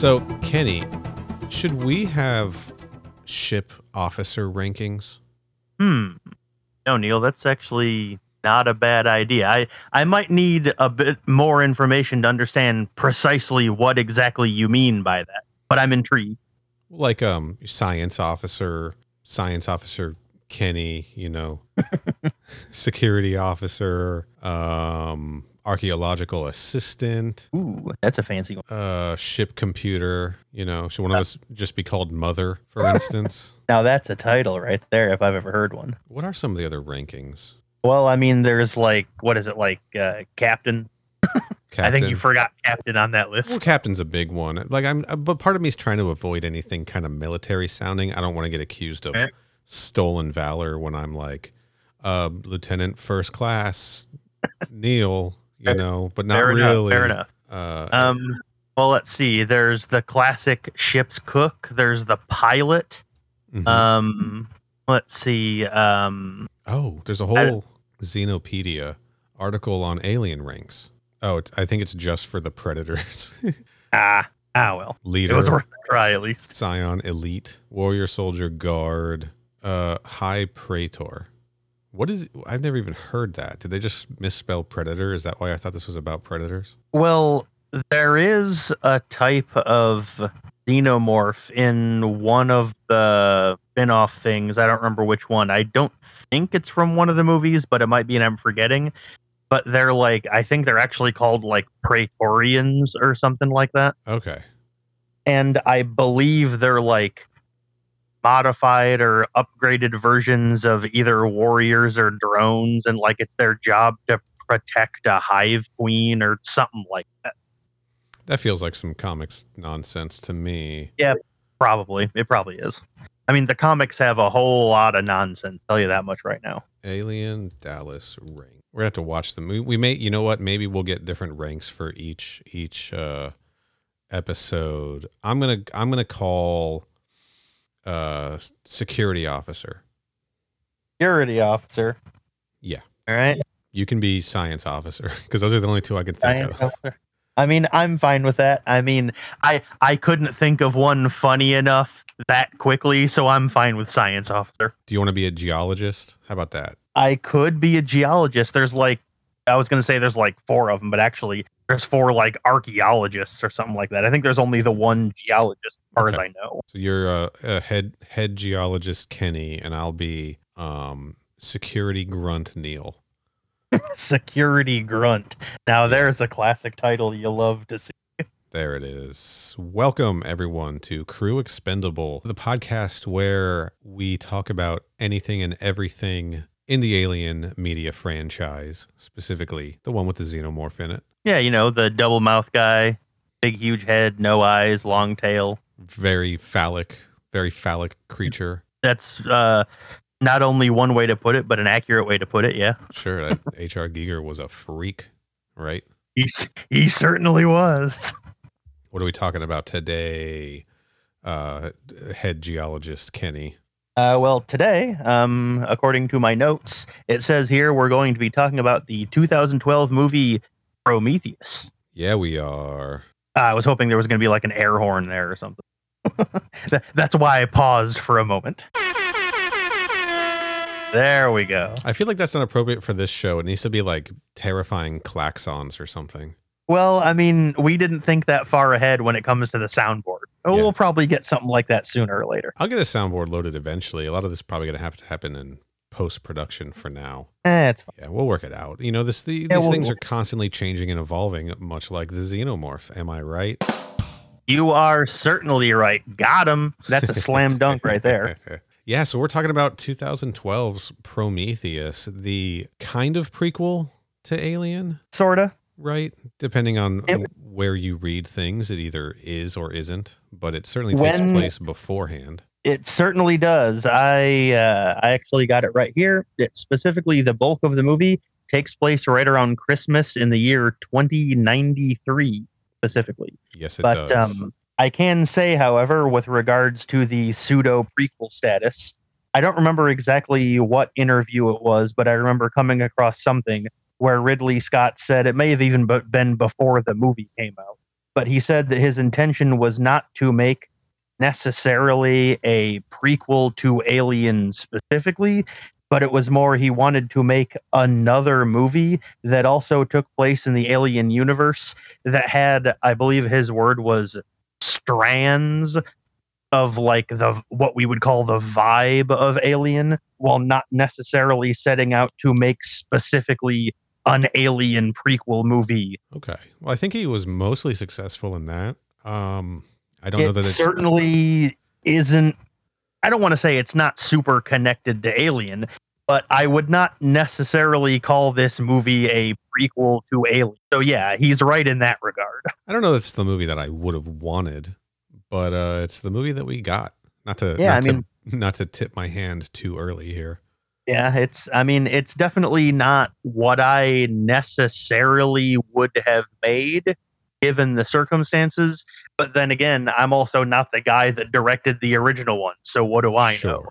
So, Kenny, should we have ship officer rankings? Hmm. No, Neal, that's actually not a bad idea. I, I might need a bit more information to understand precisely what exactly you mean by that, but I'm intrigued. Like um science officer, science officer Kenny, you know, security officer, um archaeological assistant, Ooh, that's a fancy one. uh ship computer, you know. Should one of us just be called mother, for instance? Now that's a title right there, if I've ever heard one. what are some of the other rankings? Well, I mean, there's like, what is it, like uh, Captain? Captain. I think you forgot Captain on that list. Well, captain's a big one. Like I'm, uh, but part of me is trying to avoid anything kind of military sounding. I don't want to get accused of Eh. stolen valor when I'm like, uh, Lieutenant First Class Neal, you know, but not fair really. enough. Fair enough. Uh, Um, well, let's see. There's the classic ship's cook. There's the pilot. mhm. Um, let's see. Um, oh, there's a whole Xenopedia article on alien ranks. Oh, it, I think it's just for the predators. ah, ah, well, Leader. it was worth a try at least. Scion Elite, Warrior Soldier Guard, uh, High Praetor. What is? I've never even heard that. Did they just misspell predator? Is that why I thought this was about predators? Well, there is a type of xenomorph in one of the spin-off things. I don't remember which one. I don't think it's from one of the movies, but it might be and I'm forgetting. But they're like I think they're actually called like Praetorians or something like that. Okay. And I believe they're like modified or upgraded versions of either warriors or drones and like it's their job to protect a hive queen or something like that. That feels like some comics nonsense to me. Yeah, probably. It probably is. I mean, the comics have a whole lot of nonsense. I'll tell you that much right now. Alien Dallas rank. We're gonna have to watch them. We, we may, you know what? Maybe we'll get different ranks for each each uh, episode. I'm gonna I'm gonna call uh security officer. Security officer. Yeah. All right. You can be science officer because those are the only two I could think Science of. officer. I mean, I'm fine with that. I mean, I I couldn't think of one funny enough that quickly, so I'm fine with science officer. Do you want to be a geologist? How about that? I could be a geologist. There's like I was going to say there's like four of them, but actually there's four like archaeologists or something like that. I think there's only the one geologist as far as I know. So you're a, a head head geologist Kenny, and I'll be um security grunt Neal. Security grunt. Now there's a classic title you love to see. There it is. Welcome, everyone, to Crew Expendable, the podcast where we talk about anything and everything in the Alien media franchise, specifically the one with the xenomorph in it. Yeah, you know, the double mouth guy, big huge head, no eyes, long tail. Very phallic, very phallic creature. That's uh not only one way to put it, but an accurate way to put it, yeah. Sure, H.R. Giger was a freak, right? He he certainly was. What are we talking about today? Uh, head geologist Kenny. Uh, well, today, um, according to my notes, it says here we're going to be talking about the 2012 movie Prometheus. Yeah, we are. Uh, I was hoping there was going to be like an air horn there or something. That- That's why I paused for a moment. There we go. I feel like that's not appropriate for this show. It needs to be like terrifying klaxons or something. Well, I mean, we didn't think that far ahead when it comes to the soundboard. Yeah. We'll probably get something like that sooner or later. I'll get a soundboard loaded eventually. A lot of this is probably going to have to happen in post production for now. Eh, it's fine. Yeah, we'll work it out. You know, this the, Yeah, these we'll- things we'll- are constantly changing and evolving, much like the xenomorph. Am I right? You are certainly right. Got him. That's a slam dunk right there. yeah, so we're talking about 2012's Prometheus, the kind of prequel to Alien. Sorta. right? Depending on It- where you read things, it either is or isn't, but it certainly When- takes place beforehand. It certainly does. I uh, I actually got it right here. It specifically the bulk of the movie takes place right around Christmas in the year 2093 specifically. Yes, it but does. um, I can say, however, with regards to the pseudo prequel status, I don't remember exactly what interview it was, but I remember coming across something where Ridley Scott said it may have even been before the movie came out, but he said that his intention was not to make necessarily a prequel to Alien specifically, but it was more he wanted to make another movie that also took place in the Alien universe that had, I believe his word was strands of like the what we would call the vibe of Alien, while not necessarily setting out to make specifically an Alien prequel movie. okay. Well, I think he was mostly successful in that. Um, I don't know It that it's certainly isn't. I don't want to say it's not super connected to Alien, but I would not necessarily call this movie a prequel to Alien. So yeah, he's right in that regard. I don't know. That's the movie that I would have wanted, but uh, it's the movie that we got. Not to Yeah, not I mean- to not to tip my hand too early here. Yeah, it's I mean, it's definitely not what I necessarily would have made given the circumstances. But then again, I'm also not the guy that directed the original one. So what do I know?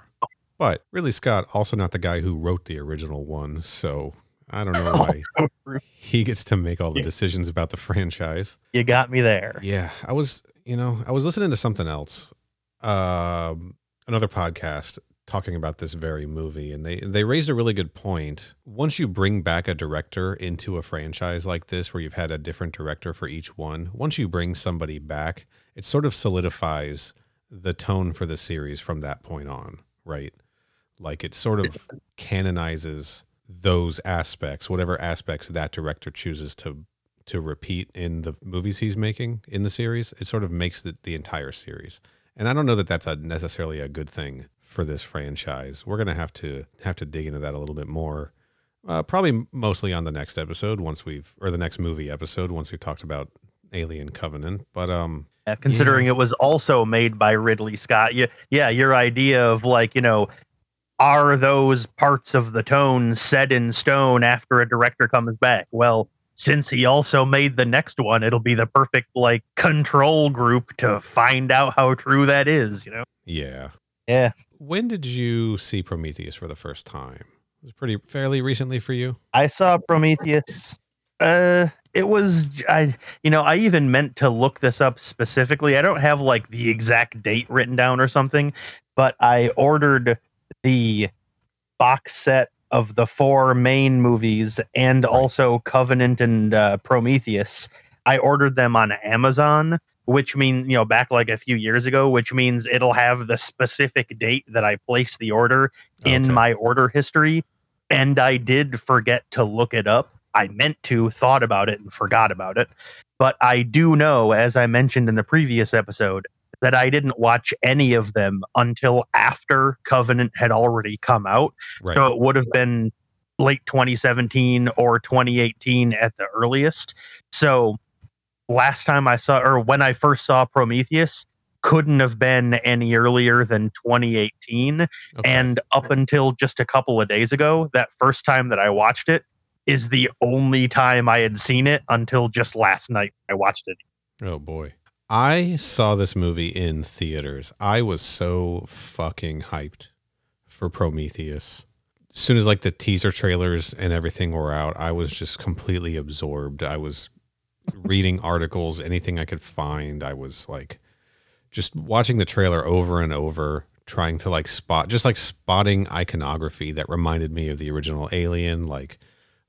But really, Scott also not the guy who wrote the original one, so I don't know why he gets to make all the decisions about the franchise. You got me there. Yeah, I was, you know, I was listening to something else, um, another podcast talking about this very movie, and they they raised a really good point. Once you bring back a director into a franchise like this, where you've had a different director for each one, once you bring somebody back, it sort of solidifies the tone for the series from that point on, right? Like it sort of canonizes those aspects, whatever aspects that director chooses to to repeat in the movies he's making in the series. It sort of makes the, the entire series. And I don't know that that's a necessarily a good thing for this franchise. We're gonna have to have to dig into that a little bit more. Uh, probably mostly on the next episode once we've or the next movie episode once we've talked about Alien Covenant. But um Yeah, considering it was also made by Ridley Scott. Yeah, yeah, your idea of like, you know, are those parts of the tone set in stone after a director comes back? Well, since he also made the next one, it'll be the perfect like control group to find out how true that is, you know? yeah. Yeah. When did you see Prometheus for the first time? It was pretty fairly recently for you. I saw Prometheus. Uh, it was I. You know, I even meant to look this up specifically. I don't have like the exact date written down or something, but I ordered the box set of the four main movies and also Covenant and uh, Prometheus. I ordered them on Amazon, which means you know back like a few years ago, which means it'll have the specific date that I placed the order in Okay. my order history and I did forget to look it up. I meant to, thought about it, and forgot about it. But I do know, as I mentioned in the previous episode, that I didn't watch any of them until after Covenant had already come out. Right. So it would have been late 2017 or 2018 at the earliest. So last time I saw, or when I first saw Prometheus, couldn't have been any earlier than 2018. Okay. And up until just a couple of days ago, that first time that I watched it is the only time I had seen it until just last night. I watched it. Oh boy. I saw this movie in theaters. I was so fucking hyped for Prometheus. As soon as like the teaser trailers and everything were out, I was just completely absorbed. I was reading articles, anything I could find. I was like just watching the trailer over and over, trying to like spot just like spotting iconography that reminded me of the original Alien, like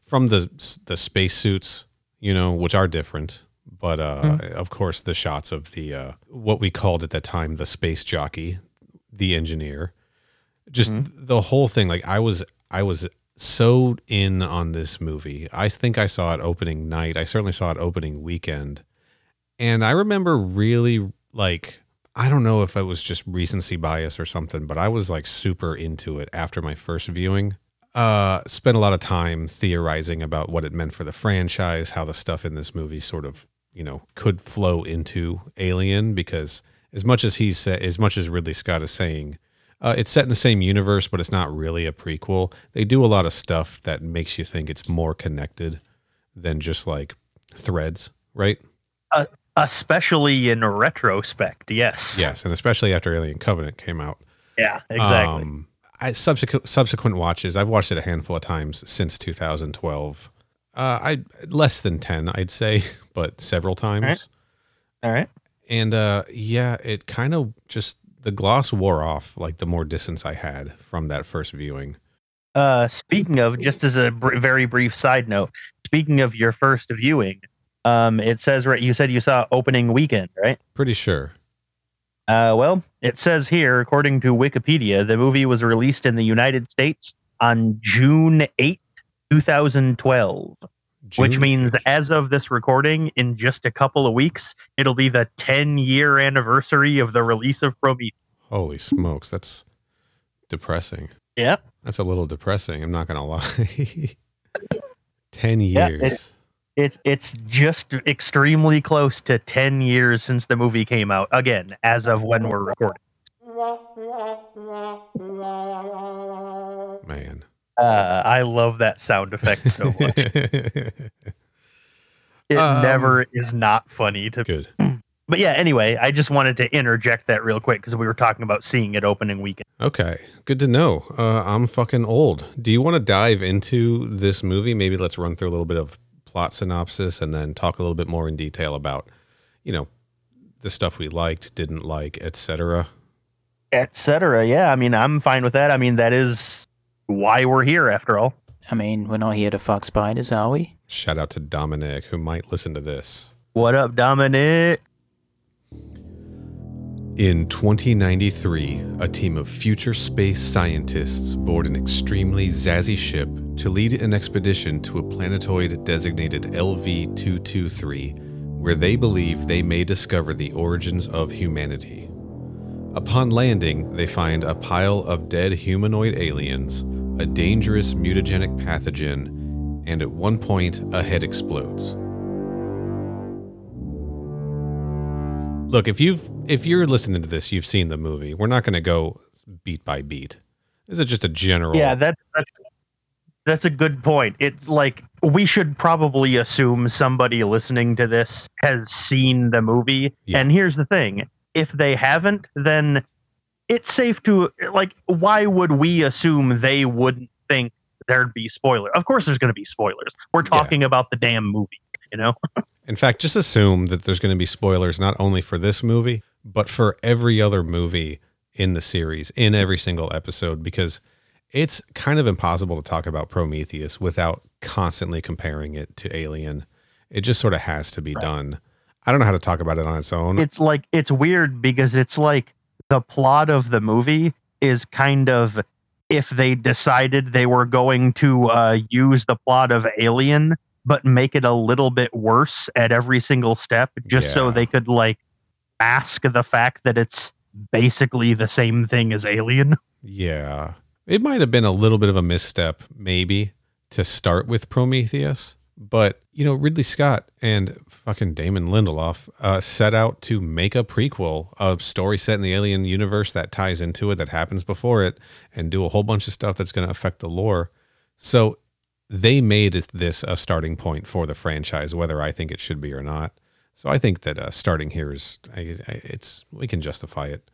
from the the spacesuits, you know, which are different but uh, of course the shots of the uh, what we called at that time the space jockey the engineer just the whole thing like i was i was so in on this movie. I think i saw it opening night. I certainly saw it opening weekend. And i remember really like i don't know if it was just recency bias or something but i was like super into it after my first viewing. Uh, spent a lot of time theorizing about what it meant for the franchise, how the stuff in this movie sort of, you know, could flow into Alien. Because as much as he said, as much as Ridley Scott is saying, uh, it's set in the same universe, but it's not really a prequel. They do a lot of stuff that makes you think it's more connected than just like threads, right? Especially in retrospect, yes. Yes, and especially after Alien Covenant came out. Yeah, exactly. Um, I subsequent subsequent watches. I've watched it a handful of times since 2012. Uh, I less than ten, I'd say, but several times. Alright. All right. And uh, yeah, it kind of just the gloss wore off. Like the more distance I had from that first viewing. Uh, speaking of, just as a br- very brief side note, speaking of your first viewing, um, it says right. You said you saw opening weekend, right? Pretty sure. Uh, well, it says here, according to Wikipedia, the movie was released in the United States on June 8th, 2012, which means as of this recording, in just a couple of weeks, it'll be the 10 year anniversary of the release of Prometheus. Holy smokes, that's depressing. Yeah. That's a little depressing. I'm not gonna lie. Ten Yeah, years. it- It's it's just extremely close to 10 years since the movie came out. Again, as of when we're recording. Man. Uh, I love that sound effect so much. it Um, never is not funny to Good. But yeah, anyway, I just wanted to interject that real quick because we were talking about seeing it opening weekend. Okay, good to know. Uh, I'm fucking old. Do you want to dive into this movie? Maybe let's run through a little bit of plot synopsis and then talk a little bit more in detail about, you know, the stuff we liked, didn't like, etc. Etc. Yeah, I mean, I'm fine with that. I mean, that is why we're here after all. I mean, we're not here to fuck spiders, are we? Shout out to Dominic who might listen to this. What up, Dominic? In 2093, a team of future space scientists board an extremely zazzy ship to lead an expedition to a planetoid designated LV 223, where they believe they may discover the origins of humanity. Upon landing, they find a pile of dead humanoid aliens, a dangerous mutagenic pathogen, and at one point, a head explodes. Look, if you've if you're listening to this, you've seen the movie. We're not going to go beat by beat. This is just a general. Yeah, that, that's that's a good point. It's like we should probably assume somebody listening to this has seen the movie. Yeah. And here's the thing: if they haven't, then it's safe to like. Why would we assume they wouldn't think there'd be spoiler? Of course, there's going to be spoilers. We're talking about the damn movie, you know. In fact, just assume that there's going to be spoilers not only for this movie, but for every other movie in the series, in every single episode, because it's kind of impossible to talk about Prometheus without constantly comparing it to Alien. It just sort of has to be done. I don't know how to talk about it on its own. it's like it's weird because it's like the plot of the movie is kind of if they decided they were going to uh, use the plot of Alien but make it a little bit worse at every single step just so they could like mask the fact that it's basically the same thing as Alien. Yeah. It might have been a little bit of a misstep, maybe, to start with Prometheus. But, you know, Ridley Scott and fucking Damon Lindelof uh, set out to make a prequel, a story set in the alien universe that ties into it, that happens before it, and do a whole bunch of stuff that's going to affect the lore. So they made this a starting point for the franchise, whether I think it should be or not. So I think that uh, starting here is, I, I, it's, we can justify it.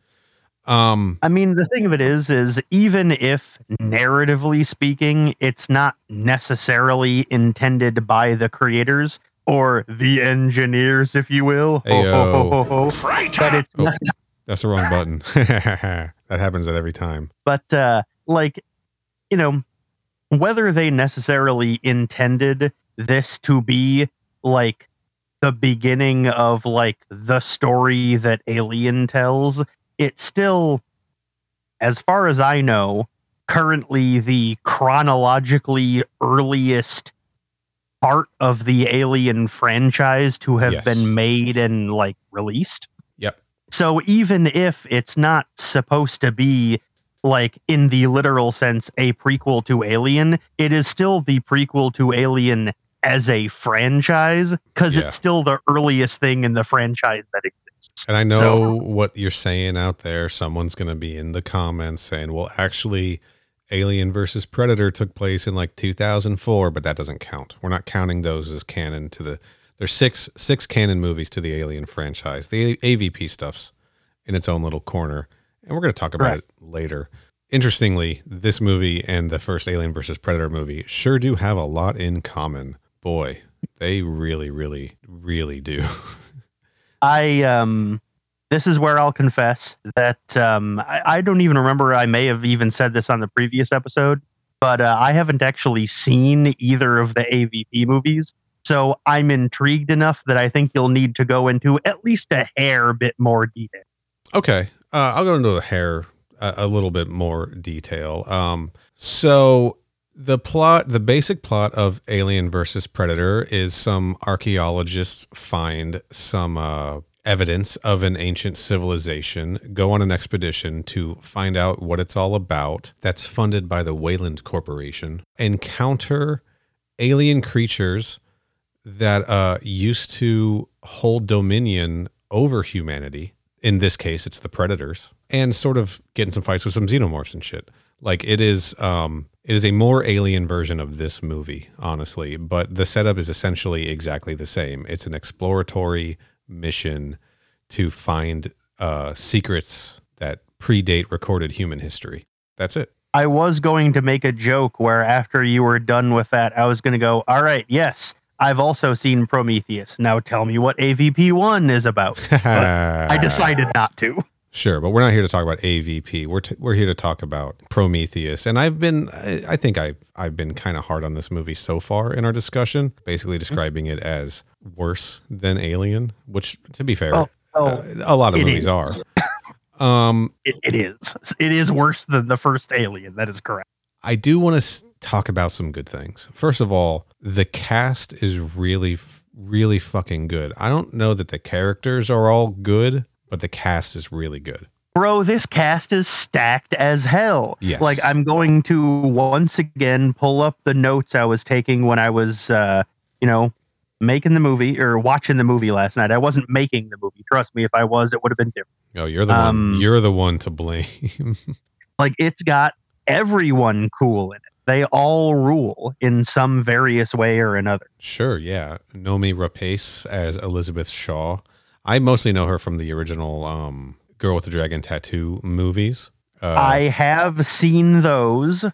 Um, I mean, the thing of it is, is even if narratively speaking, it's not necessarily intended by the creators or the engineers, if you will. But it's Oh. not, That's the wrong button. that happens at every time. but uh, like, you know, whether they necessarily intended this to be like the beginning of like the story that Alien tells, it's still, as far as I know, currently the chronologically earliest part of the Alien franchise to have Yes. been made and like released. Yep. So even if it's not supposed to be like in the literal sense a prequel to Alien, it is still the prequel to Alien as a franchise because Yeah. it's still the earliest thing in the franchise that exists. And I know So- what you're saying out there. Someone's going to be in the comments saying, well, actually, Alien versus Predator took place in like 2004, but that doesn't count. We're not counting those as canon to the. There's six six canon movies to the Alien franchise. The AVP stuff's in its own little corner, and we're going to talk about Correct. it later. Interestingly, this movie and the first Alien versus Predator movie sure do have a lot in common. Boy, they really, really, really do. I um this is where I'll confess that um I, I don't even remember I may have even said this on the previous episode, but uh, I haven't actually seen either of the AVP movies. So I'm intrigued enough that I think you'll need to go into at least a hair bit more detail. Okay, uh, I'll go into the hair a, a little bit more detail. Um, so the plot, the basic plot of Alien versus Predator is some archaeologists find some uh, evidence of an ancient civilization, go on an expedition to find out what it's all about. That's funded by the Weyland Corporation. Encounter alien creatures that uh, used to hold dominion over humanity. In this case, it's the predators, and sort of get in some fights with some xenomorphs and shit. Like it is, um, it is a more alien version of this movie, honestly. But the setup is essentially exactly the same. It's an exploratory mission to find uh, secrets that predate recorded human history. That's it. I was going to make a joke where after you were done with that, I was going to go, all right, yes, I've also seen Prometheus. Now tell me what AVP 1 is about. I decided not to. Sure, but we're not here to talk about AVP. We're t- we're here to talk about Prometheus, and I've been I, I think I've I've been kind of hard on this movie so far in our discussion, basically describing it as worse than Alien, which to be fair, Oh, oh, uh, a lot of movies is. are. Um, It, it is. It is worse than the first Alien. That is correct. I do want to s- talk about some good things. First of all, the cast is really, really fucking good. I don't know that the characters are all good, but the cast is really good. Bro, this cast is stacked as hell. Yes. Like I'm going to once again pull up the notes I was taking when I was uh, you know, making the movie or watching the movie last night. I wasn't making the movie. Trust me, if I was, it would have been different. Oh, you're the Um, one. You're the one to blame. Like it's got everyone cool in it. They all rule in some various way or another. Sure, yeah. Noomi Rapace as Elizabeth Shaw. I mostly know her from the original um, Girl with the Dragon Tattoo movies. Uh, I have seen those,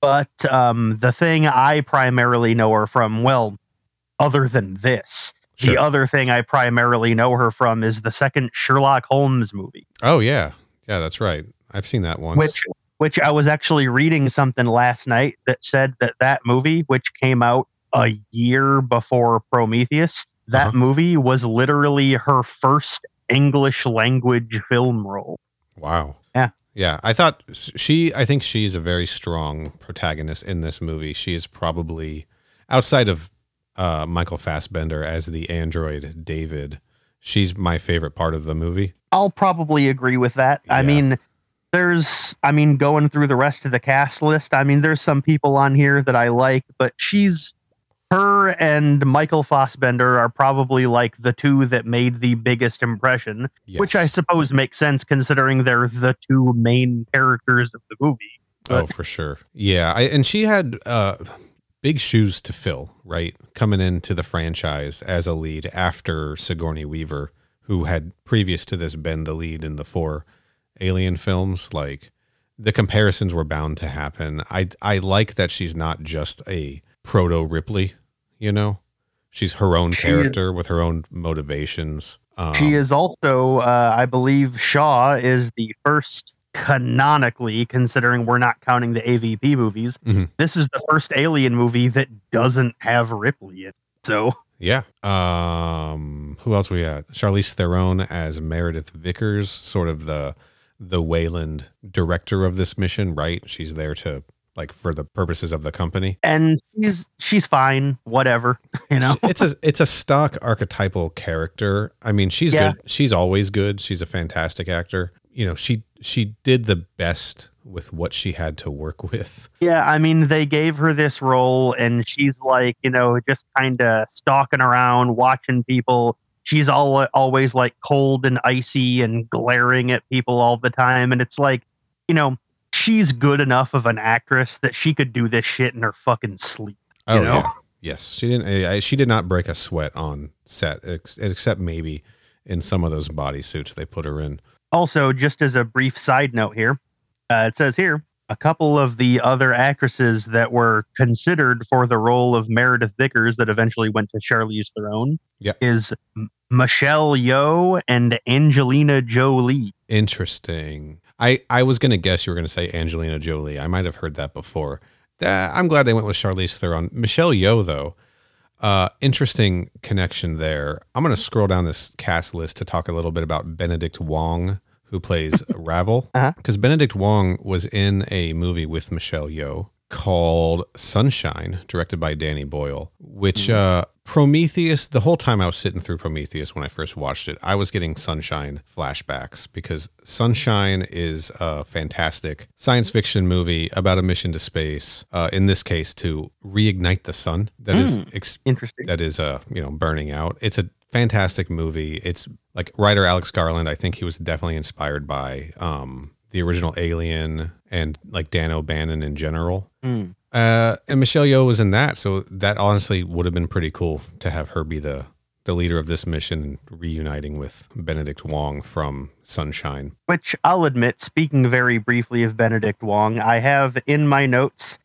but um, the thing I primarily know her from, well, other than this, sure. the other thing I primarily know her from is the second Sherlock Holmes movie, oh yeah, yeah, that's right. I've seen that once. which which I was actually reading something last night that said that that movie, which came out a year before Prometheus, that Uh-huh. movie was literally her first English language film role. wow. Yeah. Yeah, I thought she. I think she's a very strong protagonist in this movie. She is probably outside of uh, Michael Fassbender as the android David. She's my favorite part of the movie. I'll probably agree with that. I mean, there's, I mean, going through the rest of the cast list, I mean, there's some people on here that I like, but she's, her and Michael Fassbender are probably like the two that made the biggest impression, which I suppose makes sense considering they're the two main characters of the movie. Oh, for sure. Yeah, I, and she had uh, big shoes to fill, right? Coming into the franchise as a lead after Sigourney Weaver, who had previous to this been the lead in the four Alien films. Like the comparisons were bound to happen. I I like that she's not just a proto Ripley, you know. She's her own She is- character with her own motivations. Um, she is also, uh, I believe, Shaw is the first canonically, considering we're not counting the AVP movies. Mhm. This is the first Alien movie that doesn't have Ripley in. it. So Yeah. Um, who else we had? Charlize Theron as Meredith Vickers, sort of the the Weyland director of this mission, right? She's there to like for the purposes of the company. and she's she's fine, whatever, you know. it's a it's a stock archetypal character. I mean, she's Yeah. good. She's always good. She's a fantastic actor. you know, she she did the best with what she had to work with. Yeah, I mean, they gave her this role, and she's like, you know, just kind of stalking around, watching people. She's all always like cold and icy and glaring at people all the time, and it's like, you know, she's good enough of an actress that she could do this shit in her fucking sleep. Oh know? yeah, yes, she didn't. I- She did not break a sweat on set, ex- except maybe in some of those bodysuits they put her in. Also, just as a brief side note here, uh, it says here a couple of the other actresses that were considered for the role of Meredith Vickers that eventually went to Charlize Theron is M- Michelle Yeoh and Angelina Jolie. Interesting. I I was gonna guess you were gonna say Angelina Jolie. I might have heard that before. That, I'm glad they went with Charlize Theron. Michelle Yeoh though. Uh, interesting connection there. I'm going to scroll down this cast list to talk a little bit about Benedict Wong, who plays Ravel. Uh-huh. Because Benedict Wong was in a movie with Michelle Yeoh called Sunshine, directed by Danny Boyle, which uh, Prometheus, the whole time I was sitting through Prometheus when I first watched it, I was getting Sunshine flashbacks because Sunshine is a fantastic science fiction movie about a mission to space, uh, in this case, to reignite the sun that is ex- Interesting. that is uh you know burning out it's a fantastic movie it's like writer alex garland i think he was definitely inspired by um the original alien and like dan o'bannon in general Mm. Uh and michelle yeoh was in that so that honestly would have been pretty cool to have her be the the leader of this mission and reuniting with benedict wong from sunshine Which I'll admit, speaking very briefly of Benedict Wong, I have in my notes,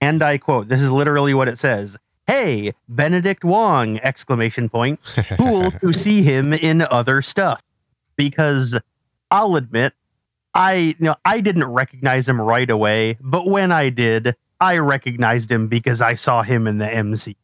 and I quote, this is literally what it says. Hey, Benedict Wong! Exclamation point. cool to see him in other stuff because I'll admit I you know I didn't recognize him right away, but when I did, I recognized him because I saw him in the MC.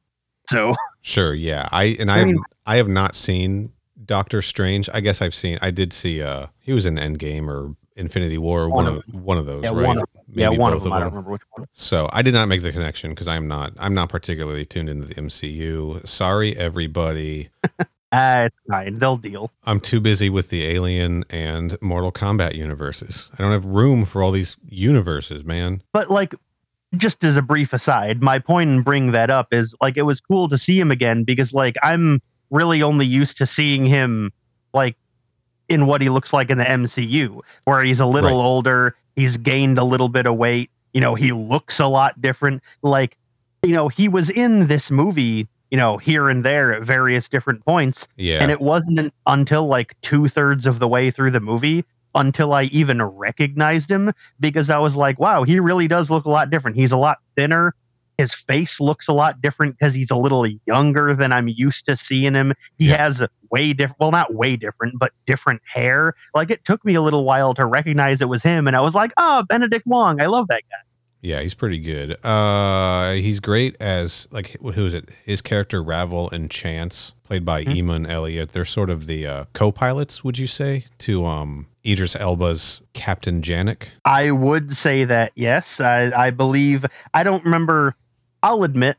So Sure, yeah. I and I I mean- I have not seen Doctor Strange. I guess I've seen I did see uh he was in Endgame or Infinity War, One one, of one of those, yeah, right? one of, yeah, one of them. I don't remember which one. So I did not make the connection because I'm not I'm not particularly tuned into the MCU. Sorry everybody. Ah, it's fine. They'll deal. I'm too busy with the Alien and Mortal Kombat universes. I don't have room for all these universes, man. But like, just as a brief aside, my point in bringing that up is like it was cool to see him again because like I'm really only used to seeing him like in what he looks like in the MCU, where he's a little Right. older, he's gained a little bit of weight, you know, he looks a lot different. Like, you know, he was in this movie, you know, here and there at various different points, Yeah. and it wasn't until like two thirds of the way through the movie until I even recognized him because I was like, wow, he really does look a lot different. He's a lot thinner. His face looks a lot different because he's a little younger than I'm used to seeing him. He Yeah. has way different, well, not way different, but different hair. Like it took me a little while to recognize it was him. And I was like, oh, Benedict Wong. I love that guy. Yeah, he's pretty good. Uh, he's great as like who is it? His character Ravel and Chance, played by. Emun Elliott. They're sort of the uh, co-pilots, would you say, to um Idris Elba's Captain Janek? I would say that yes. I, I believe I don't remember. I'll admit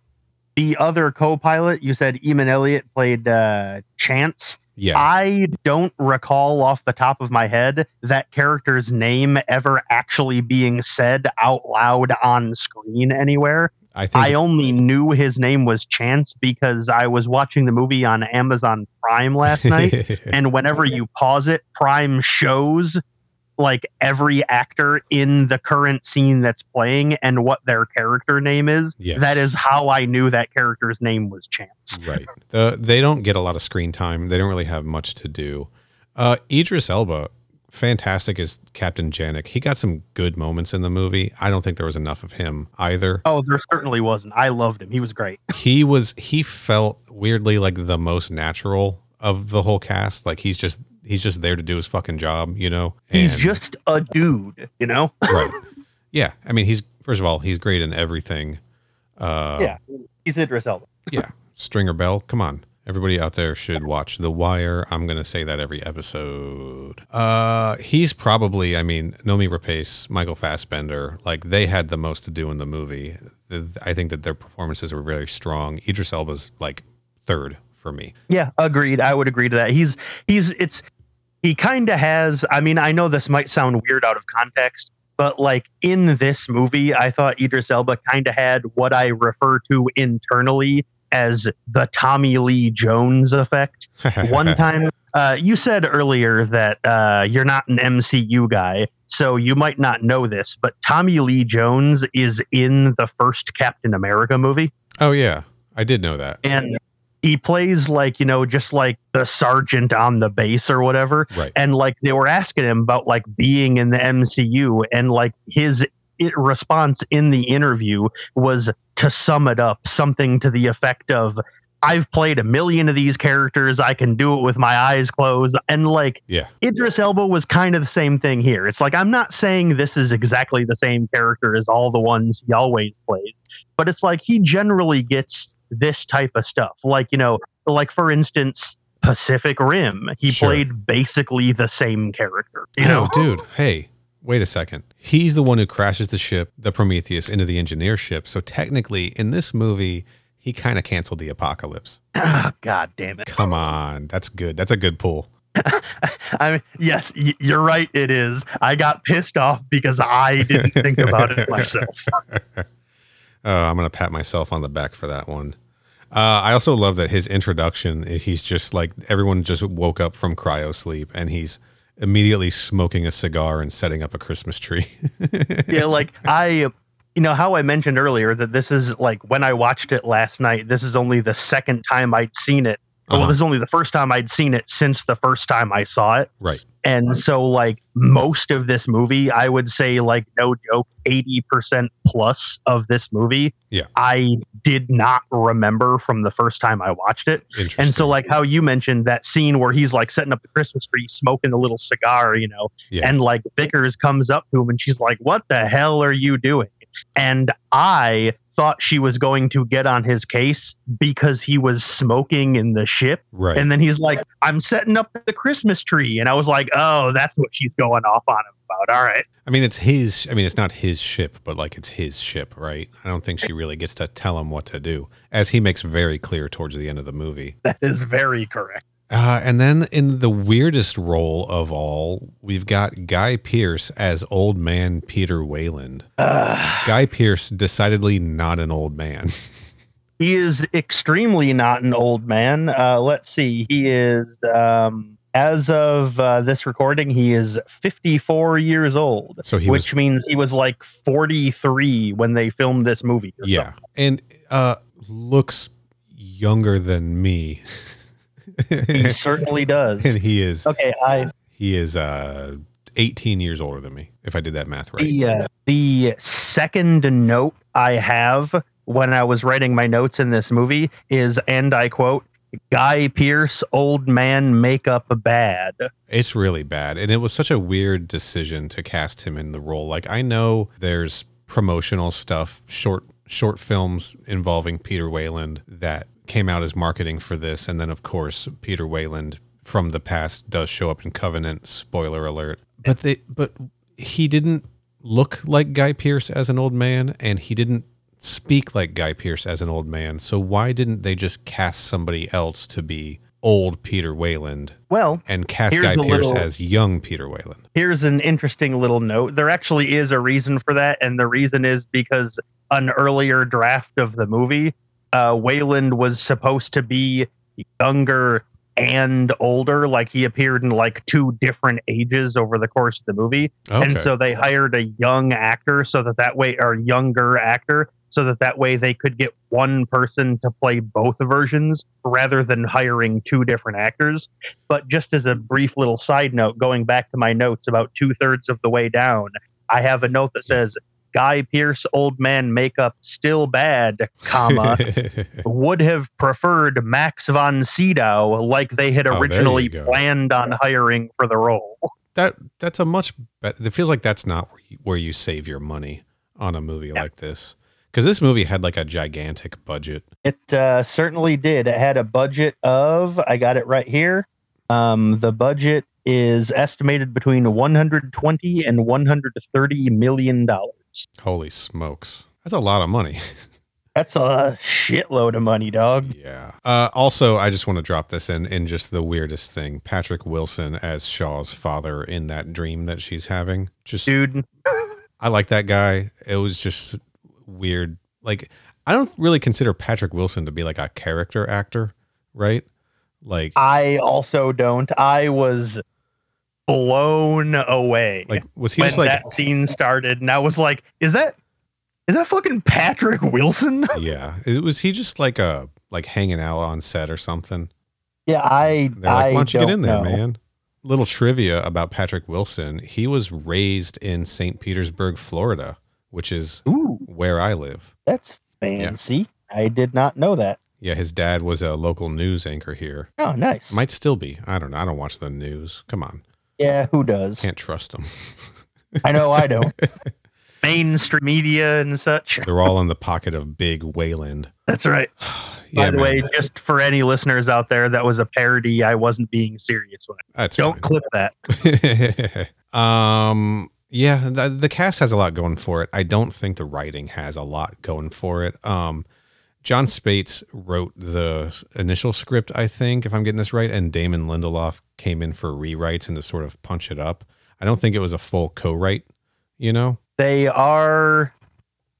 the other co-pilot you said Emun Elliott played uh, Chance. Yeah, I don't recall off the top of my head that character's name ever actually being said out loud on screen anywhere. I think. I only knew his name was Chance because I was watching the movie on Amazon Prime last night and whenever you pause it, Prime shows like every actor in the current scene that's playing and what their character name is. Yes. That is how I knew that character's name was Chance. right. The, they don't get a lot of screen time. They don't really have much to do. Uh, Idris Elba, fantastic as Captain Janek. He got some good moments in the movie. I don't think there was enough of him either. Oh, there certainly wasn't. I loved him. He was great. he was he felt weirdly like the most natural of the whole cast like he's just he's just there to do his fucking job you know He's just a dude, you know? right yeah i mean he's first of all he's great in everything uh yeah. He's Idris Elba. yeah stringer bell come on everybody out there should watch the wire i'm gonna say that every episode uh he's probably i mean noomi rapace michael fassbender like they had the most to do in the movie i think that their performances were very strong idris elba's like third for me Yeah, agreed. I would agree to that. He's he's it's he kind of has. I mean, I know this might sound weird out of context, but like in this movie, I thought Idris Elba kind of had what I refer to internally as the Tommy Lee Jones effect. One time, uh, you said earlier that uh, you're not an MCU guy, so you might not know this, but Tommy Lee Jones is in the first Captain America movie. Oh yeah, I did know that. And he plays like you know just like the sergeant on the base or whatever Right. and like they were asking him about like being in the mcu and like his response in the interview was to sum it up something to the effect of i've played a million of these characters i can do it with my eyes closed and like Yeah. idris elba was kind of the same thing here it's like i'm not saying this is exactly the same character as all the ones he always plays but it's like he generally gets this type of stuff. Like, you know, like for instance, Pacific Rim, he Sure. played basically the same character. You know, oh, dude. Hey, wait a second. He's the one who crashes the ship, the Prometheus, into the engineer ship. So technically, in this movie, he kind of canceled the apocalypse. Ah, God damn it. Come on, that's good. That's a good pull. I mean, yes, y- you're right. It is. I got pissed off because I didn't think about it myself. Uh, I'm gonna pat myself on the back for that one. Uh, I also love that his introduction. He's just like everyone just woke up from cryo sleep, and he's immediately smoking a cigar and setting up a Christmas tree. yeah, like I, you know, how I mentioned earlier that this is like when I watched it last night, this is only the second time I'd seen it. Well, Uh-huh. this is only the first time I'd seen it since the first time I saw it. right. And so, like, most of this movie, I would say, like, no joke, 80% plus of this movie, Yeah. I did not remember from the first time I watched it. Interesting. And so, like, how you mentioned that scene where he's like setting up the Christmas tree, smoking a little cigar, you know, Yeah. and like Vickers comes up to him and she's like, What the hell are you doing? And I thought she was going to get on his case because he was smoking in the ship. right. And then he's like, I'm setting up the Christmas tree. And I was like, oh, that's what she's going off on him about. All right. I mean, it's his. I mean, it's not his ship, but like it's his ship, right? I don't think she really gets to tell him what to do, as he makes very clear towards the end of the movie. That is very correct. Uh, and then in the weirdest role of all, we've got Guy Pearce as old man Peter Weyland. Uh, Guy Pearce, decidedly not an old man. he is extremely not an old man. Uh, let's see. He is, um, as of uh, this recording, he is 54 years old, So he which was, means he was like 43 when they filmed this movie. yeah, and uh, looks younger than me. He certainly does. and he is Okay, I he is uh 18 years older than me if i did that math right The uh, the second note I have when I was writing my notes in this movie is, and I quote, "Guy Pearce, old man makeup bad." it's really bad and it was such a weird decision to cast him in the role like i know there's promotional stuff short short films involving peter weyland that came out as marketing for this and then of course peter weyland from the past does show up in covenant spoiler alert but they but he didn't look like guy pearce as an old man and he didn't speak like guy pearce as an old man so why didn't they just cast somebody else to be old peter weyland Well, and cast Guy Pearce little- as young Peter Weyland. here's an interesting little note. There actually is a reason for that, and the reason is because an earlier draft of the movie, uh, Weyland was supposed to be younger and older. Like he appeared in like two different ages over the course of the movie. Okay. and so they hired a young actor so that that way or younger actor so that that way they could get one person to play both versions rather than hiring two different actors but just as a brief little side note going back to my notes about two-thirds of the way down i have a note that says guy pearce old man makeup still bad comma would have preferred max von sydow like they had Oh, originally go. planned on hiring for the role that that's a much better. It feels like that's not where you, where you save your money on a movie like this because this movie had like a gigantic budget. It uh, certainly did. It had a budget of, I got it right here. Um, the budget is estimated between 120 and 130 million dollars. Holy smokes, that's a lot of money. That's a shitload of money, dog. Yeah. Uh, also, I just want to drop this in in just the weirdest thing. Patrick Wilson as Shaw's father in that dream that she's having. Just Dude, I like that guy. It was just weird. Like I don't really consider Patrick Wilson to be like a character actor, right? Like I also don't. I was blown away like was he when just like that scene started, and I was like, "Is that is that fucking Patrick Wilson?" yeah. It was he just like a like hanging out on set or something. Yeah, I They're like, I why don't you get don't in there, know. man? Little trivia about Patrick Wilson. He was raised in St. Petersburg, Florida, which is Ooh, where I live. that's fancy. I did not know that. Yeah, his dad was a local news anchor here. Oh, nice. Might still be. I don't know. I don't watch the news. Come on. Yeah, who does? Can't trust them. I know I don't. Mainstream media and such. They're all in the pocket of big Weyland. That's right. Yeah, By the man. way, just for any listeners out there, that was a parody. I wasn't being serious when I That's don't clip that. um yeah, the, the cast has a lot going for it. I don't think the writing has a lot going for it. Um Jon Spaihts wrote the initial script, I think, if I'm getting this right, and Damon Lindelof came in for rewrites and to sort of punch it up. I don't think it was a full co-write, you know? They are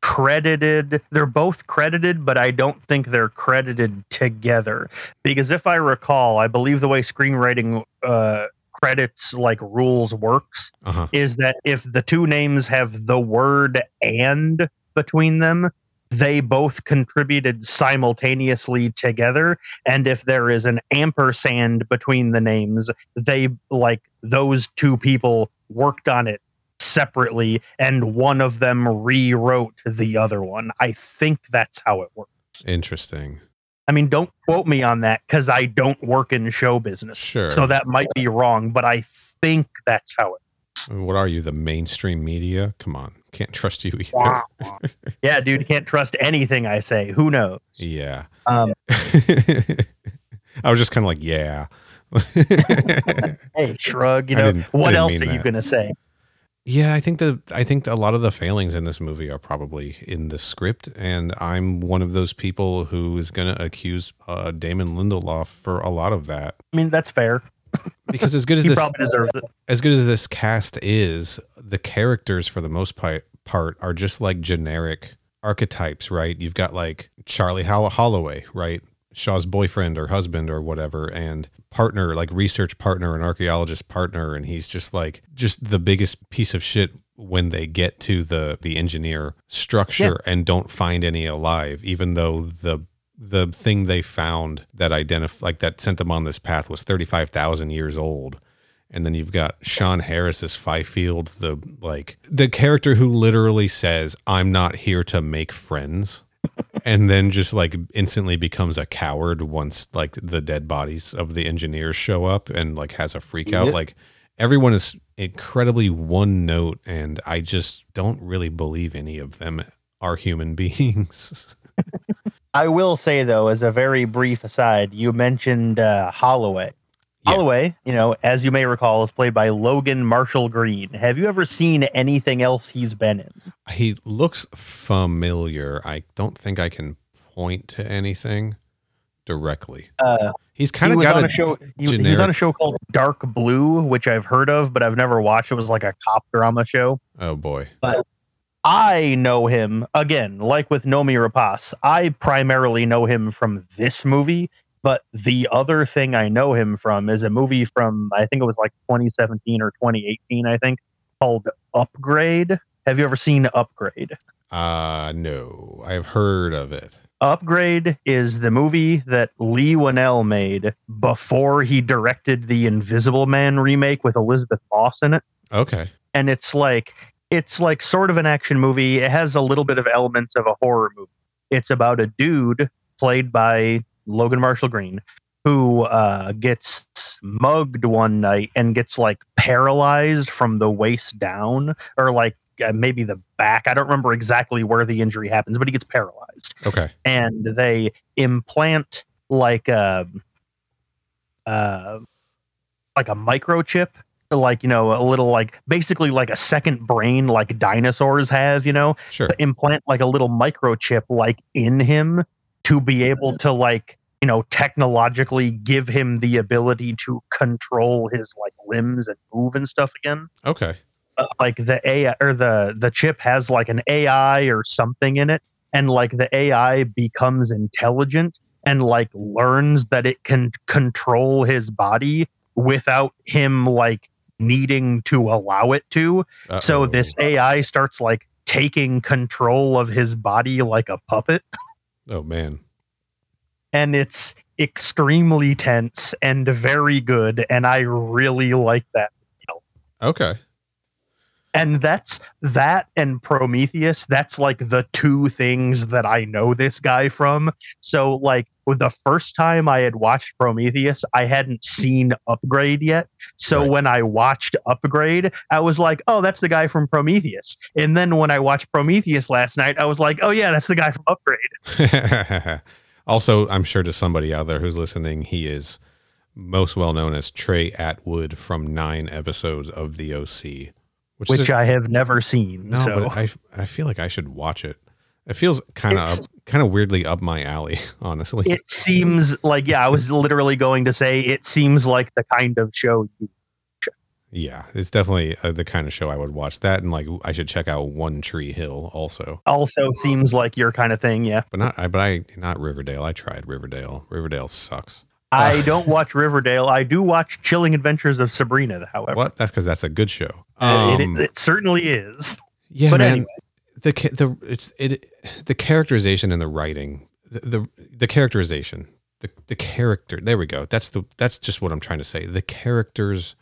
credited. They're both credited, but I don't think they're credited together. Because if I recall, I believe the way screenwriting uh, credits like rules works Uh-huh. is that if the two names have the word and between them, they both contributed simultaneously together. And if there is an ampersand between the names, they like those two people worked on it separately and one of them rewrote the other one. I think that's how it works. Interesting. I mean, don't quote me on that because I don't work in show business. Sure. So that might be wrong, but I think that's how it works. What are you, the mainstream media? Come on. Can't trust you either. Yeah, dude, can't trust anything I say. Who knows? Yeah. Um, I was just kind of like, yeah. hey, shrug. You know what else are you gonna say? yeah, I think the I think a lot of the failings in this movie are probably in the script, and I'm one of those people who is going to accuse uh, Damon Lindelof for a lot of that I mean, that's fair. Because as good as He this probably deserves it. as good as this cast is, the characters for the most part are just like generic archetypes, right? You've got like Charlie Holl- Holloway, right? Shaw's boyfriend or husband or whatever, and partner, like research partner and archaeologist partner, and he's just like just the biggest piece of shit when they get to the the engineer structure and don't find any alive, even though the the thing they found that identify like that sent them on this path was 35,000 years old. And then you've got Sean Harris's Fifield, the like the character who literally says, "I'm not here to make friends," and then just like instantly becomes a coward once like the dead bodies of the engineers show up and like has a freak out. Yep. Like everyone is incredibly one note, and I just don't really believe any of them are human beings. I will say though, as a very brief aside, you mentioned uh, Holloway. Yeah. Holloway, you know, as you may recall, is played by Logan Marshall Green. Have you ever seen anything else he's been in? He looks familiar. I don't think I can point to anything directly. Uh, He's kind of was got on a a show. He, he was on a show called Dark Blue, which I've heard of, but I've never watched. It was like a cop drama show. oh boy. I know him again, like with Noomi Rapace. I primarily know him from this movie, but the other thing I know him from is a movie from I think it was like 2017 or 2018, I think, called Upgrade. Have you ever seen Upgrade? Uh no. I've heard of it. Upgrade is the movie that Leigh Whannell made before he directed the Invisible Man remake with Elisabeth Moss in it. Okay. and it's like it's like sort of an action movie. It has a little bit of elements of a horror movie. It's about a dude played by Logan Marshall Green who uh, gets mugged one night and gets like paralyzed from the waist down, or like uh, maybe the back. I don't remember exactly where the injury happens, but he gets paralyzed Okay. and they implant like a uh, like a microchip like you know a little like basically like a second brain like dinosaurs have you know Sure. to implant like a little microchip like in him to be able to like you know technologically give him the ability to control his like limbs and move and stuff again Okay. Uh, like the AI or the the chip has like an AI or something in it and like the AI becomes intelligent and like learns that it can control his body without him like needing to allow it to so Uh-oh. this AI starts like taking control of his body like a puppet Oh man. and it's extremely tense and very good and I really like that Okay. And that's that and Prometheus that's like the two things that I know this guy from. So like the first time I had watched Prometheus I hadn't seen Upgrade yet. So Right. when I watched Upgrade I was like oh that's the guy from Prometheus. And then when I watched Prometheus last night I was like oh yeah that's the guy from Upgrade. Also, I'm sure to somebody out there who's listening, he is most well known as Trey Atwood from nine episodes of The OC, which, which a- I have never seen no, so but I I feel like I should watch it. It feels kind of kind of weirdly up my alley, honestly. it seems like yeah I was literally going to say it seems like the kind of show you yeah, it's definitely uh, the kind of show I would watch. That and like I should check out One Tree Hill also, also seems like your kind of thing yeah but not I but I not Riverdale. I tried Riverdale. Riverdale sucks. I Uh, don't watch Riverdale. I do watch Chilling Adventures of Sabrina, however. What? That's because that's a good show. Uh, it- Um, it, certainly is. Yeah, But man. anyway. The the it's it the characterization and the writing, the the, the characterization, the the character. There we go. That's the that's just what I'm trying to say. The characters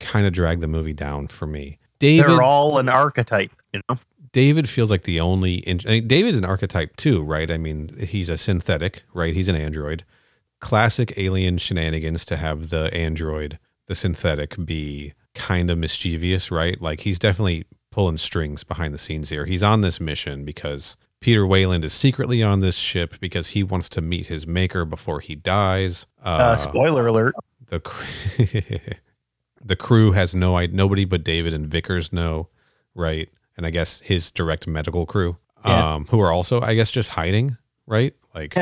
kind of drag the movie down for me. David They're all an archetype, you know. David feels like the only I mean, David's an archetype too, right? I mean, he's a synthetic, right? He's an android. Classic alien shenanigans to have the android, the synthetic, be kind of mischievous, right? Like he's definitely pulling strings behind the scenes here. He's on this mission because Peter Weyland is secretly on this ship because he wants to meet his maker before he dies. Uh, spoiler alert. the cr- the crew has no idea. Nobody but David and Vickers know, right? And I guess his direct medical crew, Yeah. um, who are also, I guess, just hiding, right? Like.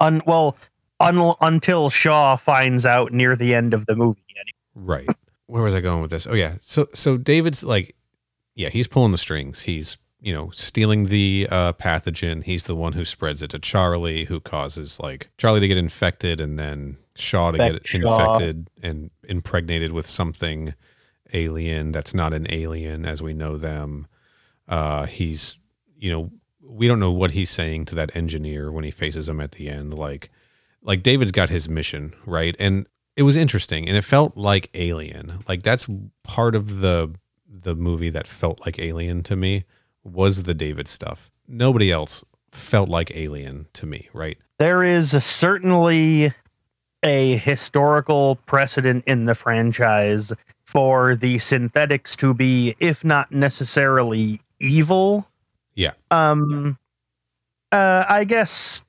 Un, well, un, until Shaw finds out near the end of the movie. right. Where was I going with this? Oh yeah. So so David's like, yeah, he's pulling the strings. He's you know stealing the uh, pathogen. He's the one who spreads it to Charlie, who causes like Charlie to get infected, and then Shaw to Infect get Shaw. infected and impregnated with something alien that's not an alien as we know them. Uh, he's you know we don't know what he's saying to that engineer when he faces him at the end. Like like David's got his mission right, and it was interesting and it felt like Alien. Like that's part of the the movie that felt like Alien to me was the David stuff. Nobody else felt like Alien to me, right? There is certainly a historical precedent in the franchise for the synthetics to be, if not necessarily evil. Yeah. Um. Uh, I guess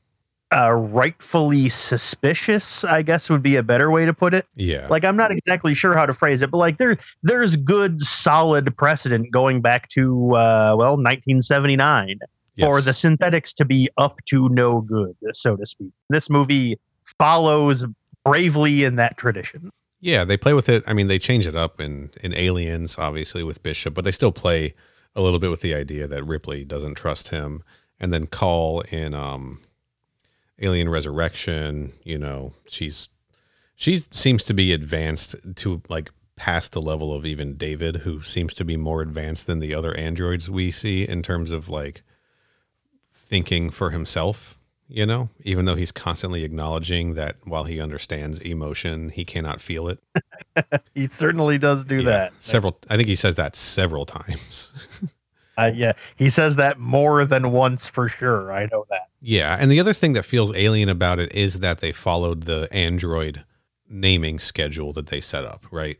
uh, rightfully suspicious. I guess would be a better way to put it. Yeah. Like I'm not exactly sure how to phrase it, but like there there's good solid precedent going back to uh, well 1979 for the synthetics to be up to no good, so to speak. This movie follows bravely in that tradition. Yeah, they play with it. I mean, they change it up in in Aliens, obviously with Bishop, but they still play a little bit with the idea that Ripley doesn't trust him, and then Call in um, Alien Resurrection. You know, she's she seems to be advanced to like past the level of even David, who seems to be more advanced than the other androids we see in terms of like thinking for himself you know, even though he's constantly acknowledging that while he understands emotion, he cannot feel it. He certainly does do Yeah, that. Several, I think he says that several times. Uh, yeah, he says that more than once for sure. I know that. Yeah. And the other thing that feels alien about it is that they followed the Android naming schedule that they set up, right?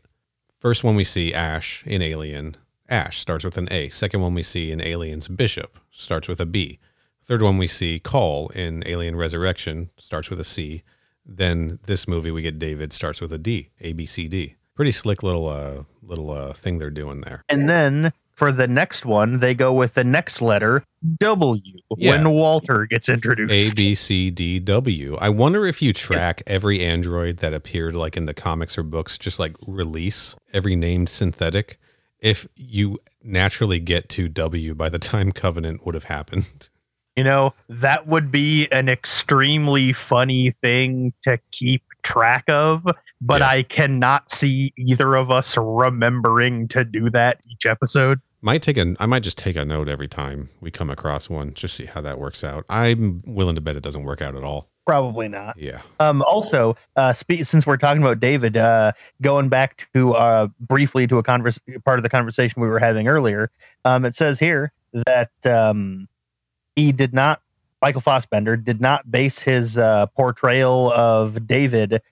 First one we see Ash in Alien, Ash starts with an A. Second one we see in Aliens, Bishop starts with a B. Third one we see Call in Alien Resurrection starts with a C. Then this movie we get David starts with a D, A B C D. Pretty slick little uh little uh thing they're doing there. And then for the next one, they go with the next letter W Yeah. when Walter gets introduced. A B C D W. I wonder if you track every android that appeared like in the comics or books, just like release every named synthetic, if you naturally get to W by the time Covenant would have happened. You know, that would be an extremely funny thing to keep track of, but Yeah. I cannot see either of us remembering to do that each episode. Might take a I might just take a note every time we come across one, just see how that works out. I'm willing to bet it doesn't work out at all. Probably not. Yeah. Um, also, uh, spe- since we're talking about David, uh, going back to uh, briefly to a convers- part of the conversation we were having earlier, um, it says here that um, he did not, Michael Fassbender did not base his uh, portrayal of David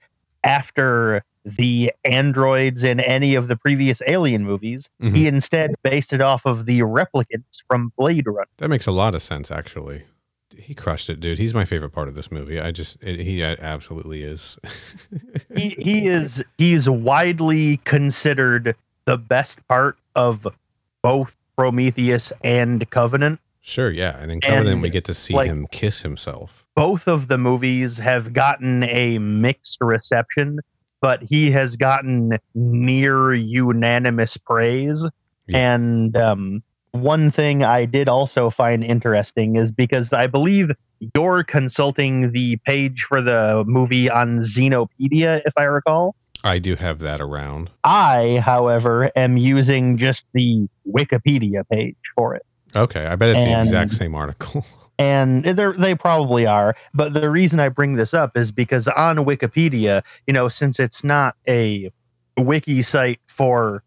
after the androids in any of the previous Alien movies. Mhm. He instead based it off of the replicants from Blade Runner. That makes a lot of sense, actually. He crushed it, dude. He's my favorite part of this movie. I just, it, he absolutely is. he he is he's widely considered the best part of both Prometheus and Covenant. sure, yeah. And in Covenant, And, we get to see like- him kiss himself. Both of the movies have gotten a mixed reception, but he has gotten near unanimous praise. Yeah. And um, one thing I did also find interesting is because I believe you're consulting the page for the movie on Xenopedia, if I recall. I do have that around. I, however, am using just the Wikipedia page for it. Okay, I bet it's the exact same article. And they probably are. But the reason I bring this up is because on Wikipedia, you know, since it's not a wiki site for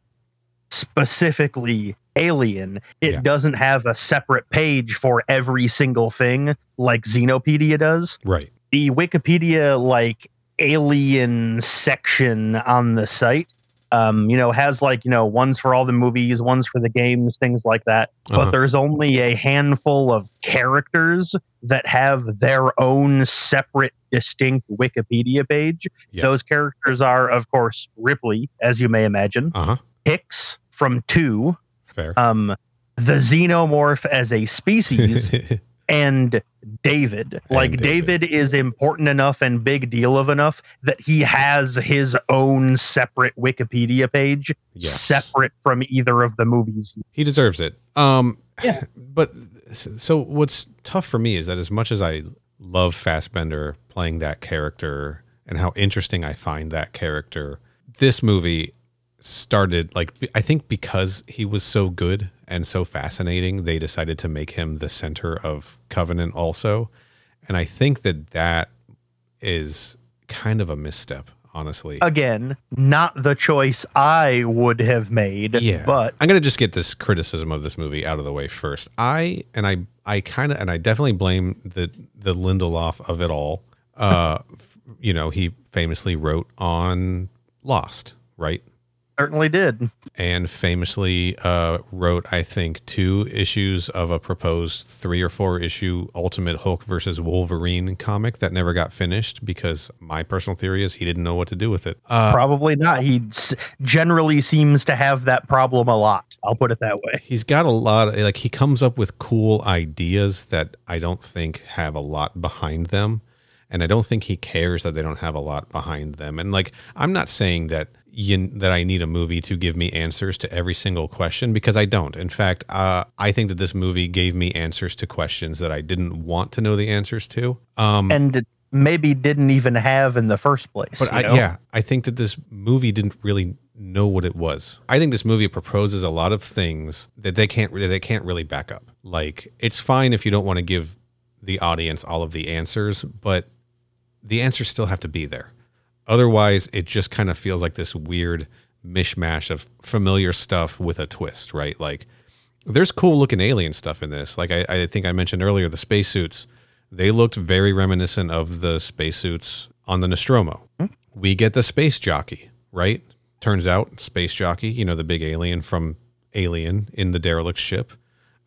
specifically Alien, it Yeah. doesn't have a separate page for every single thing like Xenopedia does. right. the Wikipedia like alien section on the site um you know has like you know ones for all the movies ones for the games things like that Uh-huh. but there's only a handful of characters that have their own separate distinct wikipedia page Yeah. those characters are of course ripley as you may imagine Uh huh. hicks from 2 Fair. um the xenomorph as a species and David. Like David. David. is important enough and big deal of enough that he has his own separate Wikipedia page, Yes. separate from either of the movies. he deserves it. Um, Yeah. But so what's tough for me is that as much as I love Fassbender playing that character and how interesting I find that character, this movie started like I think because he was so good and so fascinating, they decided to make him the center of Covenant also, and I think that that is kind of a misstep, honestly. Again, not the choice I would have made, Yeah. but I'm gonna just get this criticism of this movie out of the way first. I and I I kind of and I definitely blame the the Lindelof of it all. Uh, you know, he famously wrote on Lost, right? Certainly did. And famously uh, wrote, I think, two issues of a proposed three or four issue Ultimate Hulk versus Wolverine comic that never got finished because my personal theory is he didn't know what to do with it. Uh, Probably not. He s- generally seems to have that problem a lot. I'll put it that way. he's got a lot of, like he comes up with cool ideas that I don't think have a lot behind them and I don't think he cares that they don't have a lot behind them and like I'm not saying that you, that I need a movie to give me answers to every single question because I don't. In fact, uh, I think that this movie gave me answers to questions that I didn't want to know the answers to. Um, And maybe didn't even have in the first place. but I, know? yeah, I think that this movie didn't really know what it was. I think this movie proposes a lot of things that they can't that they can't really back up. Like it's fine if you don't want to give the audience all of the answers, but the answers still have to be there. Otherwise, it just kind of feels like this weird mishmash of familiar stuff with a twist, right? Like there's cool looking alien stuff in this. Like I, I think I mentioned earlier, the spacesuits, they looked very reminiscent of the spacesuits on the Nostromo. We get the space jockey, right? Turns out space jockey, you know, the big alien from Alien in the derelict ship,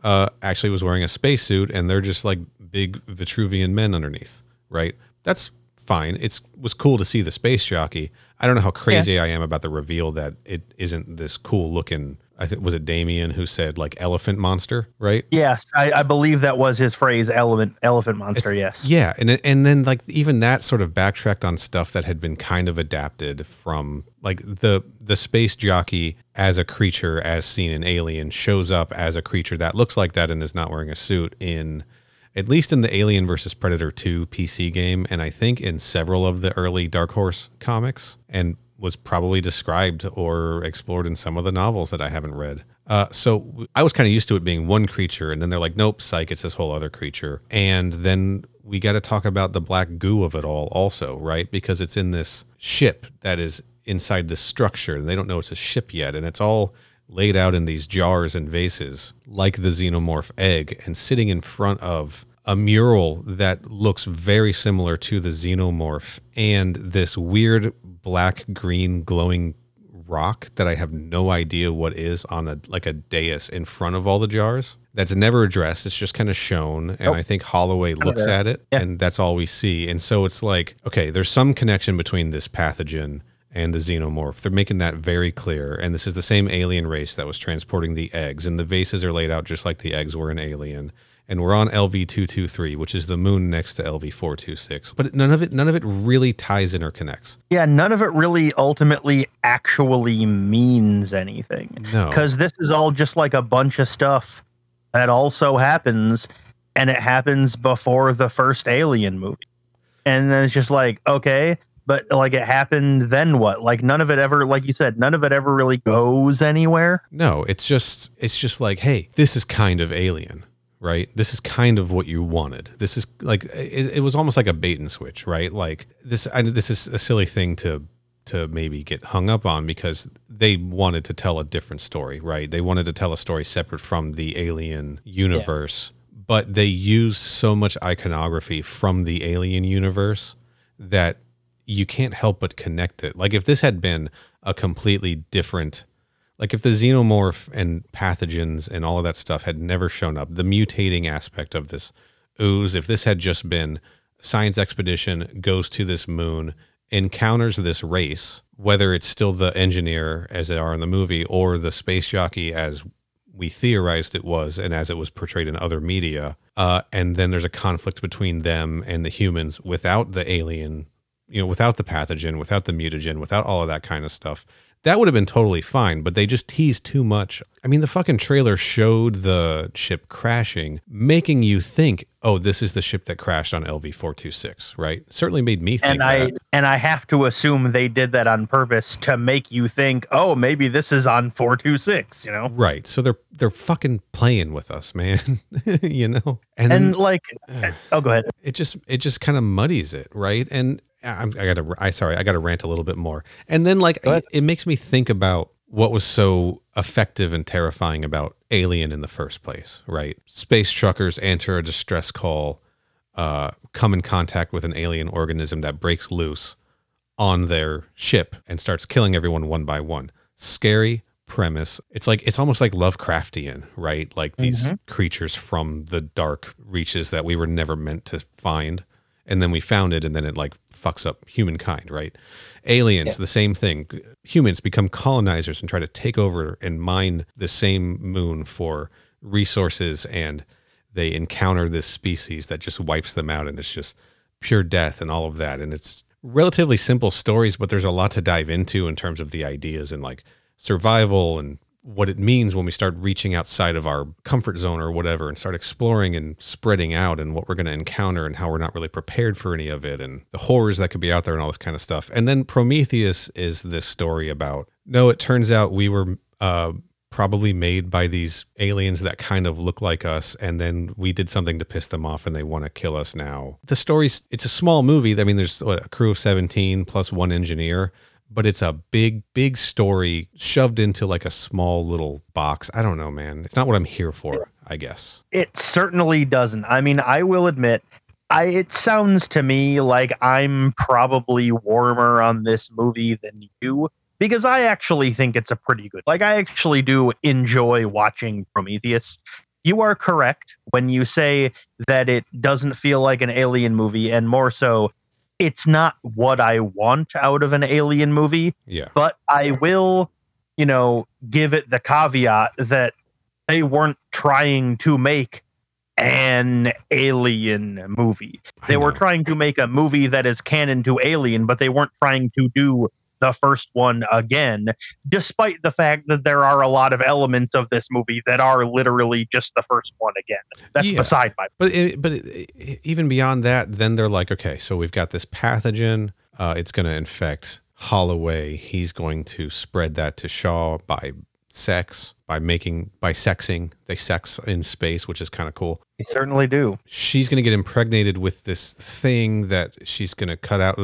uh, actually was wearing a spacesuit and they're just like big Vitruvian men underneath, right? That's fine. It's was cool to see the space jockey. I don't know how crazy I am about the reveal that it isn't this cool looking. I think was it Damien who said like elephant monster, right? Yes, I, I believe that was his phrase. Element, elephant monster. yes. Yeah, and and then like even that sort of backtracked on stuff that had been kind of adapted from like the the space jockey as a creature as seen in Alien shows up as a creature that looks like that and is not wearing a suit in at least in the Alien versus Predator 2 PC game and I think in several of the early Dark Horse comics and was probably described or explored in some of the novels that I haven't read. Uh, so I was kind of used to it being one creature, and then they're like, nope, psych, it's this whole other creature. And then we got to talk about the black goo of it all, also, right? Because it's in this ship that is inside this structure, and they don't know it's a ship yet, and it's all laid out in these jars and vases, like the xenomorph egg, and sitting in front of a mural that looks very similar to the xenomorph and this weird black green glowing rock that I have no idea what is on a like a dais in front of all the jars. That's never addressed. It's just kind of shown, and Nope. I think Holloway looks at it, Yeah. and that's all we see. And so it's like, okay, there's some connection between this pathogen and the xenomorph. They're making that very clear. And this is the same alien race that was transporting the eggs, and the vases are laid out just like the eggs were an Alien. And we're on LV two two three, which is the moon next to LV four two six. But none of it, none of it really ties in or connects. Yeah, none of it really ultimately actually means anything. No, because this is all just like a bunch of stuff that also happens and it happens before the first alien movie and then it's just like okay but like it happened then what like none of it ever like you said none of it ever really goes anywhere No, it's just it's just like, hey, this is kind of alien, right? This is kind of what you wanted. This is like it, it was almost like a bait and switch, right? Like this this is a silly thing to to maybe get hung up on because they wanted to tell a different story, right? They wanted to tell a story separate from the alien universe, but they used so much iconography from the alien universe that you can't help but connect it. Like if this had been a completely different like if the xenomorph and pathogens and all of that stuff had never shown up, the mutating aspect of this ooze, if this had just been science expedition goes to this moon, encounters this race, whether it's still the engineer as they are in the movie or the space jockey as we theorized it was and as it was portrayed in other media, uh, and then there's a conflict between them and the humans without the alien, you know, without the pathogen, without the mutagen, without all of that kind of stuff that would have been totally fine, but they just teased too much. I mean, the fucking trailer showed the ship crashing, making you think, oh, this is the ship that crashed on LV 426, right? Certainly made me think and i that. and i have to assume they did that on purpose to make you think oh maybe this is on 426 you know Right. So they're they're fucking playing with us, man. you know? And, and like oh go ahead it just it just kind of muddies it, right? And I'm, I gotta I sorry I gotta rant a little bit more. And then like it, it makes me think about what was so effective and terrifying about Alien in the first place, right? Space truckers answer a distress call, uh, come in contact with an alien organism that breaks loose on their ship and starts killing everyone one by one. Scary premise. It's like it's almost like Lovecraftian, right? Like these creatures from the dark reaches that we were never meant to find. And then we found it and then it like fucks up humankind, right? Aliens, the same thing. Humans become colonizers and try to take over and mine the same moon for resources and they encounter this species that just wipes them out and it's just pure death and all of that and it's relatively simple stories but there's a lot to dive into in terms of the ideas and like survival and what it means when we start reaching outside of our comfort zone or whatever and start exploring and spreading out and what we're going to encounter and how we're not really prepared for any of it and the horrors that could be out there and all this kind of stuff. And then Prometheus is this story about no, it turns out we were uh, probably made by these aliens that kind of look like us and then we did something to piss them off and they want to kill us now. The story's it's a small movie. I mean there's what, a crew of 17 plus one engineer but it's a big, big story shoved into like a small little box. I don't know, man. It's not what I'm here for, I guess. It certainly doesn't. I mean, I will admit, I it sounds to me like I'm probably warmer on this movie than you because I actually think it's a pretty good. Like I actually do enjoy watching Prometheus. You are correct when you say that it doesn't feel like an alien movie and more so it's not what I want out of an alien movie, Yeah. but I will, you know, give it the caveat that they weren't trying to make an alien movie. They were trying to make a movie that is canon to Alien, but they weren't trying to do the first one again, despite the fact that there are a lot of elements of this movie that are literally just the first one again. That's Yeah. beside my But it, but it, it- even beyond that, then they're like, okay, so we've got this pathogen. Uh, it's going to infect Holloway. He's going to spread that to Shaw by sex, by making, by sexing. They sex in space, which is kind of cool. They certainly do. She's going to get impregnated with this thing that she's going to cut out.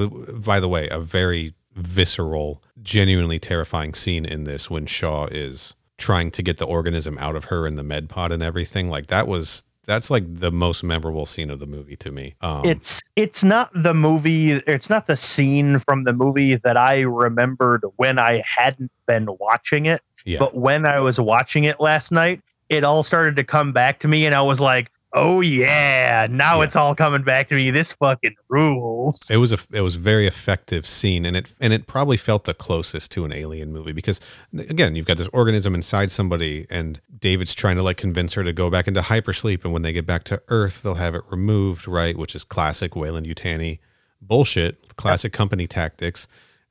By the way, a very visceral, genuinely terrifying scene in this when Shaw is trying to get the organism out of her in the med pod and everything. Like that was that's like the most memorable scene of the movie to me. Um, it's it's not the movie it's not the scene from the movie that i remembered when i hadn't been watching it yeah, but when i was watching it last night it all started to come back to me and i was like oh yeah now Yeah. it's all coming back to me this fucking rules it was a it was a very effective scene, and it and it probably felt the closest to an alien movie because again, you've got this organism inside somebody, and David's trying to like convince her to go back into hypersleep, and when they get back to Earth, they'll have it removed, right? Which is classic Weyland Yutani bullshit, classic company tactics.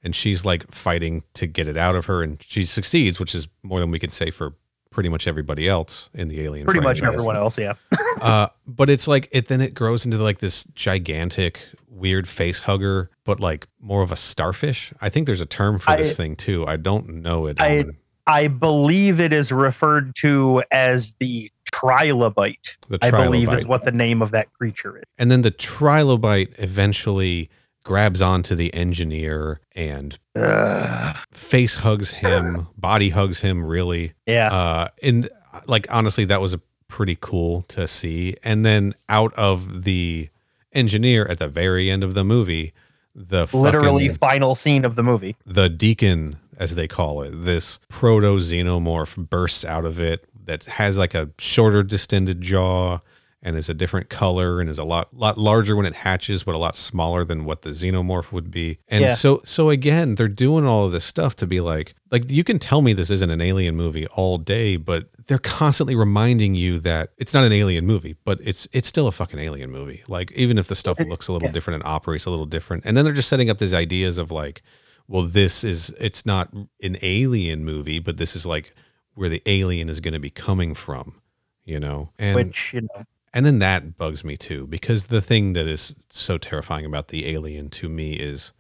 And she's like fighting to get it out of her, and she succeeds, which is more than we could say for pretty much everybody else in the Alien. pretty much franchise everyone else yeah uh, but it's like it then it grows into like this gigantic weird face hugger, but like more of a starfish. I think there's a term for this thing too. I don't know it. I- i believe it is referred to as the trilobite the i believe is what the name of that creature is and then the trilobite eventually grabs onto the engineer and Ugh. face hugs him, body hugs him really. yeah Uh, and like honestly, that was a pretty cool to see. And then out of the engineer at the very end of the movie, the literally fucking- final scene of the movie the deacon, as they call it, this proto xenomorph bursts out of it that has like a shorter distended jaw and is a different color and is a lot lot larger when it hatches, but a lot smaller than what the xenomorph would be. And Yeah. so so again, they're doing all of this stuff to be like like you can tell me this isn't an alien movie all day, but they're constantly reminding you that it's not an alien movie, but it's it's still a fucking alien movie. Like even if the stuff looks a little yeah. different and operates a little different. And then they're just setting up these ideas of like well, this is it's not an alien movie, but this is like where the alien is going to be coming from, you know. And which you know and then that bugs me too because the thing that is so terrifying about the alien to me is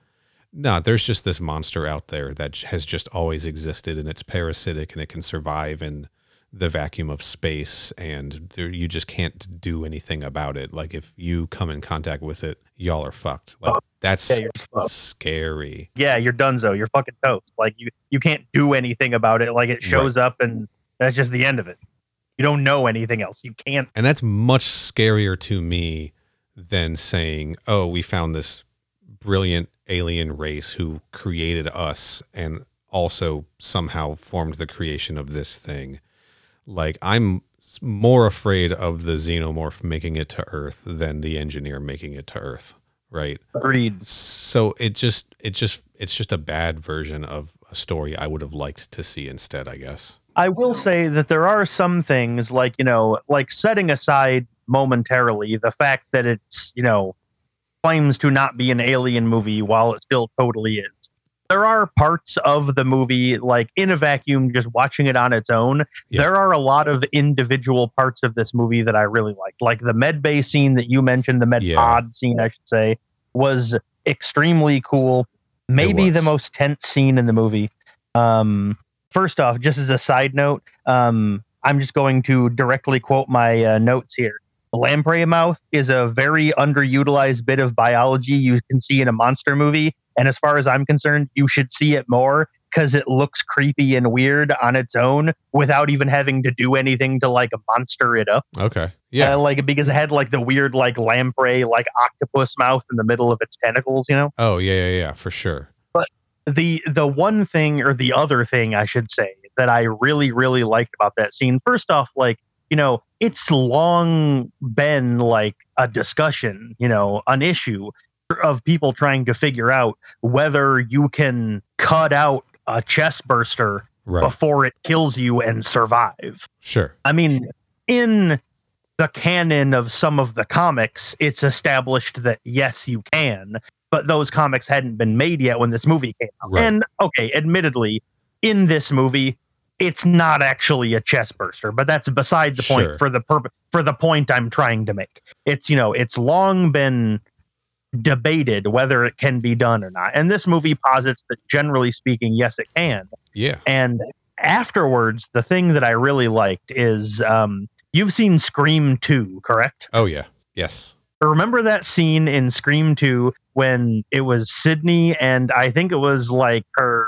no, there's just this monster out there that has just always existed and it's parasitic and it can survive in the vacuum of space and there, you just can't do anything about it. Like if you come in contact with it, y'all are fucked. Like oh, that's yeah, fucked. scary. yeah, you're donezo. You're fucking toast. Like you, you can't do anything about it. Like it shows up, and that's just the end of it. You don't know anything else. You can't. And that's much scarier to me than saying, oh, we found this brilliant alien race who created us and also somehow formed the creation of this thing. Like, I'm more afraid of the xenomorph making it to Earth than the engineer making it to Earth. Right. Agreed. So it just, it just, it's just a bad version of a story I would have liked to see instead, I guess. I will say that there are some things like you know, like setting aside momentarily the fact that it's you know claims to not be an alien movie while it still totally is. There are parts of the movie, like in a vacuum, just watching it on its own. Yeah. There are a lot of individual parts of this movie that I really liked. Like the med bay scene that you mentioned, the med Yeah. pod scene, I should say, was extremely cool. Maybe the most tense scene in the movie. Um, first off, just as a side note, um, I'm just going to directly quote my uh, notes here. The lamprey mouth is a very underutilized bit of biology you can see in a monster movie. And as far as I'm concerned, you should see it more because it looks creepy and weird on its own without even having to do anything to like monster it up. Okay. Yeah. Uh, like because it had like the weird like lamprey like octopus mouth in the middle of its tentacles, you know? oh, yeah, yeah, yeah, for sure. The the one thing or the other thing I should say that I really really liked about that scene first off like you know it's long been like a discussion you know an issue of people trying to figure out whether you can cut out a chest burster Right. before it kills you and survive. Sure. I mean, in the canon of some of the comics, it's established that yes, you can, but those comics hadn't been made yet when this movie came out. Right. And okay, admittedly, in this movie, it's not actually a chest burster, but that's beside the point for the purpose for the point I'm trying to make. It's you know, it's long been debated whether it can be done or not. And this movie posits that generally speaking, yes, it can. Yeah. And afterwards, the thing that I really liked is um, you've seen Scream 2, correct? Oh yeah. Yes. Remember that scene in Scream 2 when it was Sidney and I think it was like her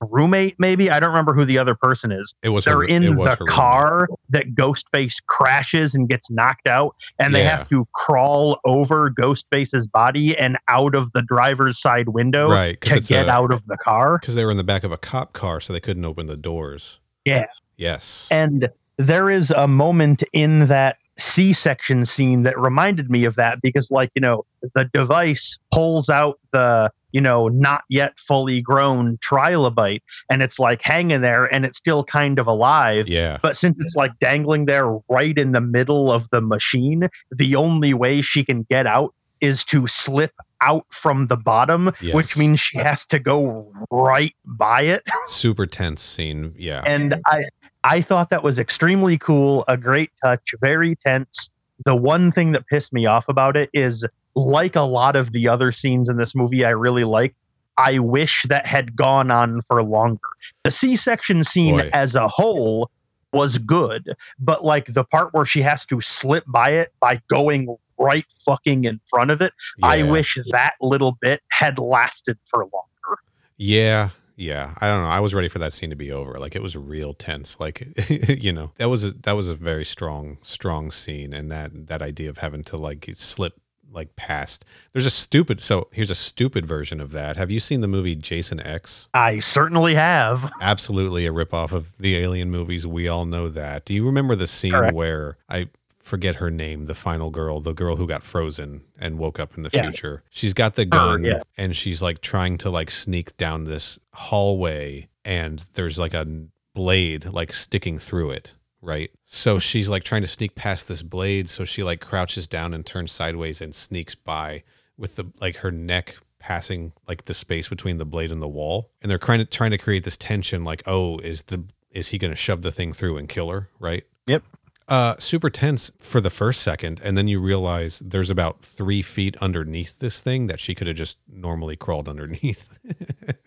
roommate, maybe? I don't remember who the other person is. It was. They're her, in was the car that Ghostface crashes and gets knocked out, and they Yeah. have to crawl over Ghostface's body and out of the driver's side window. Right. to get out of the car. Because they were in the back of a cop car, so they couldn't open the doors. Yeah. Yes. And there is a moment in that C section scene that reminded me of that because, like, you know, the device pulls out the, you know, not yet fully grown trilobite and it's like hanging there and it's still kind of alive. yeah. But since it's like dangling there right in the middle of the machine, the only way she can get out is to slip out from the bottom, Yes. which means she has to go right by it Super tense scene. Yeah. and I I thought that was extremely cool, a great touch, very tense. The one thing that pissed me off about it is like a lot of the other scenes in this movie I really like, I wish that had gone on for longer. The C-section scene Boy. as a whole was good, but like the part where she has to slip by it by going right fucking in front of it, I wish that little bit had lasted for longer. Yeah. Yeah. I don't know. I was ready for that scene to be over. Like it was real tense. Like you know, that was a that was a very strong, strong scene. And that that idea of having to like slip like past. There's a stupid so here's a stupid version of that. Have you seen the movie Jason X? I certainly have. Absolutely a ripoff of the alien movies. We all know that. Do you remember the scene Correct. where I forget her name, the final girl, the girl who got frozen and woke up in the Yeah. future. She's got the uh, gun yeah. and she's like trying to like sneak down this hallway and there's like a blade like sticking through it, right? So she's like trying to sneak past this blade, so she like crouches down and turns sideways and sneaks by with the like her neck passing like the space between the blade and the wall. And they're trying to trying to create this tension like, "Oh, is the is he going to shove the thing through and kill her?" right? Yep. Uh, super tense for the first second, and then you realize there's about three feet underneath this thing that she could have just normally crawled underneath.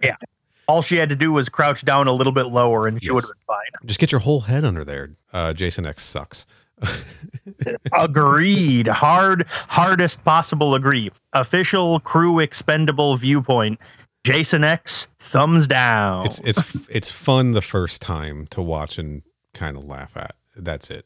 Yeah, all she had to do was crouch down a little bit lower and she Yes. would have been fine. just get your whole head under there. Uh, Jason X sucks. Agreed. Hard, hardest possible agree. Official crew expendable viewpoint. Jason X, thumbs down. It's it's it's fun the first time to watch and kind of laugh at. That's it.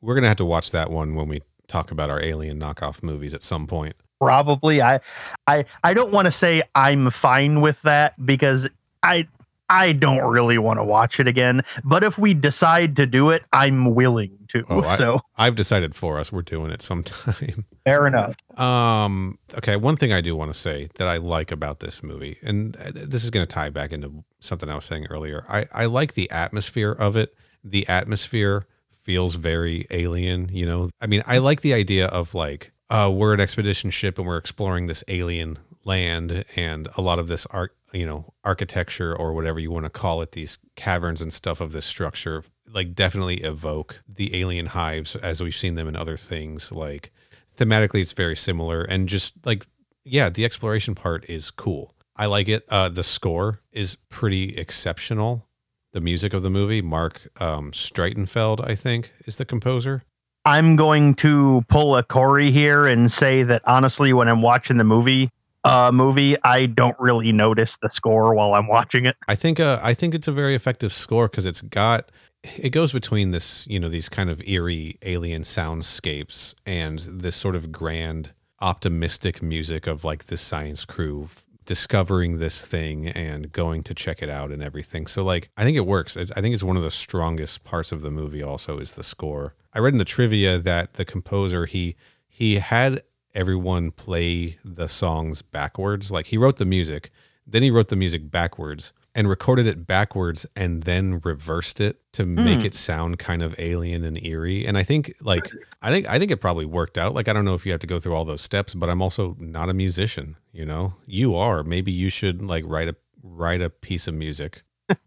We're gonna have to watch that one when we talk about our alien knockoff movies at some point. probably I I I don't want to say I'm fine with that because I I don't really want to watch it again. But if we decide to do it, I'm willing to. Oh, so I've decided for us. We're doing it sometime. fair enough. Um. Okay. One thing I do want to say that I like about this movie, and uh, this is going to tie back into something I was saying earlier. I I like the atmosphere of it. The atmosphere feels very alien. You know. I mean, I like the idea of like, uh, we're an expedition ship and we're exploring this alien land, and a lot of this art, you know, architecture or whatever you want to call it, these caverns and stuff of this structure, like definitely evoke the alien hives as we've seen them in other things like thematically it's very similar and just like yeah the exploration part is cool i like it uh the score is pretty exceptional the music of the movie Marc um streitenfeld i think is the composer I'm going to pull a Corey here and say that honestly, when I'm watching the movie, uh, movie, I don't really notice the score while I'm watching it. i think uh i think it's a very effective score because it's got it goes between this you know these kind of eerie alien soundscapes and this sort of grand optimistic music of like this science crew discovering this thing and going to check it out and everything. So like i think it works. I think it's one of the strongest parts of the movie also is the score. I read in the trivia that the composer he he had everyone play the songs backwards. Like he wrote the music, then he wrote the music backwards and recorded it backwards and then reversed it to make Hmm. it sound kind of alien and eerie. And I think like I think I think it probably worked out. Like I don't know if you have to go through all those steps, but I'm also not a musician, you know. You are. Maybe you should like write a write a piece of music.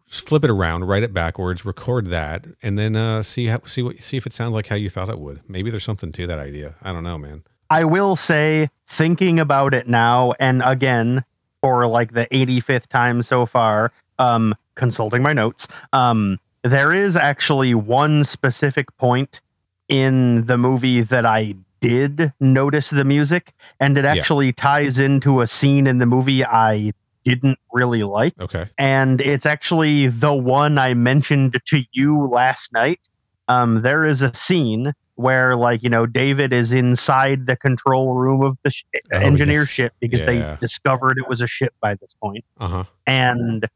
Just flip it around, write it backwards, record that, and then uh, see how see what see if it sounds like how you thought it would. Maybe there's something to that idea. I don't know, man. I will say, thinking about it now, and again for like the 85th time so far, um, consulting my notes, um, there is actually one specific point in the movie that I did notice the music, and it Yeah. actually ties into a scene in the movie I didn't really like. Okay. and it's actually the one I mentioned to you last night. Um, there is a scene where, like, you know, David is inside the control room of the sh- Oh, engineer yes. ship because Yeah. they discovered it was a ship by this point, Uh huh. and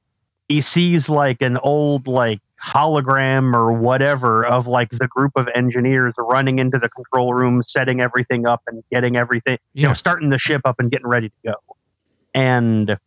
he sees like an old like hologram or whatever of like the group of engineers running into the control room, setting everything up and getting everything, you know, starting the ship up and getting ready to go. And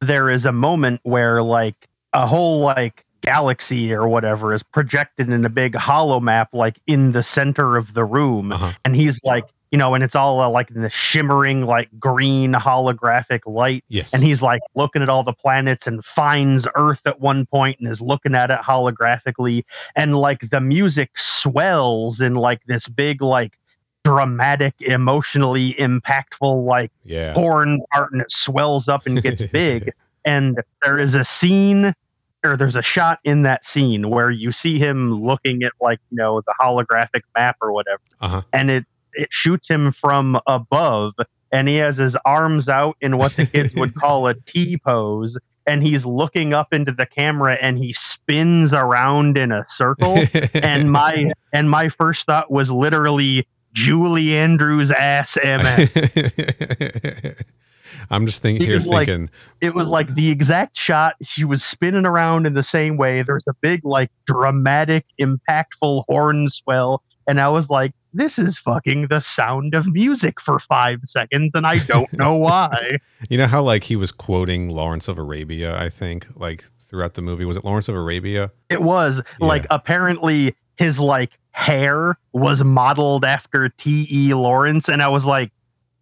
there is a moment where like a whole like galaxy or whatever is projected in a big hollow map like in the center of the room Uh huh. and he's like you know and it's all uh, like in the shimmering like green holographic light Yes. and he's like looking at all the planets and finds earth at one point and is looking at it holographically and like the music swells in like this big like dramatic emotionally impactful like yeah. horn part and it swells up and gets big and there is a scene or there's a shot in that scene where you see him looking at like you know the holographic map or whatever Uh-huh. and it it shoots him from above and he has his arms out in what the kids would call a T pose and he's looking up into the camera and he spins around in a circle and my and my first thought was literally Julie Andrews ass MS I'm just thinking here Because, like, thinking it was like the exact shot. She was spinning around in the same way. There's a big, like, dramatic, impactful horn swell. And I was like, this is fucking the sound of music for five seconds. And I don't know why. you know how like he was quoting Lawrence of Arabia, I think, like throughout the movie. Was it Lawrence of Arabia? It was like, apparently, his, like, hair was modeled after T.E. Lawrence. And I was like,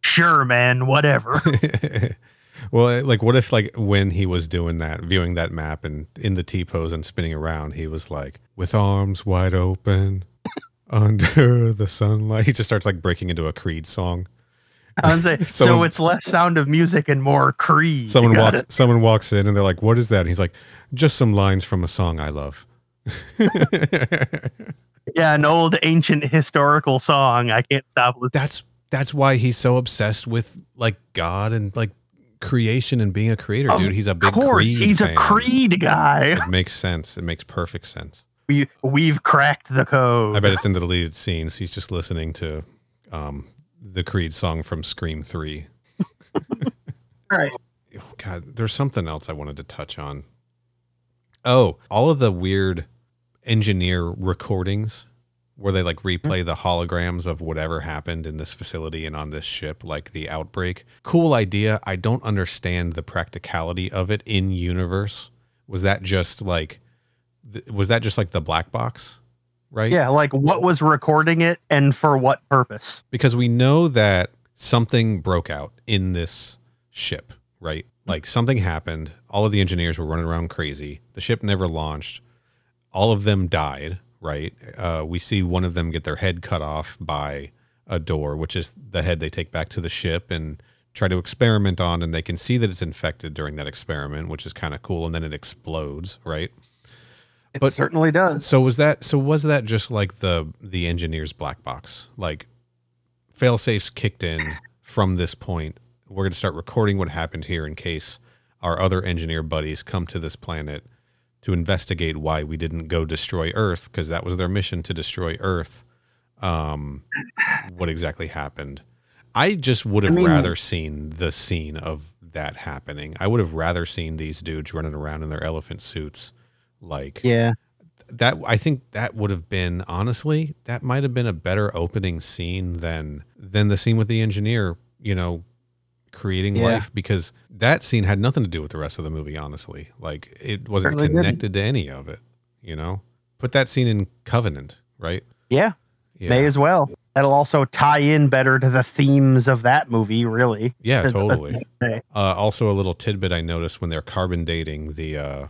sure, man, whatever. well, like what if like when he was doing that, viewing that map and in the T pose and spinning around, he was like with arms wide open under the sunlight. He just starts like breaking into a Creed song. I was like, so it's less sound of music and more Creed. Someone walks it. someone walks in and they're like, "What is that?" And he's like, "Just some lines from a song I love." Yeah, an old ancient historical song. I can't stop listening. that's that's why he's so obsessed with like God and like creation and being a creator, Of dude. He's a big creed. Of course, Creed he's fan. a Creed guy. It makes sense. It makes perfect sense. We we've cracked the code. I bet it's in the deleted scenes. He's just listening to um, the Creed song from Scream Three. Right. Oh, God, there's something else I wanted to touch on. Oh, all of the weird engineer recordings where they like mm-hmm. replay the holograms of whatever happened in this facility and on this ship, like the outbreak. Cool idea. I don't understand the practicality of it in universe. Was that just like, was that just like the black box? Right? Yeah, like what was recording it and for what purpose? because we know that something broke out in this ship, right? Mm-hmm. Like something happened. All of the engineers were running around crazy. The ship never launched. All of them died, right? Uh, we see one of them get their head cut off by a door, which is the head they take back to the ship and try to experiment on. And they can see that it's infected during that experiment, which is kind of cool. And then it explodes, right? It But- certainly does. So was that so was that just like the the engineer's black box? Like fail safes kicked in from this point. We're going to start recording what happened here in case our other engineer buddies come to this planet to investigate why we didn't go destroy Earth because that was their mission to destroy Earth. Um, what exactly happened? I just would have I mean- rather seen the scene of that happening. I would have rather seen these dudes running around in their elephant suits, like Yeah. that I think that would have been honestly that might have been a better opening scene than than the scene with the engineer, you know, creating Yeah. life because that scene had nothing to do with the rest of the movie. Honestly, like it wasn't Certainly didn't. connected to any of it. You know, put that scene in Covenant, right? Yeah, Yeah, may as well. That'll also tie in better to the themes of that movie, really. yeah, totally. Uh, also, a little tidbit I noticed when they're carbon dating the uh,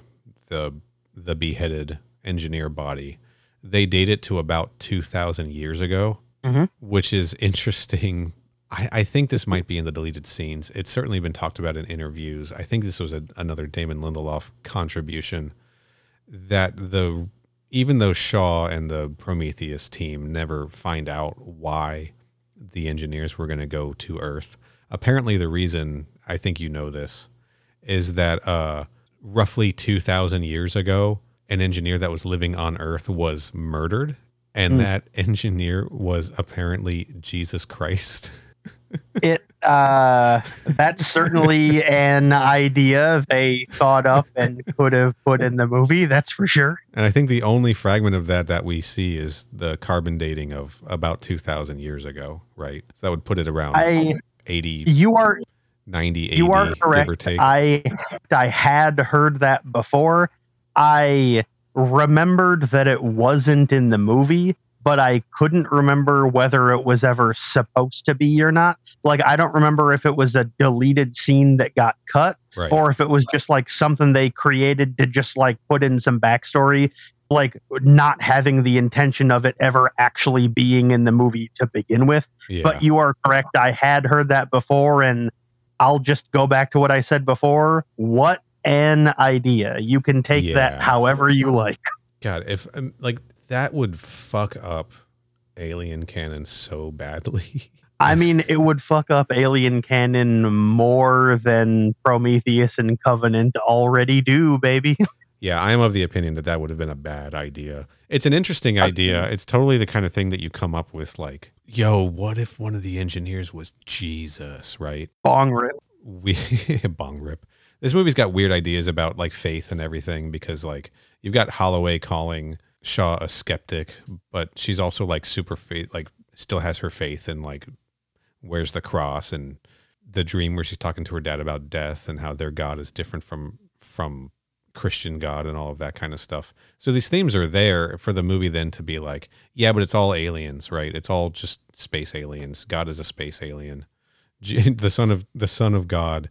the the beheaded engineer body, they date it to about two thousand years ago, Mhm. which is interesting. I, I think this might be in the deleted scenes. It's certainly been talked about in interviews. I think this was a, another Damon Lindelof contribution that the even though Shaw and the Prometheus team never find out why the engineers were going to go to Earth, apparently the reason I think you know this is that uh, roughly 2,000 years ago, an engineer that was living on Earth was murdered, and Hmm. that engineer was apparently Jesus Christ. It uh, that's certainly an idea they thought up and could have put in the movie. That's for sure. And I think the only fragment of that that we see is the carbon dating of about 2,000 years ago, right? So that would put it around I 80, you are 90 AD, you are give or correct. take. I I had heard that before. I remembered that it wasn't in the movie, but I couldn't remember whether it was ever supposed to be or not. Like I don't remember if it was a deleted scene that got cut right. or if it was just like something they created to just like put in some backstory, like not having the intention of it ever actually being in the movie to begin with. yeah. But you are correct. I had heard that before, and I'll just go back to what I said before. What an idea! You can take that however you like. God, if um, like that would fuck up alien canon so badly. I mean, it would fuck up Alien canon more than Prometheus and Covenant already do, baby. yeah, I am of the opinion that that would have been a bad idea. It's an interesting idea. It's totally the kind of thing that you come up with like, yo, what if one of the engineers was Jesus, right? Bong rip. we bong rip. This movie's got weird ideas about like faith and everything because like you've got Holloway calling Shaw a skeptic, but she's also like super faith, like still has her faith and like wears the cross and the dream where she's talking to her dad about death and how their God is different from from Christian God and all of that kind of stuff. So these themes are there for the movie then to be like, yeah, but it's all aliens, right? It's all just space aliens. God is a space alien. The son of the son of God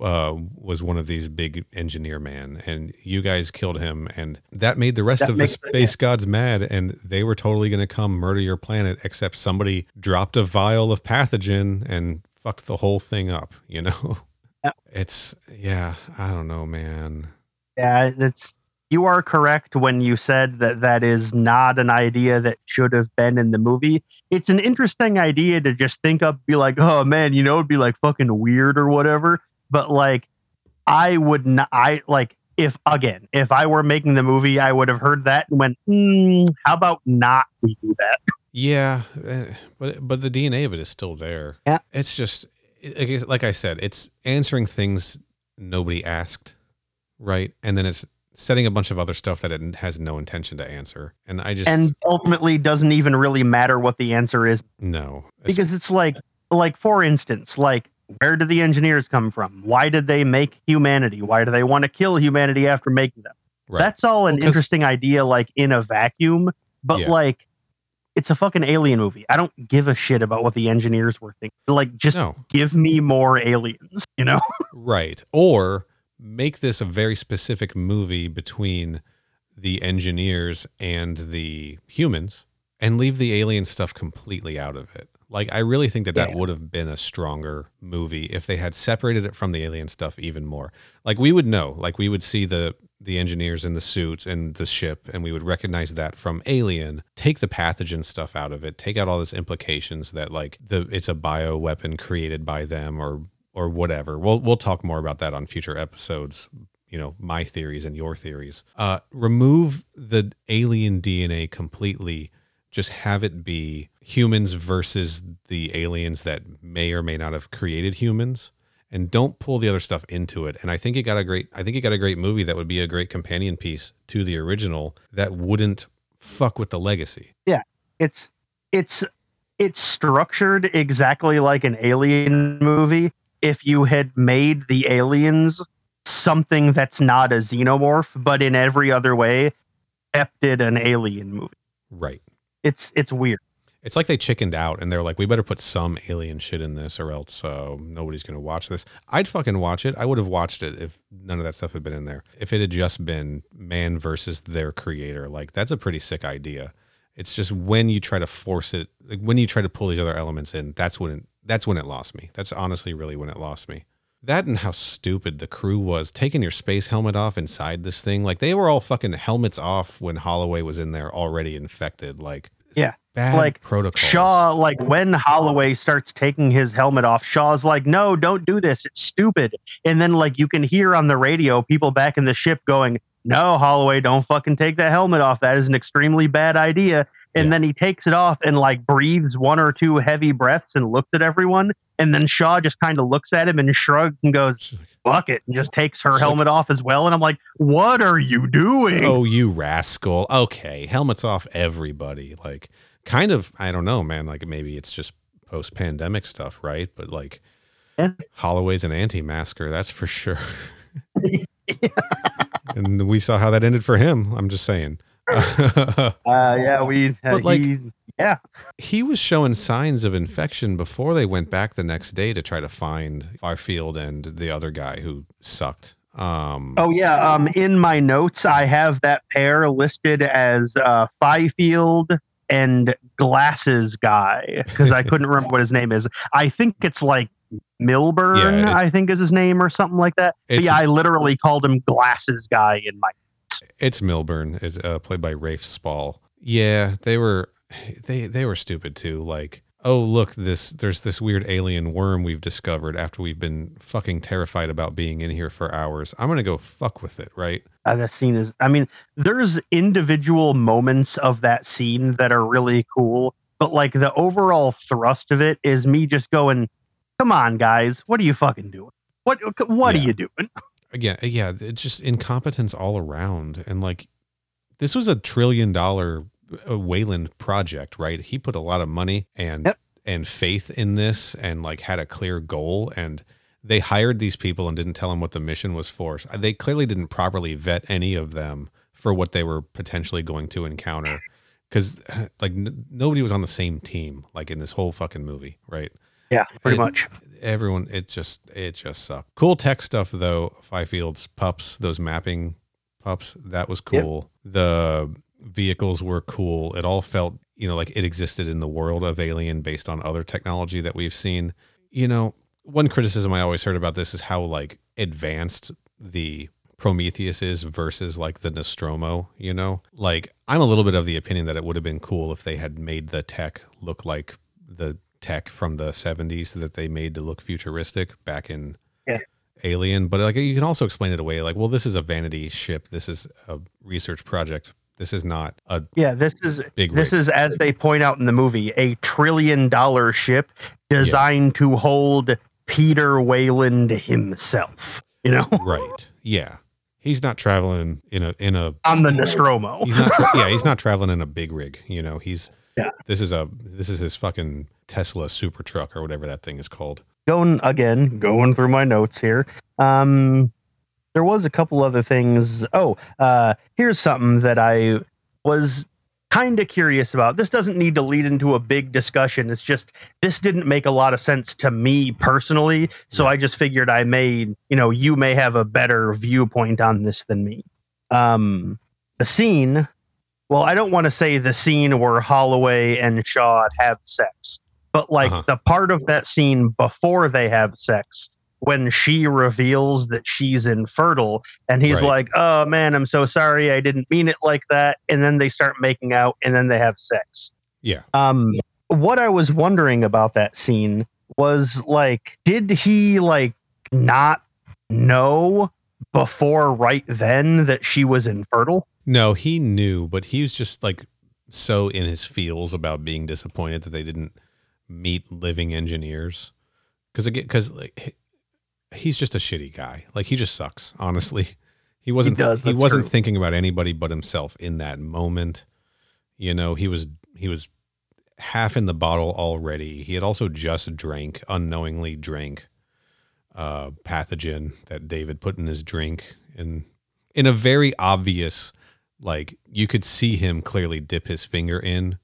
uh, was one of these big engineer man, and you guys killed him, and that made the rest That of the space gods mad, and they were totally going to come murder your planet, except somebody dropped a vial of pathogen and fucked the whole thing up. You know, Yeah. it's yeah, I don't know, man. Yeah, it's you are correct when you said that that is not an idea that should have been in the movie. It's an interesting idea to just think up, be like, oh man, you know, it'd be like fucking weird or whatever. But like, I would not. I like if again, if I were making the movie, I would have heard that and went, hmm, how about not we do that? Yeah, eh, but but the DNA of it is still there. Yeah. it's just like I said, it's answering things nobody asked, right? And then it's setting a bunch of other stuff that it has no intention to answer. And I just and ultimately, doesn't even really matter what the answer is no because it's like like for instance like where did the engineers come from? Why did they make humanity? Why do they want to kill humanity after making them? Right. that's all an Well, 'cause- interesting idea like in a vacuum but Yeah. like it's a fucking alien movie. I don't give a shit about what the engineers were thinking. Like just no. give me more aliens you know? Right. Or make this a very specific movie between the engineers and the humans and leave the alien stuff completely out of it. Like I really think that that Yeah. would have been a stronger movie if they had separated it from the alien stuff even more. Like we would know, like we would see the the engineers in the suits and the ship and we would recognize that from Alien. Take the pathogen stuff out of it. Take out all this implications that like the it's a bio weapon created by them or or whatever. We'll we'll talk more about that on future episodes. You know, my theories and your theories. Uh, remove the alien DNA completely. Just have it be humans versus the aliens that may or may not have created humans, and don't pull the other stuff into it. And I think it got a great I think it got a great movie that would be a great companion piece to the original that wouldn't fuck with the legacy. Yeah. It's it's it's structured exactly like an alien movie if you had made the aliens something that's not a xenomorph but in every other way kept it an alien movie Right. It's it's weird It's like they chickened out and they're like, we better put some alien shit in this or else uh, nobody's going to watch this. I'd fucking watch it. I would have watched it if none of that stuff had been in there. If it had just been man versus their creator, like that's a pretty sick idea. It's just when you try to force it, like when you try to pull these other elements in, that's when it, that's when it lost me. That's honestly really when it lost me. That and how stupid the crew was taking your space helmet off inside this thing. Like they were all fucking helmets off when Holloway was in there already infected. Like Yeah, bad like, protocols. shaw like when holloway starts taking his helmet off shaw's like no don't do this. It's stupid. And then like you can hear on the radio people back in the ship going no holloway don't fucking take that helmet off. That is an extremely bad idea. And Yeah. then he takes it off and like breathes one or two heavy breaths and looks at everyone and then shaw just kind of looks at him and shrugs and goes fuck it and just takes her helmet off as well and i'm like what are you doing oh, you rascal. Okay, helmets off, everybody. Like, kind of, I don't know, man. Like, maybe it's just post pandemic stuff, right? But like, Yeah. Holloway's an anti masker, that's for sure. and we saw how that ended for him. I'm just saying. uh yeah we uh, But, like- he- yeah he was showing signs of infection before they went back the next day to try to find Fifield and the other guy who sucked. Um, Oh yeah, um, in my notes I have that pair listed as uh, Fifield and Glasses guy because I couldn't remember what his name is. I think it's like Milburn. Yeah, it- I think is his name or something like that. But yeah, I literally called him Glasses guy in my. It's Milburn. It's uh, played by Rafe Spall. Yeah, they were they they were stupid too. Like, oh look, this there's this weird alien worm we've discovered after we've been fucking terrified about being in here for hours. I'm gonna go fuck with it, right? Uh, that scene is. I mean, there's individual moments of that scene that are really cool, but like the overall thrust of it is me just going, "Come on, guys, what are you fucking doing? What what Yeah. are you doing?" Again, yeah, it's just incompetence all around. And like, this was a trillion dollar Weyland project, right? He put a lot of money and Yep. and faith in this, and like had a clear goal and. They hired these people and didn't tell them what the mission was for. They clearly didn't properly vet any of them for what they were potentially going to encounter because like n- nobody was on the same team like in this whole fucking movie right Yeah, pretty It- much. everyone it just it just sucked cool tech stuff though fifields pups those mapping pups that was Yep. cool the vehicles were cool it all felt you know like it existed in the world of alien based on other technology that we've seen you know one criticism i always heard about this is how like advanced the Prometheus is versus like the Nostromo, you know? Like I'm a little bit of the opinion that it would have been cool if they had made the tech look like the tech from the 70s that they made to look futuristic back in Yeah. Alien, but like you can also explain it away like well this is a vanity ship, this is a research project. This is not a Yeah, this is big this rig. is as they point out in the movie, a trillion dollar ship designed to hold Peter Weyland himself. You know, right. Yeah. He's not traveling in a in a on the Nostromo. he's not tra- yeah he's not traveling in a big rig you know he's Yeah. this is a this is his fucking tesla super truck or whatever that thing is called Going again, going through my notes here. Um, there was a couple other things. Oh, uh, here's something that I was kind of curious about. This doesn't need to lead into a big discussion. It's just this didn't make a lot of sense to me personally. So I just figured I may, you know, you may have a better viewpoint on this than me. Um, the scene. Well, I don't want to say the scene where Holloway and Shaw have sex, but like Uh-huh. the part of that scene before they have sex when she reveals that she's infertile and he's Right. like oh man i'm so sorry i didn't mean it like that and then they start making out and then they have sex. Yeah. Um what i was wondering about that scene was like did he like not know before right then that she was infertile? No he knew but he was just like so in his feels about being disappointed that they didn't meet living engineers. Because again because like he's just a shitty guy. Like he just sucks, honestly. He wasn't does, he wasn't true. thinking about anybody but himself in that moment. You know, he was he was half in the bottle already. He had also just drank, unknowingly drank uh pathogen that David put in his drink in in a very obvious like you could see him clearly dip his finger in.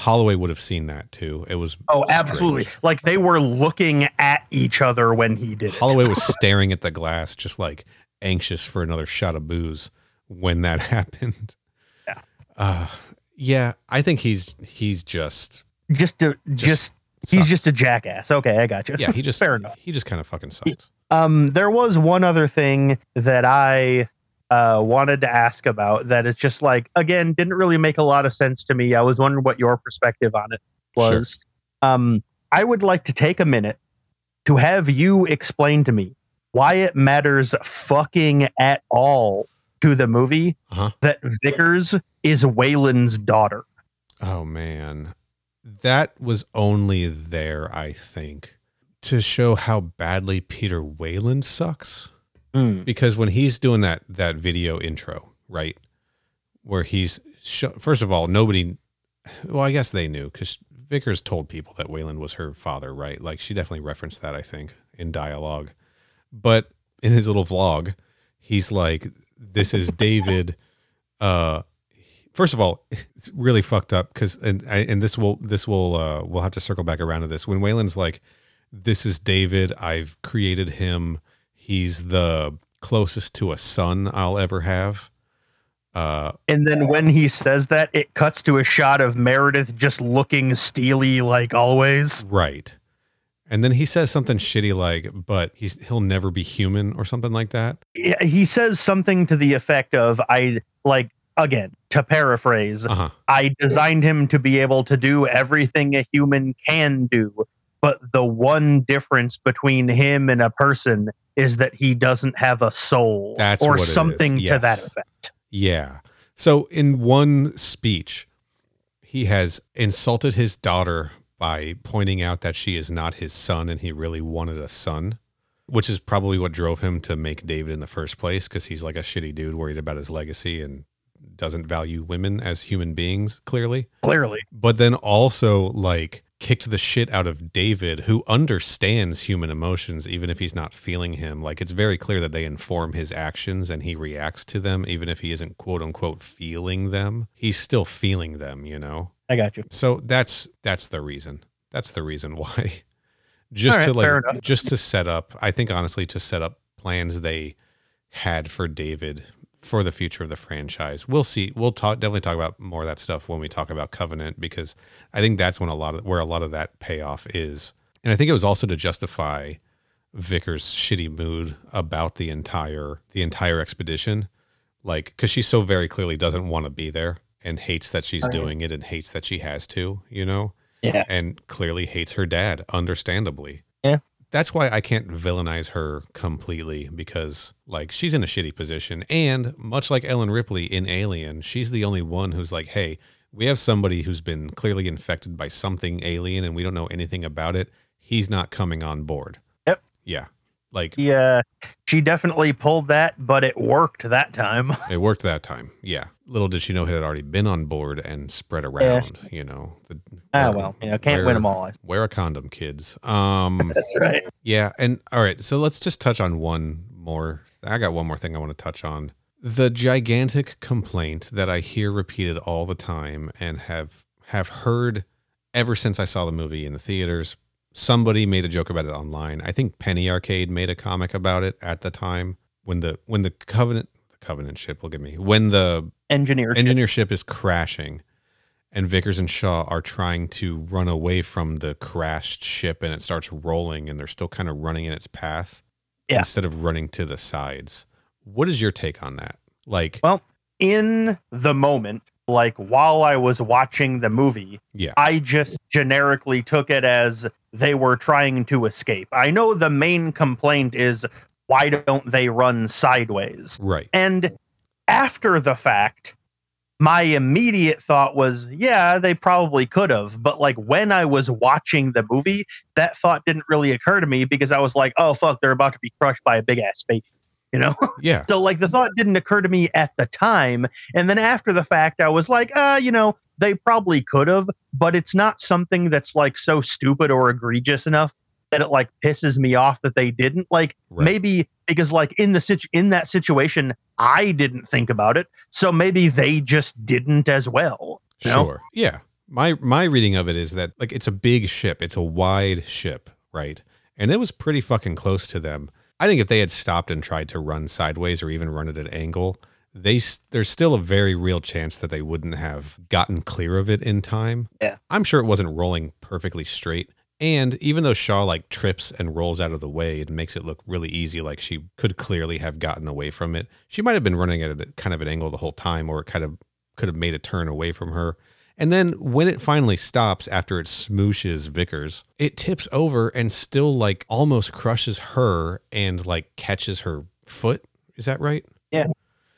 Holloway would have seen that too. It was Oh, strange. absolutely. Like they were looking at each other when he did it. Holloway was staring at the glass, just like anxious for another shot of booze when that happened. Yeah. Uh, yeah, I think he's he's just just to just, he's just a jackass. Okay, I got you. yeah he just fair enough. he just kind of fucking sucks. Um, there was one other thing that I uh, wanted to ask about that is just like again didn't really make a lot of sense to me. I was wondering what your perspective on it was. Um, I would like to take a minute to have you explain to me why it matters fucking at all to the movie Uh-huh. that Vickers is Weyland's daughter. Oh man, that was only there, I think, to show how badly Peter Weyland sucks. Hmm. because when he's doing that that video intro, right, where he's first of all, nobody, well, I guess they knew because Vickers told people that Weyland was her father, right? Like she definitely referenced that, I think, in dialogue. But in his little vlog, he's like, "This is David." Uh, first of all, it's really fucked up because, and and this will this will uh, we'll have to circle back around to this when Weyland's like, "This is David. I've created him." He's the closest to a son I'll ever have. Uh, And then when he says that, it cuts to a shot of Meredith just looking steely like always. right. And then he says something shitty like, but he's he'll never be human or something like that. Yeah, He says something to the effect of, I like, again, to paraphrase, Uh huh. I designed him to be able to do everything a human can do. But the one difference between him and a person is that he doesn't have a soul That's or what it is, something to that effect. Yeah. So in one speech, he has insulted his daughter by pointing out that she is not his son and he really wanted a son, which is probably what drove him to make David in the first place because he's like a shitty dude worried about his legacy and doesn't value women as human beings, clearly. Clearly. But then also like kicked the shit out of David, who understands human emotions, even if he's not feeling him. Like it's very clear that they inform his actions and he reacts to them, even if he isn't quote unquote feeling them. He's still feeling them, you know? I got you. So that's that's the reason. That's the reason why. Just All to like just to set up, I think honestly to set up plans they had for David for the future of the franchise. We'll see. We'll talk definitely talk about more of that stuff when we talk about Covenant because I think that's when a lot of where a lot of that payoff is. And I think it was also to justify Vickers' shitty mood about the entire the entire expedition. Like cuz she so very clearly doesn't want to be there and hates that she's Right. doing it and hates that she has to, you know? Yeah. And clearly hates her dad, understandably. That's why I can't villainize her completely because like she's in a shitty position and much like Ellen Ripley in Alien, she's the only one who's like, "Hey, we have somebody who's been clearly infected by something alien and we don't know anything about it. He's not coming on board." Yep. Yeah. Like Yeah, she definitely pulled that, but it worked that time. it worked that time. Yeah. Little did she know he had already been on board and spread around, Yeah. you know. The, Ah, wear- well, you know, can't wear- win them all. Wear a condom, kids. Um That's right. Yeah, and all right, so let's just touch on one more. I got one more thing I want to touch on. The gigantic complaint that I hear repeated all the time and have have heard ever since I saw the movie in the theaters. Somebody made a joke about it online. I think Penny Arcade made a comic about it at the time when the when the Covenant the Covenant ship, look at me. When the Engineer. engineer ship is crashing and Vickers and Shaw are trying to run away from the crashed ship and it starts rolling and they're still kind of running in its path Yeah. instead of running to the sides. What is your take on that? Like, Well, in the moment, like while I was watching the movie, yeah, I just generically took it as they were trying to escape. I know the main complaint is why don't they run sideways? right. And after the fact, my immediate thought was, yeah, they probably could have. But like when I was watching the movie, that thought didn't really occur to me because I was like, oh, fuck, they're about to be crushed by a big ass spaceship. You know? Yeah. so like the thought didn't occur to me at the time. And then after the fact, I was like, uh, you know, they probably could have, but it's not something that's like so stupid or egregious enough that it like pisses me off that they didn't. Like Right. maybe because like in the situ- in that situation, I didn't think about it, so maybe they just didn't as well. you know? Sure. Yeah. My my reading of it is that like it's a big ship. It's a wide ship, right? And it was pretty fucking close to them. I think if they had stopped and tried to run sideways or even run at an angle, they there's still a very real chance that they wouldn't have gotten clear of it in time. Yeah. I'm sure it wasn't rolling perfectly straight. And even though Shaw like trips and rolls out of the way, it makes it look really easy. Like she could clearly have gotten away from it. She might have been running at a kind of an angle the whole time, or kind of could have made a turn away from her. And then when it finally stops after it smooshes Vickers, it tips over and still like almost crushes her and like catches her foot. Is that right? Yeah.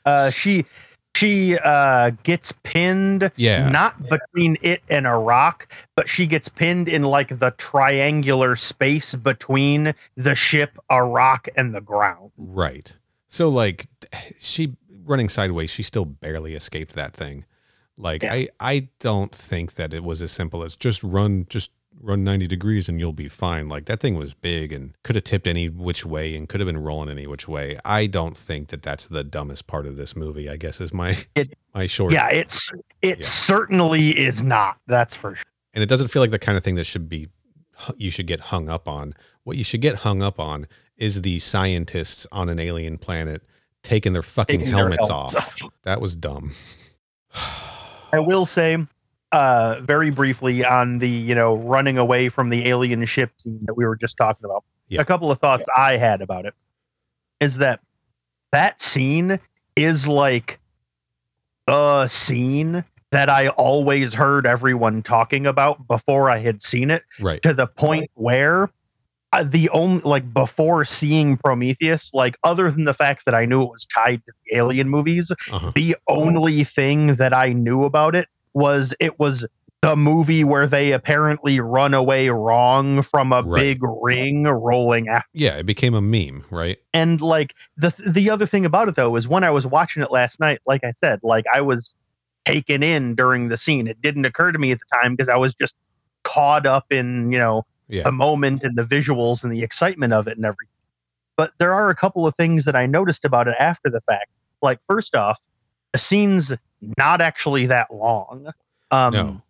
Uh, she she uh gets pinned Yeah. not between it and a rock, but she gets pinned in like the triangular space between the ship, a rock, and the ground. Right. So like she running sideways, she still barely escaped that thing. Like Yeah. I I don't think that it was as simple as just run just run 90 degrees and you'll be fine. Like that thing was big and could have tipped any which way and could have been rolling any which way. I don't think that that's the dumbest part of this movie, I guess is my It- my short. Yeah, it's it Yeah. certainly is not. That's for sure. And it doesn't feel like the kind of thing that should be you should get hung up on. What you should get hung up on is the scientists on an alien planet taking their fucking Taking their helmets, helmets off. That was dumb. I will say, uh, very briefly on the you know running away from the alien ship scene that we were just talking about. Yeah. A couple of thoughts I had about it is that that scene is like a scene that I always heard everyone talking about before I had seen it right. to the point where uh, the only like before seeing Prometheus, like other than the fact that I knew it was tied to the Alien movies, Uh-huh. the only thing that I knew about it was it was the movie where they apparently run away wrong from a Right. big ring rolling after. Yeah, it became a meme, right? And like the the other thing about it though is when I was watching it last night, like I said, like I was taken in during the scene. It didn't occur to me at the time because I was just caught up in you know Yeah. the moment and the visuals and the excitement of it and everything. But there are a couple of things that I noticed about it after the fact. Like first off, the scene's not actually that long. Um, No.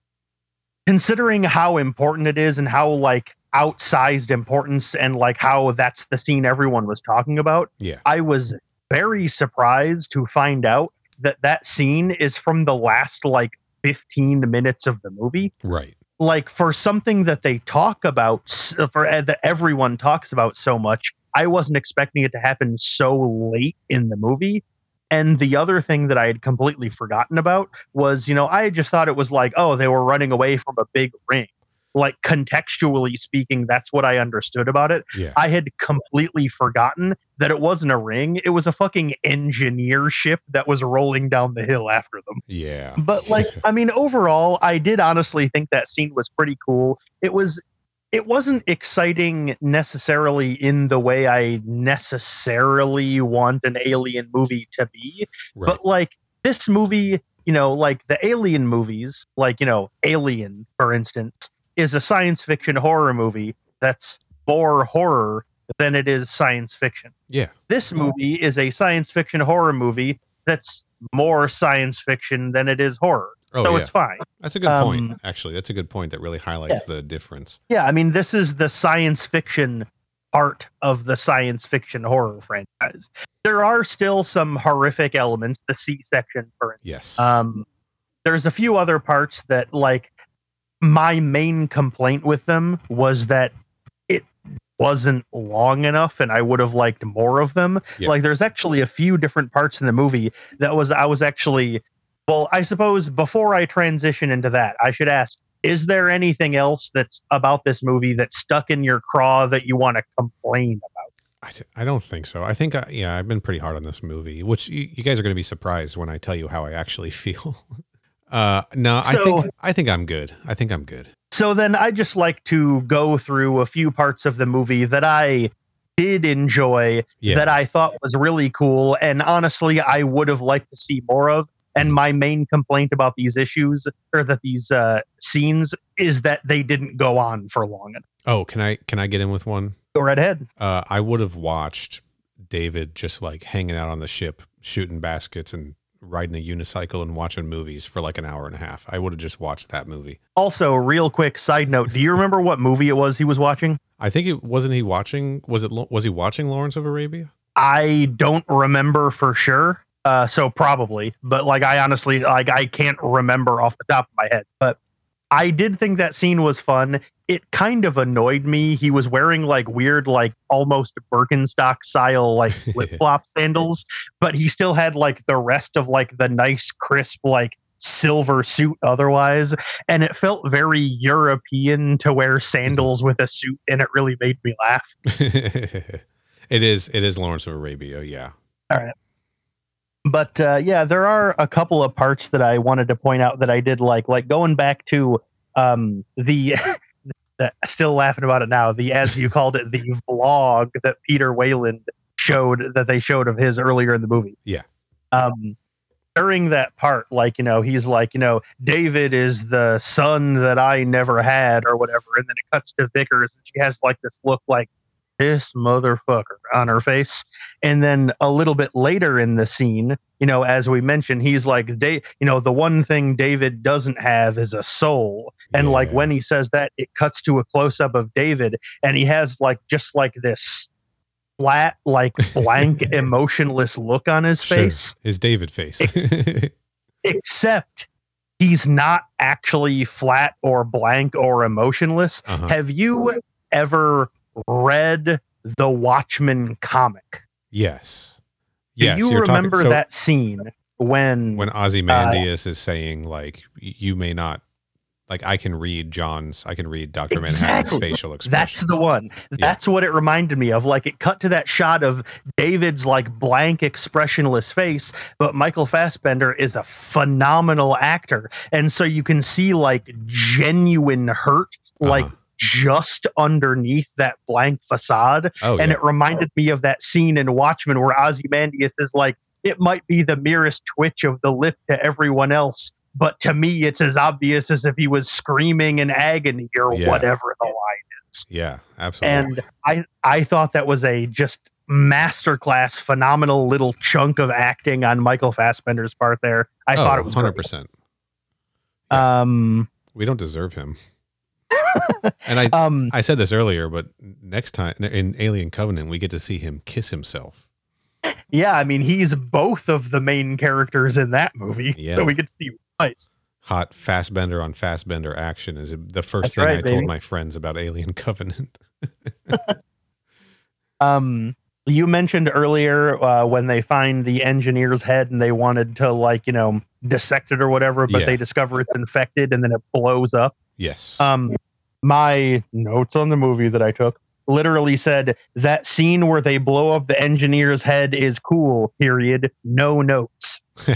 Considering how important it is and how like outsized importance and like how that's the scene everyone was talking about, Yeah. I was very surprised to find out that that scene is from the last like 15 minutes of the movie Right. like for something that they talk about for uh, that everyone talks about so much i wasn't expecting it to happen so late in the movie and the other thing that i had completely forgotten about was you know i just thought it was like oh they were running away from a big ring. Like contextually speaking that's what i understood about it. Yeah. i had completely forgotten that it wasn't a ring. It was a fucking engineer ship that was rolling down the hill after them. Yeah. but like i mean overall i did honestly think that scene was pretty cool. It was it wasn't exciting necessarily in the way i necessarily want an alien movie to be Right. but like this movie you know like the alien movies like you know alien for instance is a science fiction horror movie that's more horror than it is science fiction yeah. this movie is a science fiction horror movie that's more science fiction than it is horror. Oh, so yeah. it's fine. That's a good point. um, Actually, that's a good point that really highlights the difference. Yeah, I mean, this is the science fiction part of the science fiction horror franchise. There are still some horrific elements, the C section, for Yes. Um, there's a few other parts that, like, my main complaint with them was that it wasn't long enough, and I would have liked more of them. Yeah. Like, there's actually a few different parts in the movie that was I was actually, well, I suppose before I transition into that, I should ask. Is there anything else that's about this movie that's stuck in your craw that you want to complain about? I, th- I don't think so. I think, I, yeah, I've been pretty hard on this movie, which you, you guys are going to be surprised when I tell you how I actually feel. uh, no, I think I think I'm good. I think I'm good. So then I just like to go through a few parts of the movie that I did enjoy Yeah, that I thought was really cool and honestly I would have liked to see more of. And my main complaint about these issues or that these uh, scenes is that they didn't go on for long enough. Oh, can I can I get in with one? Go right ahead. Uh, I would have watched David just like hanging out on the ship, shooting baskets and riding a unicycle and watching movies for like an hour and a half. I would have just watched that movie. Also, real quick side note: Do you remember what movie it was he was watching? I think it wasn't he watching. Was it? Was he watching Lawrence of Arabia? I don't remember for sure. Uh, so probably, but like I honestly like I can't remember off the top of my head. But I did think that scene was fun. It kind of annoyed me. He was wearing like weird, like almost Birkenstock style, like flip flop sandals, but he still had like the rest of like the nice, crisp, like silver suit otherwise. And it felt very European to wear sandals with a suit, and it really made me laugh. it is. It is Lawrence of Arabia. Yeah. But uh, yeah, there are a couple of parts that I wanted to point out that I did like, like going back to um, the. the still laughing about it now. The as you called it, the vlog that Peter Weyland showed that they showed of his earlier in the movie. Yeah. Um, during that part, like you know, he's like, you know, David is the son that I never had, or whatever, and then it cuts to Vickers, and she has like this look like this motherfucker on her face. And then a little bit later in the scene, you know, as we mentioned, he's like, "Da- you know, the one thing David doesn't have is a soul. And like when he says that, it cuts to a close up of David, and he has like just like this flat, like blank, emotionless look on his Sure. face, His David face. except he's not actually flat or blank or emotionless. uh-huh. Have you ever read the Watchmen comic? Yes. Do Yes. you you're talking- remember so that scene when, when Ozymandias is saying like you may not like I can read John's I can read Dr. Manhattan's facial expression. that's the one? That's what it reminded me of. Like it cut to that shot of David's like blank expressionless face, but Michael Fassbender is a phenomenal actor. And so you can see like genuine hurt like Uh-huh. Just underneath that blank facade. Oh and yeah. it reminded me of that scene in Watchmen where Ozymandias is like, it might be the merest twitch of the lip to everyone else, but to me, it's as obvious as if he was screaming in agony or Yeah. whatever the line. Is. Yeah, absolutely. And I, I thought that was a just masterclass, phenomenal little chunk of acting on Michael Fassbender's part there. I thought it was Oh, hundred great. percent. Um, We don't deserve him. And I um, I said this earlier, but next time in Alien Covenant, we get to see him kiss himself. yeah, I mean, he's both of the main characters in that movie, Yeah. so we get to see twice. Hot Fassbender on Fassbender action is the first That's thing right, I baby. told my friends about Alien Covenant. Um, you mentioned earlier uh, when they find the engineer's head and they wanted to like you know dissect it or whatever, but Yeah. they discover it's infected and then it blows up. Yes. Um, my notes on the movie that I took literally said that scene where they blow up the engineer's head is cool. Period. No notes.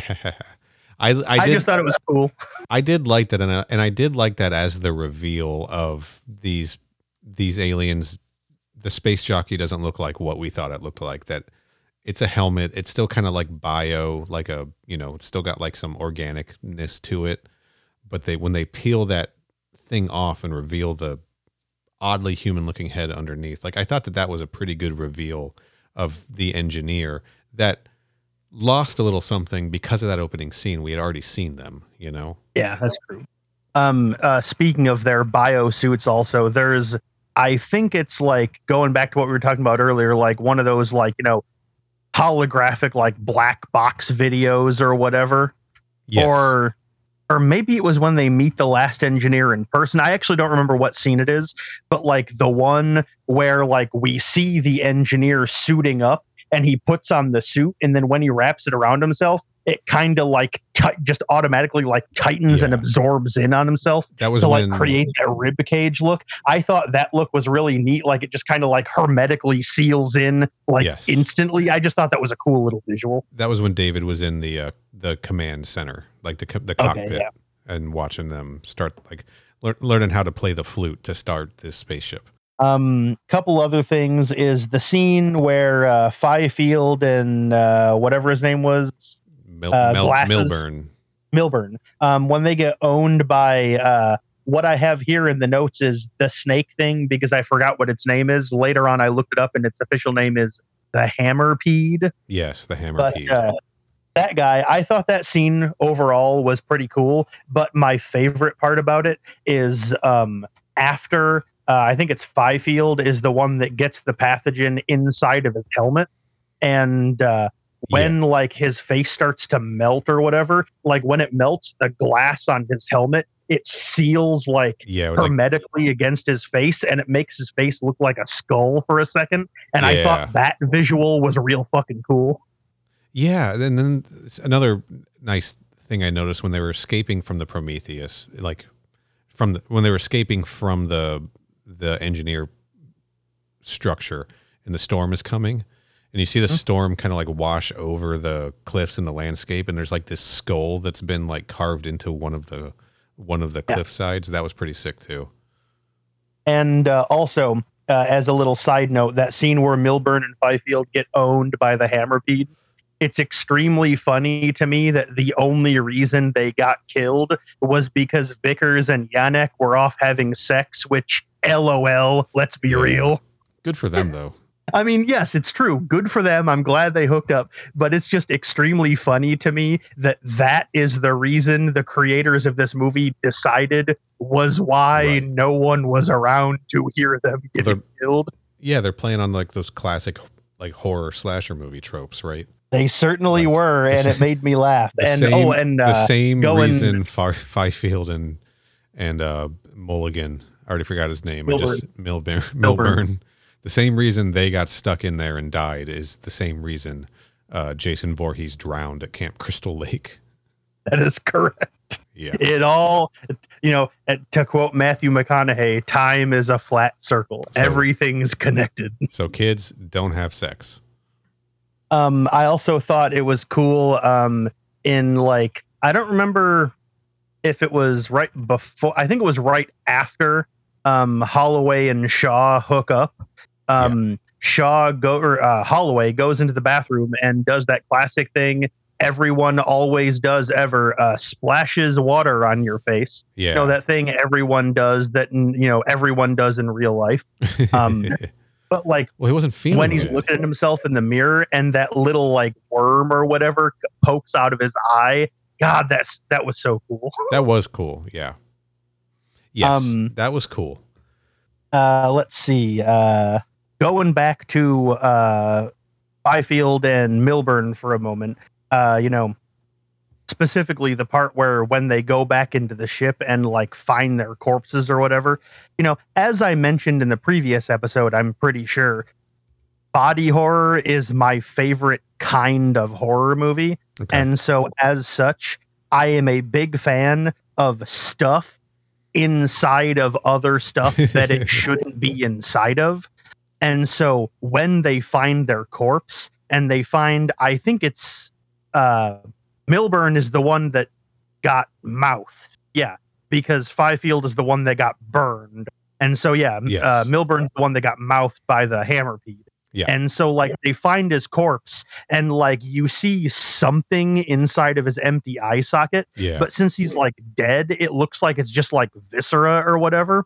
I I I, just thought it was cool. I did like that, and I, and I did like that as the reveal of these these aliens. The space jockey doesn't look like what we thought it looked like. That it's a helmet. It's still kind of like bio, like a you know, it's still got like some organicness to it. But they when they peel that thing off and reveal the oddly human looking head underneath, like I thought that that was a pretty good reveal of the engineer that lost a little something because of that opening scene. We had already seen them, you know. Yeah, that's true. Um, uh, speaking of their bio suits, also there's, I think it's like going back to what we were talking about earlier, like one of those like you know holographic like black box videos or whatever, Yes. or or maybe it was when they meet the last engineer in person. I actually don't remember what scene it is, but like the one where like we see the engineer suiting up and he puts on the suit, and then when he wraps it around himself, it kind of like ti- just automatically like tightens and absorbs in on himself That was to when like create that rib cage look. I thought that look was really neat. Like it just kind of like hermetically seals in like Yes. instantly. I just thought that was a cool little visual. that was when David was in the uh, the command center, like the the Okay, cockpit, yeah. and watching them start like lear- learning how to play the flute to start this spaceship. Um, couple other things is the scene where uh, Fifield and uh, whatever his name was, Mil- Uh, Mel- glasses. Milburn. Milburn, um, when they get owned by uh, what I have here in the notes is the snake thing because I forgot what its name is. Later on, I looked it up and its official name is the Hammerpede. Yes, the hammer But uh, that guy, I thought that scene overall was pretty cool. But my favorite part about it is um, after uh, I think it's Fifield is the one that gets the pathogen inside of his helmet, and uh, when like his face starts to melt or whatever, like when it melts, the glass on his helmet it seals like yeah, like, hermetically against his face and it makes his face look like a skull for a second. And I thought that visual was real fucking cool. Yeah. And then another nice thing I noticed when they were escaping from the Prometheus, like from the, when they were escaping from the the engineer structure, and the storm is coming, and you see the storm kind of like wash over the cliffs and the landscape, and there's like this skull that's been like carved into one of the one of the Yeah. cliff sides. That was pretty sick too. And uh, also, uh, as a little side note, that scene where Milburn and Fifield get owned by the Hammerpede, it's extremely funny to me that the only reason they got killed was because Vickers and Janek were off having sex, which, lol, let's be Yeah. real. Good for them though. I mean, yes, it's true. Good for them. I'm glad they hooked up, but it's just extremely funny to me that that is the reason the creators of this movie decided was why Right. no one was around to hear them getting killed. Yeah, they're playing on like those classic like horror slasher movie tropes, right? They certainly were, the and it made me laugh. The And same, oh, and the uh, same going- reason Far, Fifield and and uh, Mulligan. I already forgot his name. I just Milburn. Milburn. The same reason they got stuck in there and died is the same reason uh, Jason Voorhees drowned at Camp Crystal Lake. that is correct. Yeah, It all, you know, to quote Matthew McConaughey, time is a flat circle. So- Everything's connected. so kids don't have sex. Um i also thought it was cool um in like i don't remember if it was right before i think it was right after um holloway and shaw hook up. Um shaw go or uh, holloway goes into the bathroom and does that classic thing everyone always does ever uh splashes water on your face. Yeah, you know that thing everyone does that you know everyone does in real life? Um, but like well, he wasn't feeling when he's good. looking at himself in the mirror and that little like worm or whatever pokes out of his eye god that's that was so cool That was cool. Yeah. Yes, Um, that was cool. uh let's see uh going back to uh fifield and milburn for a moment uh you know specifically the part where when they go back into the ship and like find their corpses or whatever you know as i mentioned in the previous episode i'm pretty sure body horror is my favorite kind of horror movie Okay. and so, as such, I am a big fan of stuff inside of other stuff that it shouldn't be inside of. And so, when they find their corpse and they find, I think it's uh, Milburn is the one that got mouthed. Yeah, because Fifield is the one that got burned. And so, yeah, Yes. uh, Milburn's the one that got mouthed by the hammerpede. Yeah. And so, like, they find his corpse, and like, you see something inside of his empty eye socket. yeah. But since he's like dead, it looks like it's just like viscera or whatever.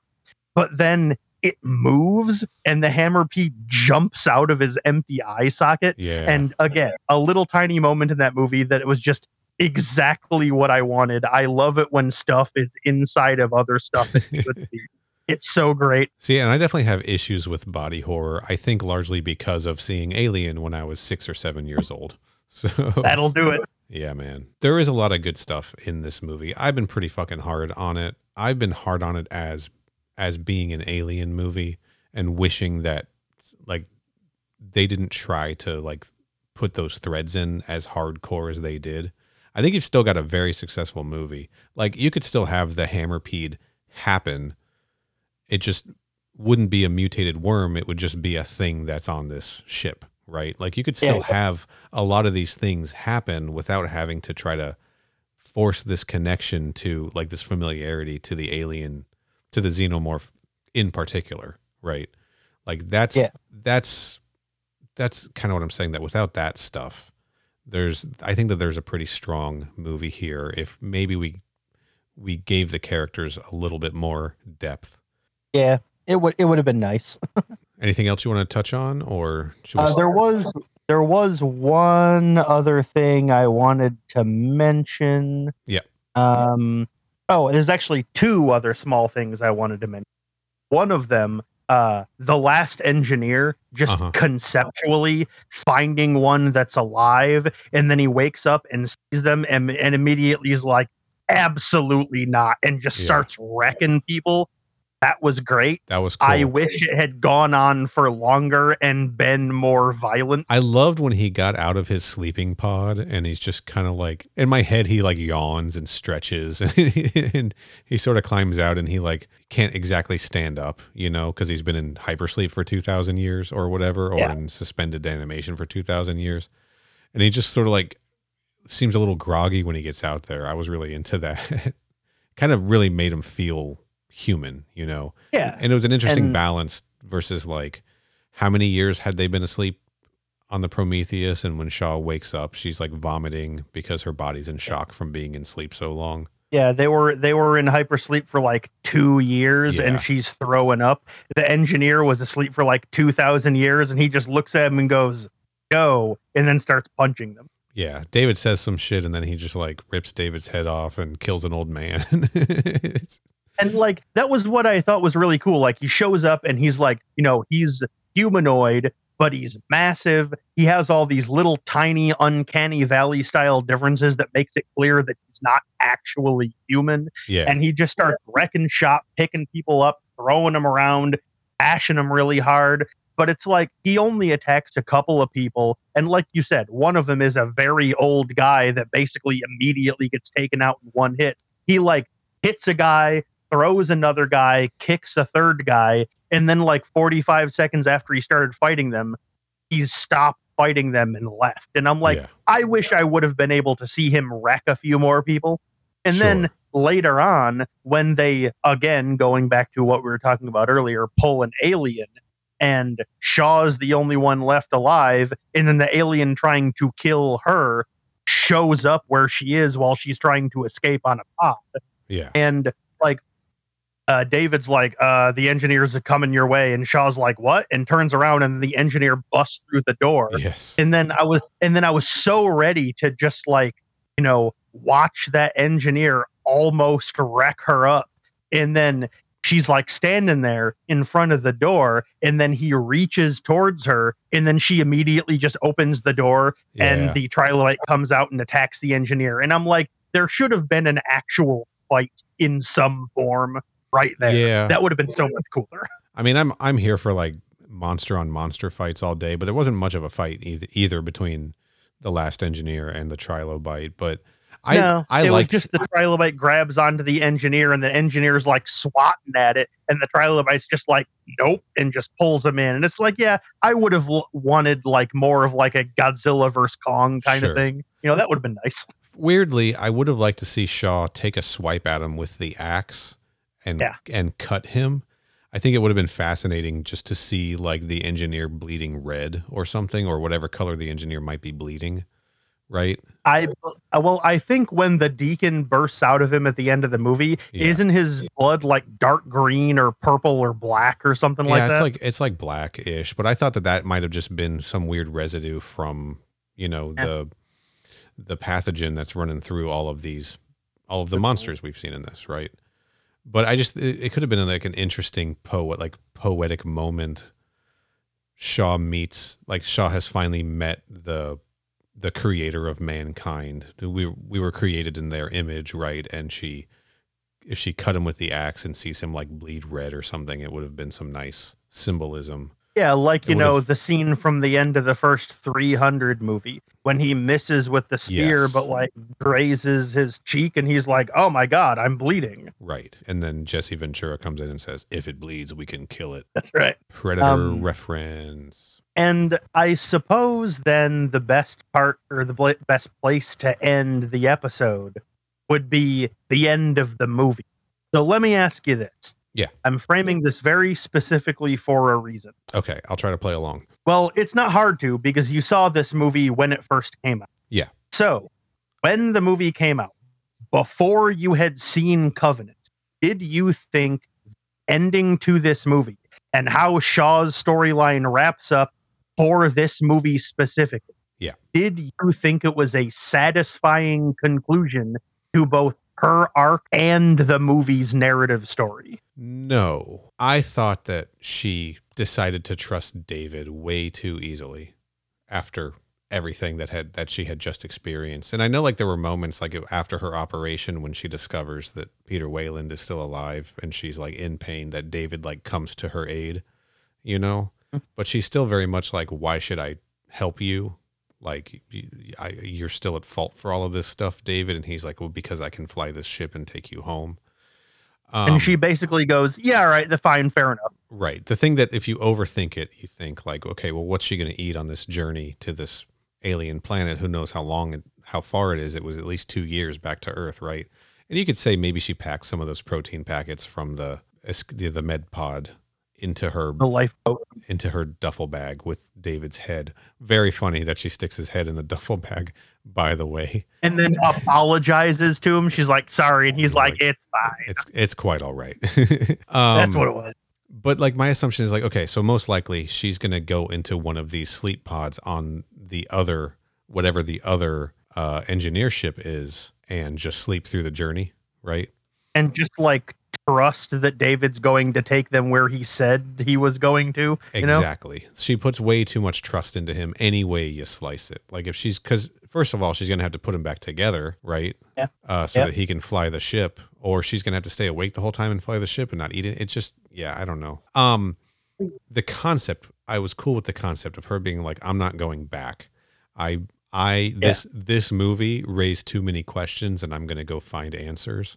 But then it moves, and the hammer hammerpede jumps out of his empty eye socket. yeah. And again, a little tiny moment in that movie that it was just exactly what I wanted. I love it when stuff is inside of other stuff. that it should be. It's so great. See, and I definitely have issues with body horror. I think largely because of seeing Alien when I was six or seven years old. So That'll do it. yeah, man, there is a lot of good stuff in this movie. I've been pretty fucking hard on it. I've been hard on it as as being an Alien movie and wishing that like they didn't try to like put those threads in as hardcore as they did, I think you've still got a very successful movie. Like you could still have the hammerpede happen. It just wouldn't be a mutated worm. It would just be a thing that's on this ship, right? Like you could still Yeah. have a lot of these things happen without having to try to force this connection to like this familiarity to the alien, to the xenomorph in particular, right? Like that's Yeah. that's that's kind of what I'm saying. That without that stuff, there's I think that there's a pretty strong movie here. If maybe we we gave the characters a little bit more depth. Yeah, it would it would have been nice. Anything else you want to touch on, or? Uh, there was there was one other thing I wanted to mention. Yeah. Um. Oh, there's actually two other small things I wanted to mention. One of them, uh, the last engineer, just Uh-huh. conceptually finding one that's alive, and then he wakes up and sees them, and, and immediately is like, absolutely not, and just Yeah. starts wrecking people. That was great. that was cool. I wish it had gone on for longer and been more violent. I loved when he got out of his sleeping pod and he's just kind of like in my head he like yawns and stretches and he sort of climbs out and he like can't exactly stand up, you know, cuz he's been in hypersleep for 2000 years or whatever or Yeah. in suspended animation for 2000 years. And he just sort of like seems a little groggy when he gets out there. I was really into that. kind of really made him feel human, you know. Yeah. And it was an interesting And- balance versus like how many years had they been asleep on the Prometheus and when Shaw wakes up, she's like vomiting because her body's in shock from being in sleep so long. Yeah, they were they were in hypersleep for like two years, Yeah. and she's throwing up. The engineer was asleep for like two thousand years, and he just looks at him and goes, "Go," and then starts punching them. Yeah, David says some shit and then he just like rips David's head off and kills an old man. And like that was what I thought was really cool. Like he shows up and he's like, you know, he's humanoid, but he's massive. He has all these little tiny uncanny valley style differences that makes it clear that he's not actually human. yeah. and he just starts wrecking shop, picking people up, throwing them around, bashing them really hard. But it's like he only attacks a couple of people, and like you said, one of them is a very old guy that basically immediately gets taken out in one hit. He like hits a guy, throws another guy, kicks a third guy, and then like 45 seconds after he started fighting them, he's stopped fighting them and left. And I'm like, yeah. I wish I would have been able to see him wreck a few more people. And then later on, when they, again, going back to what we were talking about earlier, pull an alien and Shaw's the only one left alive, and then the alien trying to kill her shows up where she is while she's trying to escape on a pod. Yeah. And like, uh, David's like, uh, the engineers are coming your way, and Shaw's like, what? And turns around, and the engineer busts through the door. Yes. and then I was and then I was so ready to just like you know watch that engineer almost wreck her up. And then she's like standing there in front of the door. And then he reaches towards her. And then she immediately just opens the door Yeah. and the trilobite comes out and attacks the engineer. And I'm like there should have been an actual fight in some form right there Yeah. that would have been so much cooler I mean, I'm I'm here for like monster on monster fights all day, but there wasn't much of a fight either, either between the last engineer and the trilobite. But I no, I it liked was just the trilobite grabs onto the engineer, and the engineer's like swatting at it, and the trilobite's just like nope, and just pulls him in. And it's like, yeah, I would have l- wanted like more of like a Godzilla versus Kong kind Sure. of thing. You know, that would have been nice. weirdly, I would have liked to see Shaw take a swipe at him with the axe and Yeah. and cut him. I think it would have been fascinating just to see like the engineer bleeding red or something or whatever color the engineer might be bleeding, right? I well, I think when the deacon bursts out of him at the end of the movie, Yeah. isn't his blood like dark green or purple or black or something like that. yeah, like it's that? like it's like blackish, but I thought that that might have just been some weird residue from you know the the pathogen that's running through all of these all of the monsters we've seen in this, right? But I just it, it could have been like an interesting poet like poetic moment. Shaw meets like Shaw has finally met the the creator of mankind. We we were created in their image, right? And she if she cut him with the axe and sees him like bleed red or something, it would have been some nice symbolism. Yeah, like It you know would've- the scene from the end of the first 300 movie when he misses with the spear, Yes. but like grazes his cheek, and he's like, "Oh my god, I'm bleeding." Right. And then Jesse Ventura comes in and says, if it bleeds, we can kill it. That's right. Predator Um, reference. And I suppose then the best part or the bla- best place to end the episode would be the end of the movie. So let me ask you this. Yeah. I'm framing this very specifically for a reason. Okay, I'll try to play along. Well, it's not hard to because you saw this movie when it first came out. Yeah. So, when the movie came out, before you had seen Covenant, did you think ending to this movie and how Shaw's storyline wraps up for this movie specifically? Yeah. Did you think it was a satisfying conclusion to both her arc and the movie's narrative story? No, I thought that she decided to trust David way too easily after everything that had that she had just experienced. And I know like there were moments like after her operation when she discovers that Peter Weyland is still alive and she's like in pain that David like comes to her aid, you know? Mm. But she's still very much like why should I help you? Like I, you're still at fault for all of this stuff, David, and he's like, "Well, because I can fly this ship and take you home." Um, and she basically goes, "Yeah, all right, the fine, fair enough." Right. The thing that if you overthink it, you think like, okay, well, what's she going to eat on this journey to this alien planet? Who knows how long and how far it is? It was at least two years back to Earth, right? And you could say maybe she packed some of those protein packets from the the, the med pod into her The lifeboat. into her duffel bag with David's head. Very funny that she sticks his head in the duffel bag. By the way, and then apologizes to him. She's like, "Sorry," and he's like, Like, "It's fine." it's it's quite all right. um, That's what it was. but like my assumption is like okay so most likely she's going to go into one of these sleep pods on the other whatever the other uh engineer ship is and just sleep through the journey right And just like trust that David's going to take them where he said he was going to. You know, exactly she puts way too much trust into him any way you slice it like if she's because first of all she's going to have to put him back together right? Yeah. uh so Yeah. that he can fly the ship or she's going to have to stay awake the whole time and fly the ship and not eat it. It's just yeah i don't know. Um the concept i was cool with the concept of her being like i'm not going back. I i this this movie raised too many questions and i'm going to go find answers.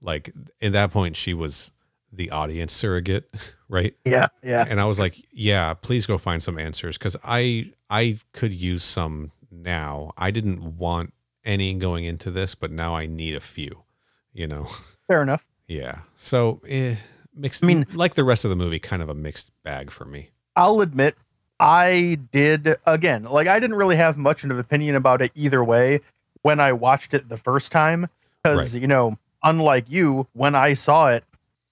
Like at that point she was the audience surrogate right? Yeah, yeah. and I was like, "Yeah, please go find some answers. Because I I could use some now. I didn't want any going into this, but now I need a few. You know, Fair enough. yeah. So eh, mixed. I mean- like the rest of the movie, kind of a mixed bag for me. I'll admit, I did again. Like, I didn't really have much of an opinion about it either way when I watched it the first time, because Right. you know, unlike you, when I saw it,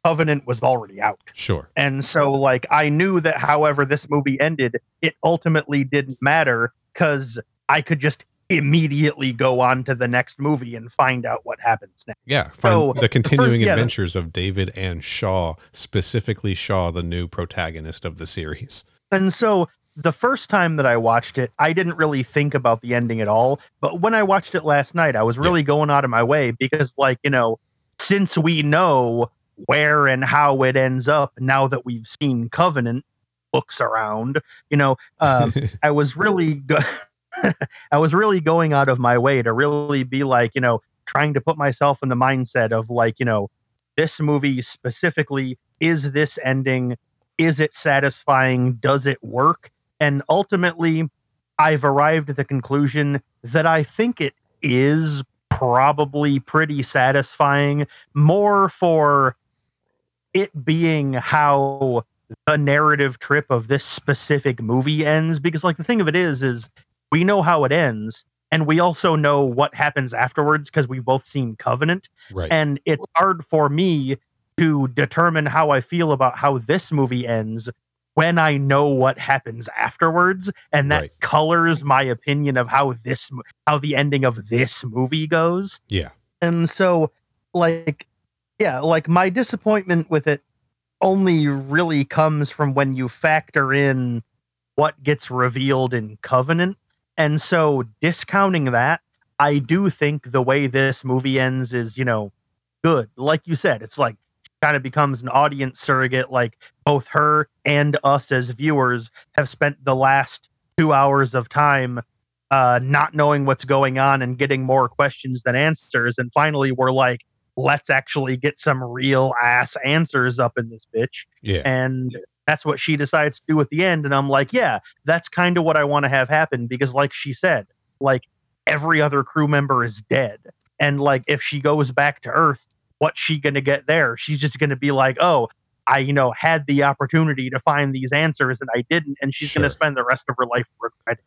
Covenant was already out. Sure. And so, like, I knew that however this movie ended, it ultimately didn't matter because I could just immediately go on to the next movie and find out what happens next. Yeah. So, the continuing yeah, adventures of David and Shaw, specifically Shaw, the new protagonist of the series. And so, the first time that I watched it, I didn't really think about the ending at all. But when I watched it last night, I was really going out of my way because, like, you know, since we know where and how it ends up now that we've seen Covenant books around, you know, um, I was really go- I was really going out of my way to really be like, you know, trying to put myself in the mindset of like, you know, this movie specifically is this ending? Is it satisfying? Does it work? And ultimately I've arrived at the conclusion that I think it is probably pretty satisfying more for it being how the narrative trip of this specific movie ends because like the thing of it is is we know how it ends and we also know what happens afterwards because we've both seen covenant right. and it's hard for me to determine how i feel about how this movie ends when i know what happens afterwards and that Right. colors my opinion of how this how the ending of this movie goes yeah. and so like yeah like my disappointment with it only really comes from when you factor in what gets revealed in covenant and so discounting that i do think the way this movie ends is you know good like you said it's like kind of becomes an audience surrogate. Like both her and us as viewers have spent the last two hours of time uh, not knowing what's going on and getting more questions than answers. And finally, we're like, let's actually get some real ass answers up in this bitch. Yeah. And that's what she decides to do at the end. And I'm like, yeah, that's kind of what I want to have happen because, like she said, like every other crew member is dead. And like if she goes back to Earth, what's she going to get there? She's just going to be like, oh, I, you know, had the opportunity to find these answers and I didn't. And she's going to spend the rest of her life regretting.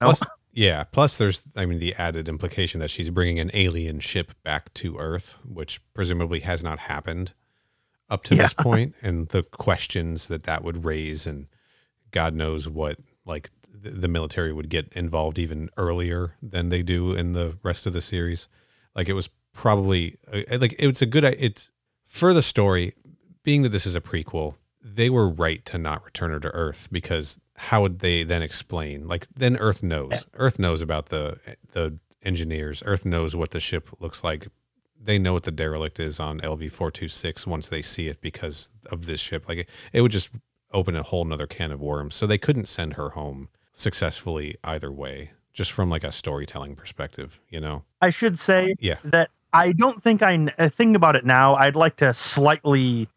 No. Plus, yeah. Plus, there's, I mean, the added implication that she's bringing an alien ship back to Earth, which presumably has not happened up to this point, and the questions that that would raise, and God knows what, like, the, military would get involved even earlier than they do in the rest of the series. Like, it was probably uh, like it's a good. It's for the story, being that this is a prequel. They were right to not return her to Earth because how would they then explain? Like then Earth knows. Earth knows about the the engineers. Earth knows what the ship looks like. They know what the derelict is on LV four two six once they see it because of this ship. Like it, it would just open a whole nother can of worms. So they couldn't send her home successfully either way, just from like a storytelling perspective, you know? I should say Yeah. that I don't think I uh, think about it now. I'd like to slightly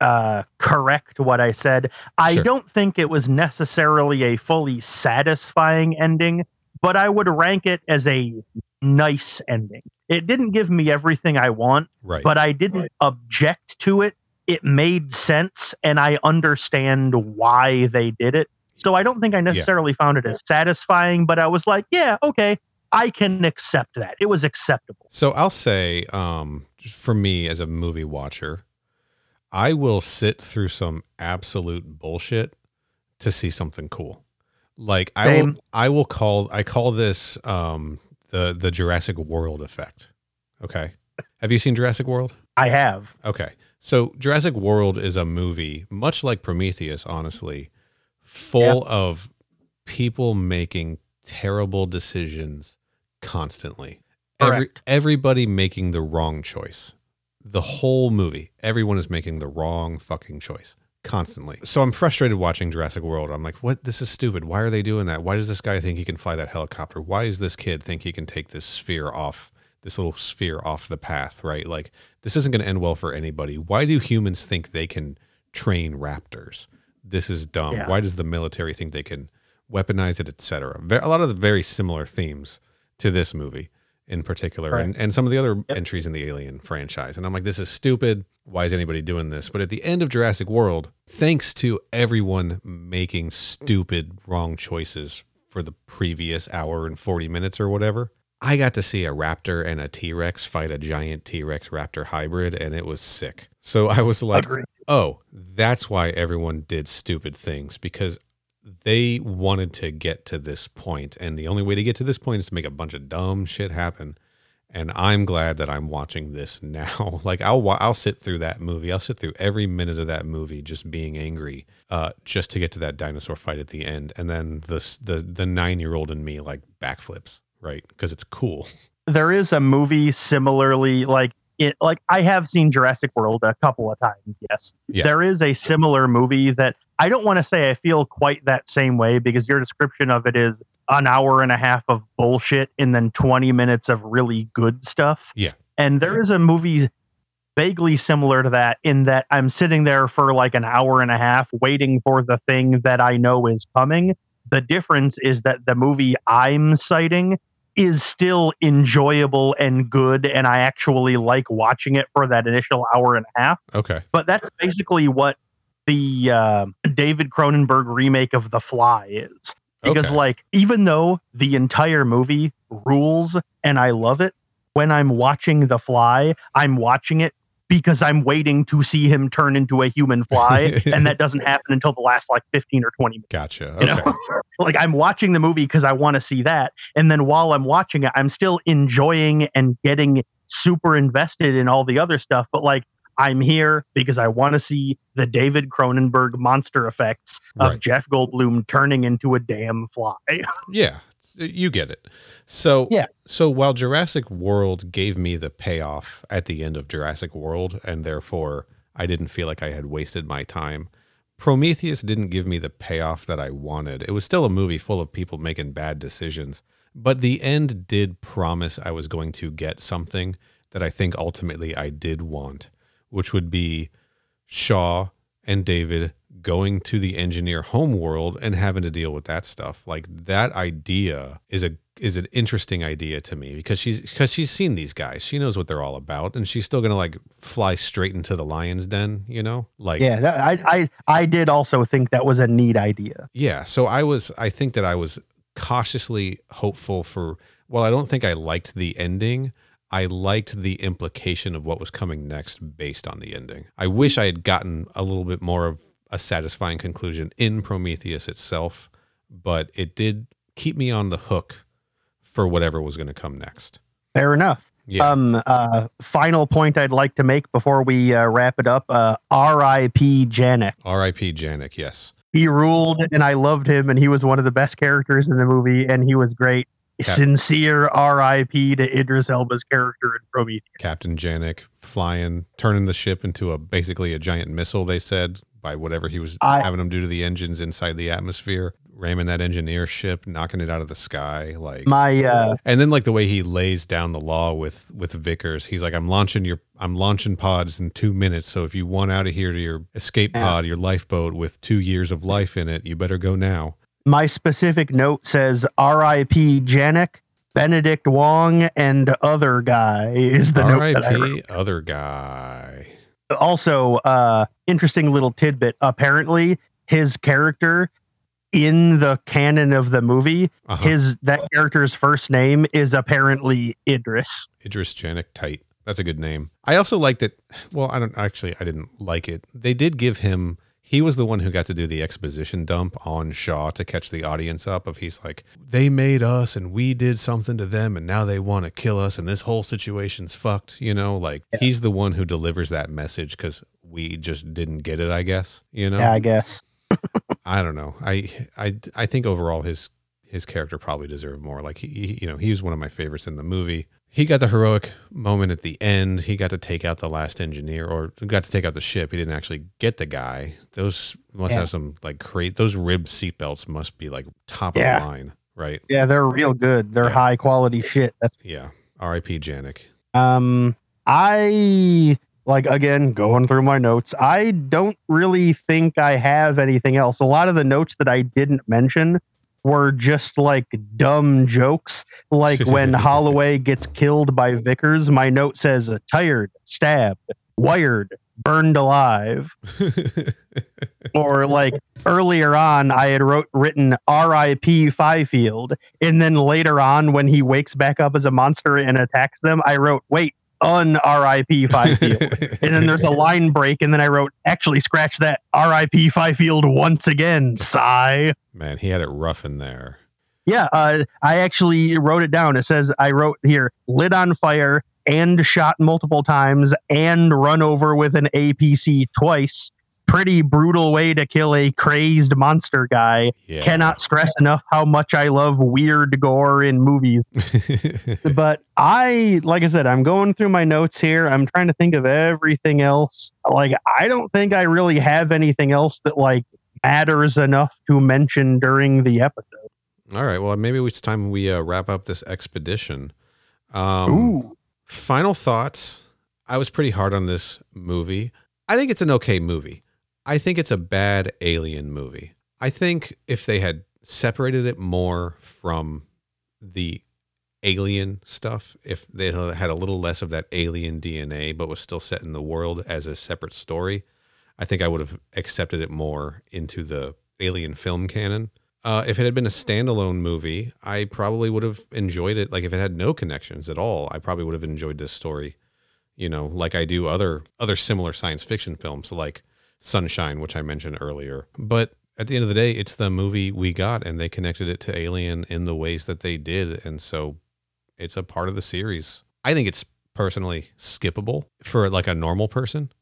uh, correct what I said. I Sure. don't think it was necessarily a fully satisfying ending, but I would rank it as a nice ending. It didn't give me everything I want, Right. but I didn't object to it. It made sense, and I understand why they did it. So I don't think I necessarily found it as satisfying, but I was like, yeah, okay, I can accept that. It was acceptable. So I'll say, um, for me as a movie watcher, I will sit through some absolute bullshit to see something cool. Like I will, I will call, I call this um, the the Jurassic World effect. Okay, have you seen Jurassic World? I have. Okay. So Jurassic World is a movie, much like Prometheus, honestly, full of people making terrible decisions constantly. Every, Correct. everybody making the wrong choice. The whole movie, everyone is making the wrong fucking choice constantly. So I'm frustrated watching Jurassic World. I'm like, what? This is stupid. Why are they doing that? Why does this guy think he can fly that helicopter? Why does this kid think he can take this sphere off, this little sphere off the path, right? Like, this isn't going to end well for anybody. Why do humans think they can train raptors? This is dumb. Yeah. Why does the military think they can weaponize it, etc.? A lot of the very similar themes to this movie in particular and, and some of the other entries in the Alien franchise. And I'm like, this is stupid. Why is anybody doing this? But at the end of Jurassic World, thanks to everyone making stupid wrong choices for the previous hour and 40 minutes or whatever, I got to see a raptor and a T Rex fight a giant T Rex raptor hybrid, and it was sick. So I was like, Agreed. oh, that's why everyone did stupid things because they wanted to get to this point, and the only way to get to this point is to make a bunch of dumb shit happen. And I'm glad that I'm watching this now. like I'll I'll sit through that movie. I'll sit through every minute of that movie just being angry, uh, just to get to that dinosaur fight at the end, and then the the the nine year old in me like backflips, right? Because it's cool. There is a movie similarly like it like I have seen Jurassic World a couple of times, yes. Yeah. There is a similar movie that I don't want to say I feel quite that same way because your description of it is an hour and a half of bullshit and then 20 minutes of really good stuff. Yeah. And there is a movie vaguely similar to that in that I'm sitting there for like an hour and a half waiting for the thing that I know is coming. The difference is that the movie I'm citing is still enjoyable and good and I actually like watching it for that initial hour and a half Okay. but that's basically what the uh, David Cronenberg remake of The Fly is. Because, Okay. like, even though the entire movie rules and I love it, when I'm watching The Fly, I'm watching it because I'm waiting to see him turn into a human fly, and that doesn't happen until the last like 15 or 20 minutes. Gotcha. You know, like I'm watching the movie because I want to see that, and then while I'm watching it, I'm still enjoying and getting super invested in all the other stuff. But like, I'm here because I want to see the David Cronenberg monster effects of Right. Jeff Goldblum turning into a damn fly. Yeah, you get it. So Yeah. So while Jurassic World gave me the payoff at the end of Jurassic World, and therefore I didn't feel like I had wasted my time. Prometheus didn't give me the payoff that I wanted. It was still a movie full of people making bad decisions, but the end did promise I was going to get something that I think ultimately I did want, which would be Shaw and David going to the engineer homeworld and having to deal with that stuff. Like that idea is a is an interesting idea to me because she's because she's seen these guys. She knows what they're all about, and she's still gonna like fly straight into the lion's den. You know, like Yeah, that, I, I I did also think that was a neat idea. yeah. So I was I think that I was cautiously hopeful for. Well, I don't think I liked the ending. I liked the implication of what was coming next based on the ending. I wish I had gotten a little bit more of a satisfying conclusion in Prometheus itself, but it did keep me on the hook for whatever was going to come next. Fair enough. Yeah. Um, uh, final point I'd like to make before we uh, wrap it up. Uh, R.I.P. Janek. R.I.P. Janek. Yes. He ruled, and I loved him, and he was one of the best characters in the movie, and he was great. Sincere R.I.P. to Idris Elba's character in Prometheus. Captain Janek flying, turning the ship into a basically a giant missile. They said by whatever he was I- having them do to the engines inside the atmosphere, ramming that engineer ship, knocking it out of the sky, like. My uh, and then like the way he lays down the law with with Vickers, he's like, "I'm launching your, I'm launching pods in two minutes. So if you want out of here to your escape pod, your lifeboat with two years of life in it, you better go now." My specific note says R.I.P. Janek, Benedict Wong, and other guy is the note that I wrote. Other guy. also uh interesting little tidbit apparently his character in the canon of the movie Uh-huh. his that character's first name is apparently idris Idris Janek Tight. That's a good name. I also liked it. Well, I don't actually. I didn't like it. They did give him. He was the one who got to do the exposition dump on Shaw to catch the audience up. Of he's like, they made us and we did something to them, and now they want to kill us, and this whole situation's fucked. You know, like he's the one who delivers that message because we just didn't get it. I guess. You know. yeah i guess I don't know. I I I think overall his his character probably deserved more. Like he, he you know he was one of my favorites in the movie. He got the heroic moment at the end. He got to take out the last engineer, or got to take out the ship. He didn't actually get the guy. Those must Yeah. have some like great. Those ribbed seatbelts must be like top Yeah. of the line, right? yeah they're real good they're Yeah. high quality shit that's Yeah. R.I.P. Janek. um i like again going through my notes i don't really think i have anything else a lot of the notes that i didn't mention were just like dumb jokes. Like when holloway gets killed by vickers my note says tired stabbed wired burned alive. Or like earlier on i had wrote written rip fifield and then later on when he wakes back up as a monster and attacks them i wrote wait un rip fifield and then there's a line break and then i wrote actually scratch that rip fifield once again sigh Man, he had it rough in there. yeah uh, i actually wrote it down. It says i wrote here lit on fire and shot multiple times and run over with an apc twice pretty brutal way to kill a crazed monster guy Yeah. cannot stress enough how much i love weird gore in movies but I, like I said, I'm going through my notes here. I'm trying to think of everything else. Like, I don't think I really have anything else that like matters enough to mention during the episode. All right. Well, maybe it's time we uh, wrap up this expedition. Um, Ooh, Final thoughts. I was pretty hard on this movie. I think it's an okay movie. I think it's a bad alien movie. I think if they had separated it more from the alien stuff, if they had a little less of that alien DNA, but was still set in the world as a separate story, I think I would have accepted it more into the alien film canon. Uh, if it had been a standalone movie, I probably would have enjoyed it. Like if it had no connections at all, I probably would have enjoyed this story. You know, like I do other other similar science fiction films, like Sunshine, which I mentioned earlier. But at the end of the day, it's the movie we got, and they connected it to Alien in the ways that they did, and so it's a part of the series. I think it's personally skippable for like a normal person,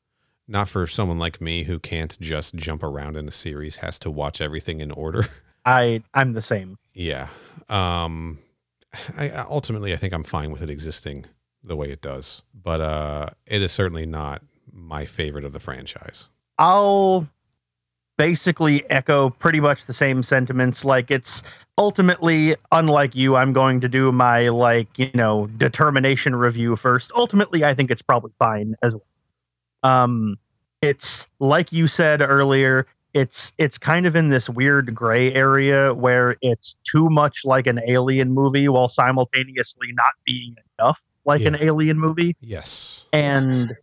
not for someone like me who can't just jump around in a series, has to watch everything in order. I I'm the same. Yeah. Um I ultimately I think I'm fine with it existing the way it does. But uh it is certainly not my favorite of the franchise. I'll basically echo pretty much the same sentiments. Like it's ultimately, unlike you, I'm going to do my like, you know, determination review first. Ultimately, I think it's probably fine as well. Um it's like you said earlier, it's it's kind of in this weird gray area where it's too much like an alien movie while simultaneously not being enough like an alien movie Yes. and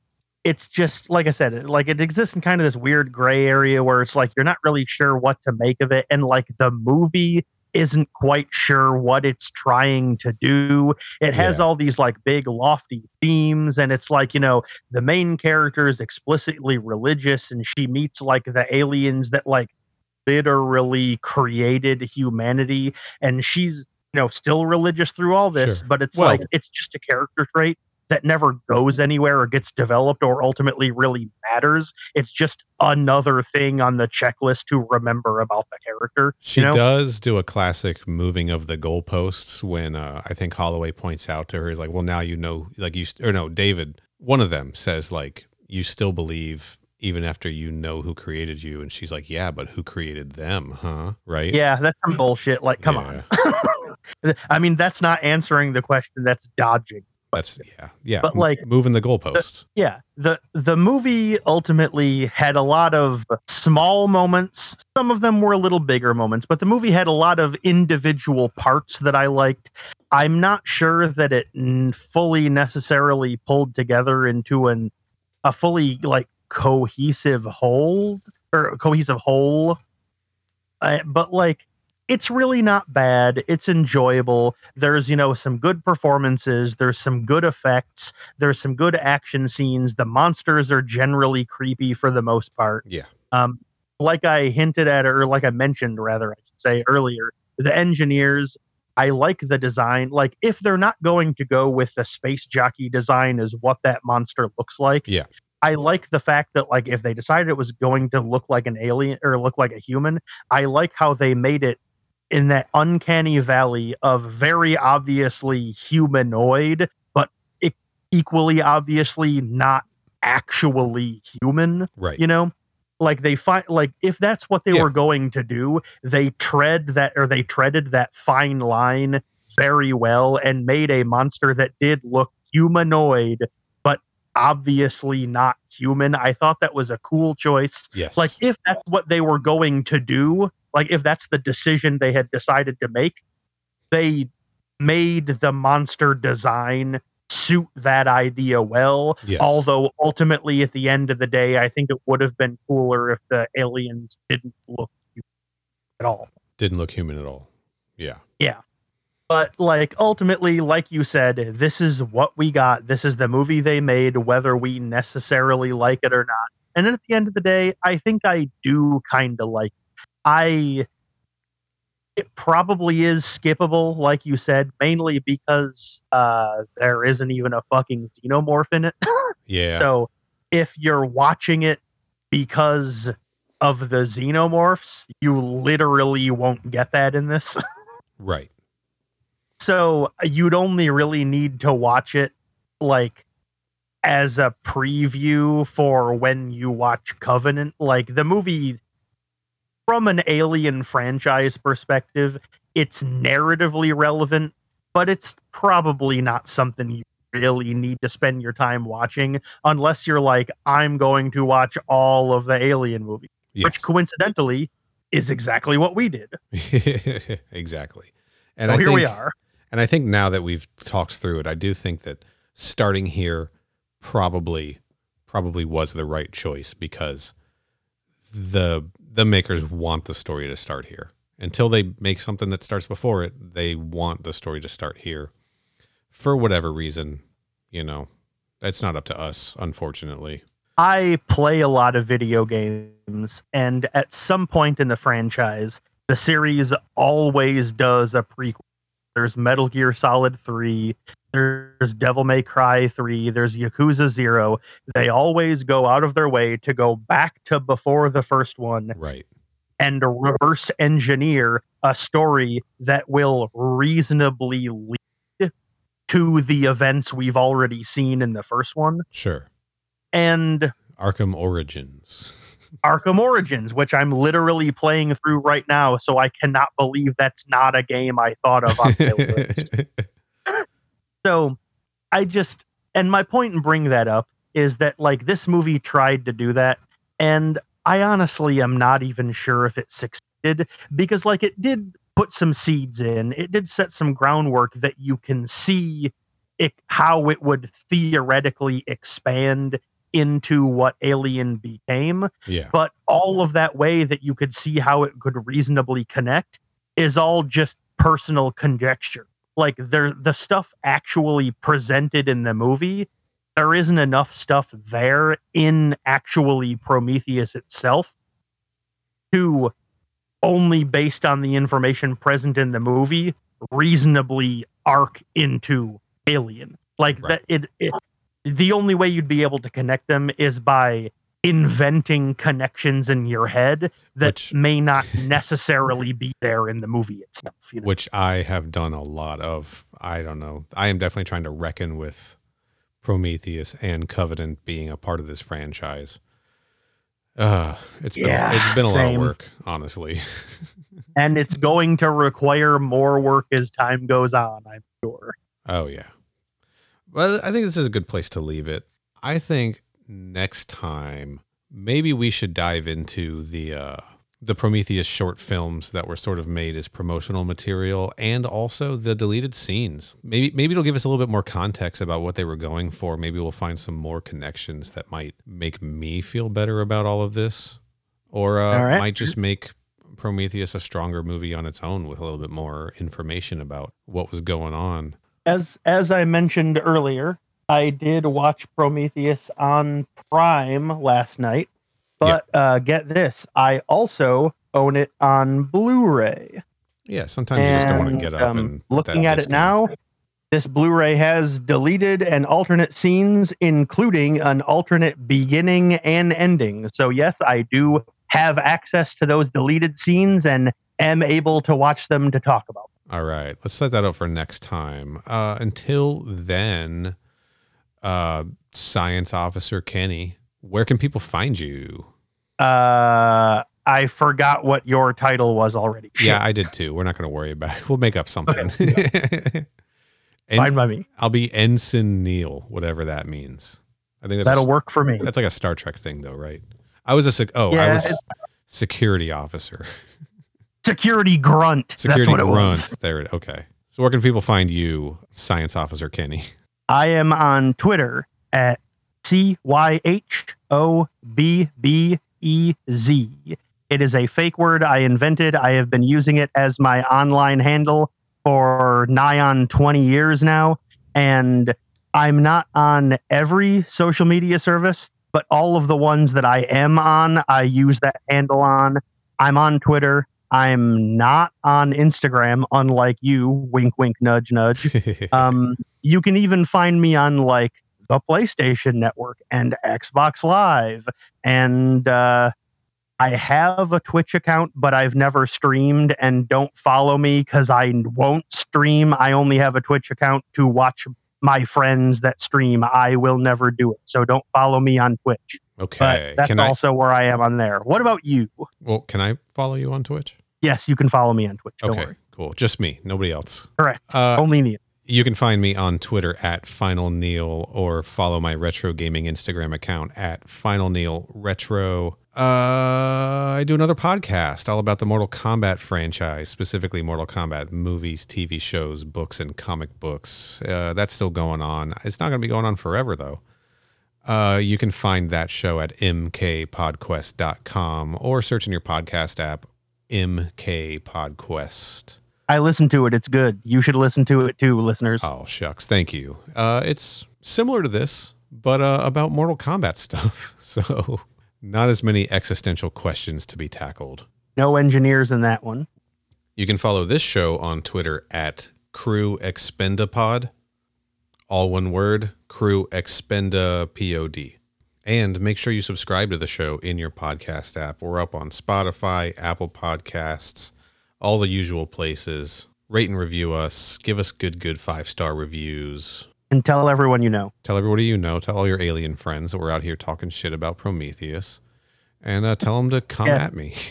it's just like i said it, like it exists in kind of this weird gray area where it's like you're not really sure what to make of it and like the movie isn't quite sure what it's trying to do it has Yeah. all these like big lofty themes and it's like you know the main character is explicitly religious and she meets like the aliens that like literally created humanity and she's you know still religious through all this Sure. but it's Well- like it's just a character trait that never goes anywhere or gets developed or ultimately really matters it's just another thing on the checklist to remember about the character She you know? does do a classic moving of the goalposts when uh, I think Holloway points out to her, he's like, well, now you know, like you, or no, David, one of them says, like, you still believe even after you know who created you. And she's like, yeah, but who created them, huh? Right? yeah that's some bullshit like come Yeah. on i mean that's not answering the question that's dodging That's, yeah. Yeah. But, like, moving the goalposts. yeah the the movie ultimately had a lot of small moments some of them were a little bigger moments but the movie had a lot of individual parts that i liked i'm not sure that it n- fully necessarily pulled together into an a fully like cohesive whole or cohesive whole uh, but like it's really not bad. It's enjoyable. There's you know some good performances. There's some good effects. There's some good action scenes. The monsters are generally creepy for the most part. Yeah. um like i hinted at or like i mentioned rather i should say earlier the engineers i like the design. Like if they're not going to go with the space jockey design is what that monster looks like Yeah. i like the fact that like if they decided it was going to look like an alien or look like a human i like how they made it in that uncanny valley of very obviously humanoid but equally obviously not actually human Right. you know like they find like if that's what they Yeah. were going to do they tread that or they treaded that fine line very well and made a monster that did look humanoid but obviously not human i thought that was a cool choice yes. like if that's what they were going to do like if that's the decision they had decided to make they made the monster design suit that idea well yes. although ultimately at the end of the day i think it would have been cooler if the aliens didn't look human at all didn't look human at all. Yeah. Yeah. But like ultimately like you said this is what we got this is the movie they made whether we necessarily like it or not and at the end of the day i think i do kind of like it. I it probably is skippable like you said mainly because uh there isn't even a fucking xenomorph in it Yeah. so if you're watching it because of the xenomorphs you literally won't get that in this right. So you'd only really need to watch it like as a preview for when you watch Covenant. Like the movie, from an alien franchise perspective, it's narratively relevant, but it's probably not something you really need to spend your time watching unless you're like, I'm going to watch all of the alien movies, Yes. which coincidentally is exactly what we did. exactly. And So I here think, we are. And I think now that we've talked through it, I do think that starting here probably probably was the right choice because the the makers want the story to start here. Until they make something that starts before it, they want the story to start here. For whatever reason, you know, that's not up to us, unfortunately. I play a lot of video games, and at some point in the franchise, the series always does a prequel. There's Metal Gear Solid 3, there's Devil May Cry 3, there's Yakuza 0. They always go out of their way to go back to before the first one Right. and reverse engineer a story that will reasonably lead to the events we've already seen in the first one Sure. and Arkham Origins. Arkham Origins, which I'm literally playing through right now. So I cannot believe that's not a game I thought of on my list. So I just, and my point in bringing that up is that like this movie tried to do that. And I honestly am not even sure if it succeeded because like it did put some seeds in, it did set some groundwork that you can see it, how it would theoretically expand into what Alien became yeah. but all of that way that you could see how it could reasonably connect is all just personal conjecture like there the stuff actually presented in the movie there isn't enough stuff there in actually prometheus itself to only based on the information present in the movie reasonably arc into alien like Right. that it, it the only way you'd be able to connect them is by inventing connections in your head that Which- may not necessarily be there in the movie itself you know? which I have done a lot of. I don't know. I am definitely trying to reckon with Prometheus and Covenant being a part of this franchise. Uh, it's been Yeah, it's been a lot of work, honestly. and it's going to require more work as time goes on i'm sure Oh yeah. Well, I think this is a good place to leave it. I think next time maybe we should dive into the uh the Prometheus short films that were sort of made as promotional material and also the deleted scenes. Maybe maybe it'll give us a little bit more context about what they were going for. Maybe we'll find some more connections that might make me feel better about all of this or uh right. might just make Prometheus a stronger movie on its own with a little bit more information about what was going on. as as I mentioned earlier, I did watch Prometheus on Prime last night. But uh, get this, I also own it on Blu-ray. Yeah, sometimes you just don't want to get up um, and looking at it now. This Blu-ray has deleted and alternate scenes, including an alternate beginning and ending. So yes, I do have access to those deleted scenes and am able to watch them to talk about. All right, let's set that up for next time. Uh, until then, uh, Science Officer Kenny, where can people find you? Uh, I forgot what your title was already. Yeah, I did too. We're not going to worry about it. We'll make up something. fine by me. I'll be Ensign Neal, whatever that means. I think that's That'll a, work for me. That's like a Star Trek thing, though, right? I was a sec- oh, I was security officer. Security grunt. Security That's what it grunt. was. There it. Okay. So where can people find you, Science Officer Kenny? I am on Twitter at C Y H O B B E Z. It is a fake word I invented. I have been using it as my online handle for nigh on 20 years now. And I'm not on every social media service, but all of the ones that I am on, I use that handle on. I'm on Twitter. I'm not on Instagram, unlike you. Wink, wink, nudge, nudge. Um, you can even find me on like the PlayStation Network and Xbox Live. And uh, I have a Twitch account, but I've never streamed. And don't follow me because I won't stream. I only have a Twitch account to watch my friends that stream. I will never do it. So don't follow me on Twitch. okay. But that's Can I? also where I am on there. What about you? Well, can I follow you on Twitch? Yes, you can follow me on Twitch. Okay. worry. Cool. Just me. Nobody else. Correct. Uh, Only me. You can find me on Twitter at Final Neal or follow my retro gaming Instagram account at Final Neal Retro. Uh, I do another podcast all about the Mortal Kombat franchise, specifically Mortal Kombat movies, TV shows, books, and comic books. Uh, that's still going on. It's not going to be going on forever, though. Uh, you can find that show at mkpodquest.com or search in your podcast app MK. I listen to it. It's good. You should listen to it too, listeners. Oh shucks, thank you. Uh, it's similar to this, but uh, about Mortal Kombat stuff. So not as many existential questions to be tackled. No engineers in that one. You can follow this show on Twitter at Crew Expendapod, all one word, Crew Expenda Pod. And make sure you subscribe to the show in your podcast app. We're up on Spotify, Apple Podcasts, all the usual places. Rate and review us. Give us good, good five star reviews. and tell everyone you know. Tell everybody you know. Tell all your alien friends that we're out here talking shit about Prometheus, and uh, tell them to come Yeah. at me.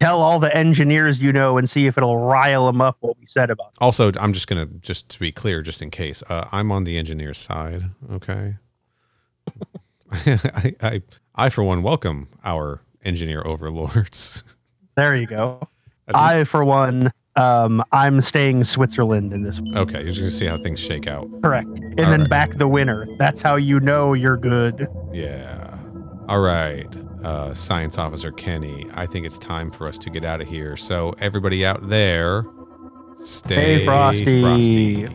Tell all the engineers you know and see if it'll rile them up what we said about. It. Also, I'm just gonna just to be clear, just in case, uh, I'm on the engineer's side. Okay. I, I I for one welcome our engineer overlords. There you go. That's I, for one, um, I'm staying Switzerland in this. one. okay. You're just gonna see how things shake out. Correct. And All then right. back the winner. That's how you know you're good. Yeah. All right, uh, Science Officer Kenny. I think it's time for us to get out of here. So everybody out there, stay Frosty. frosty.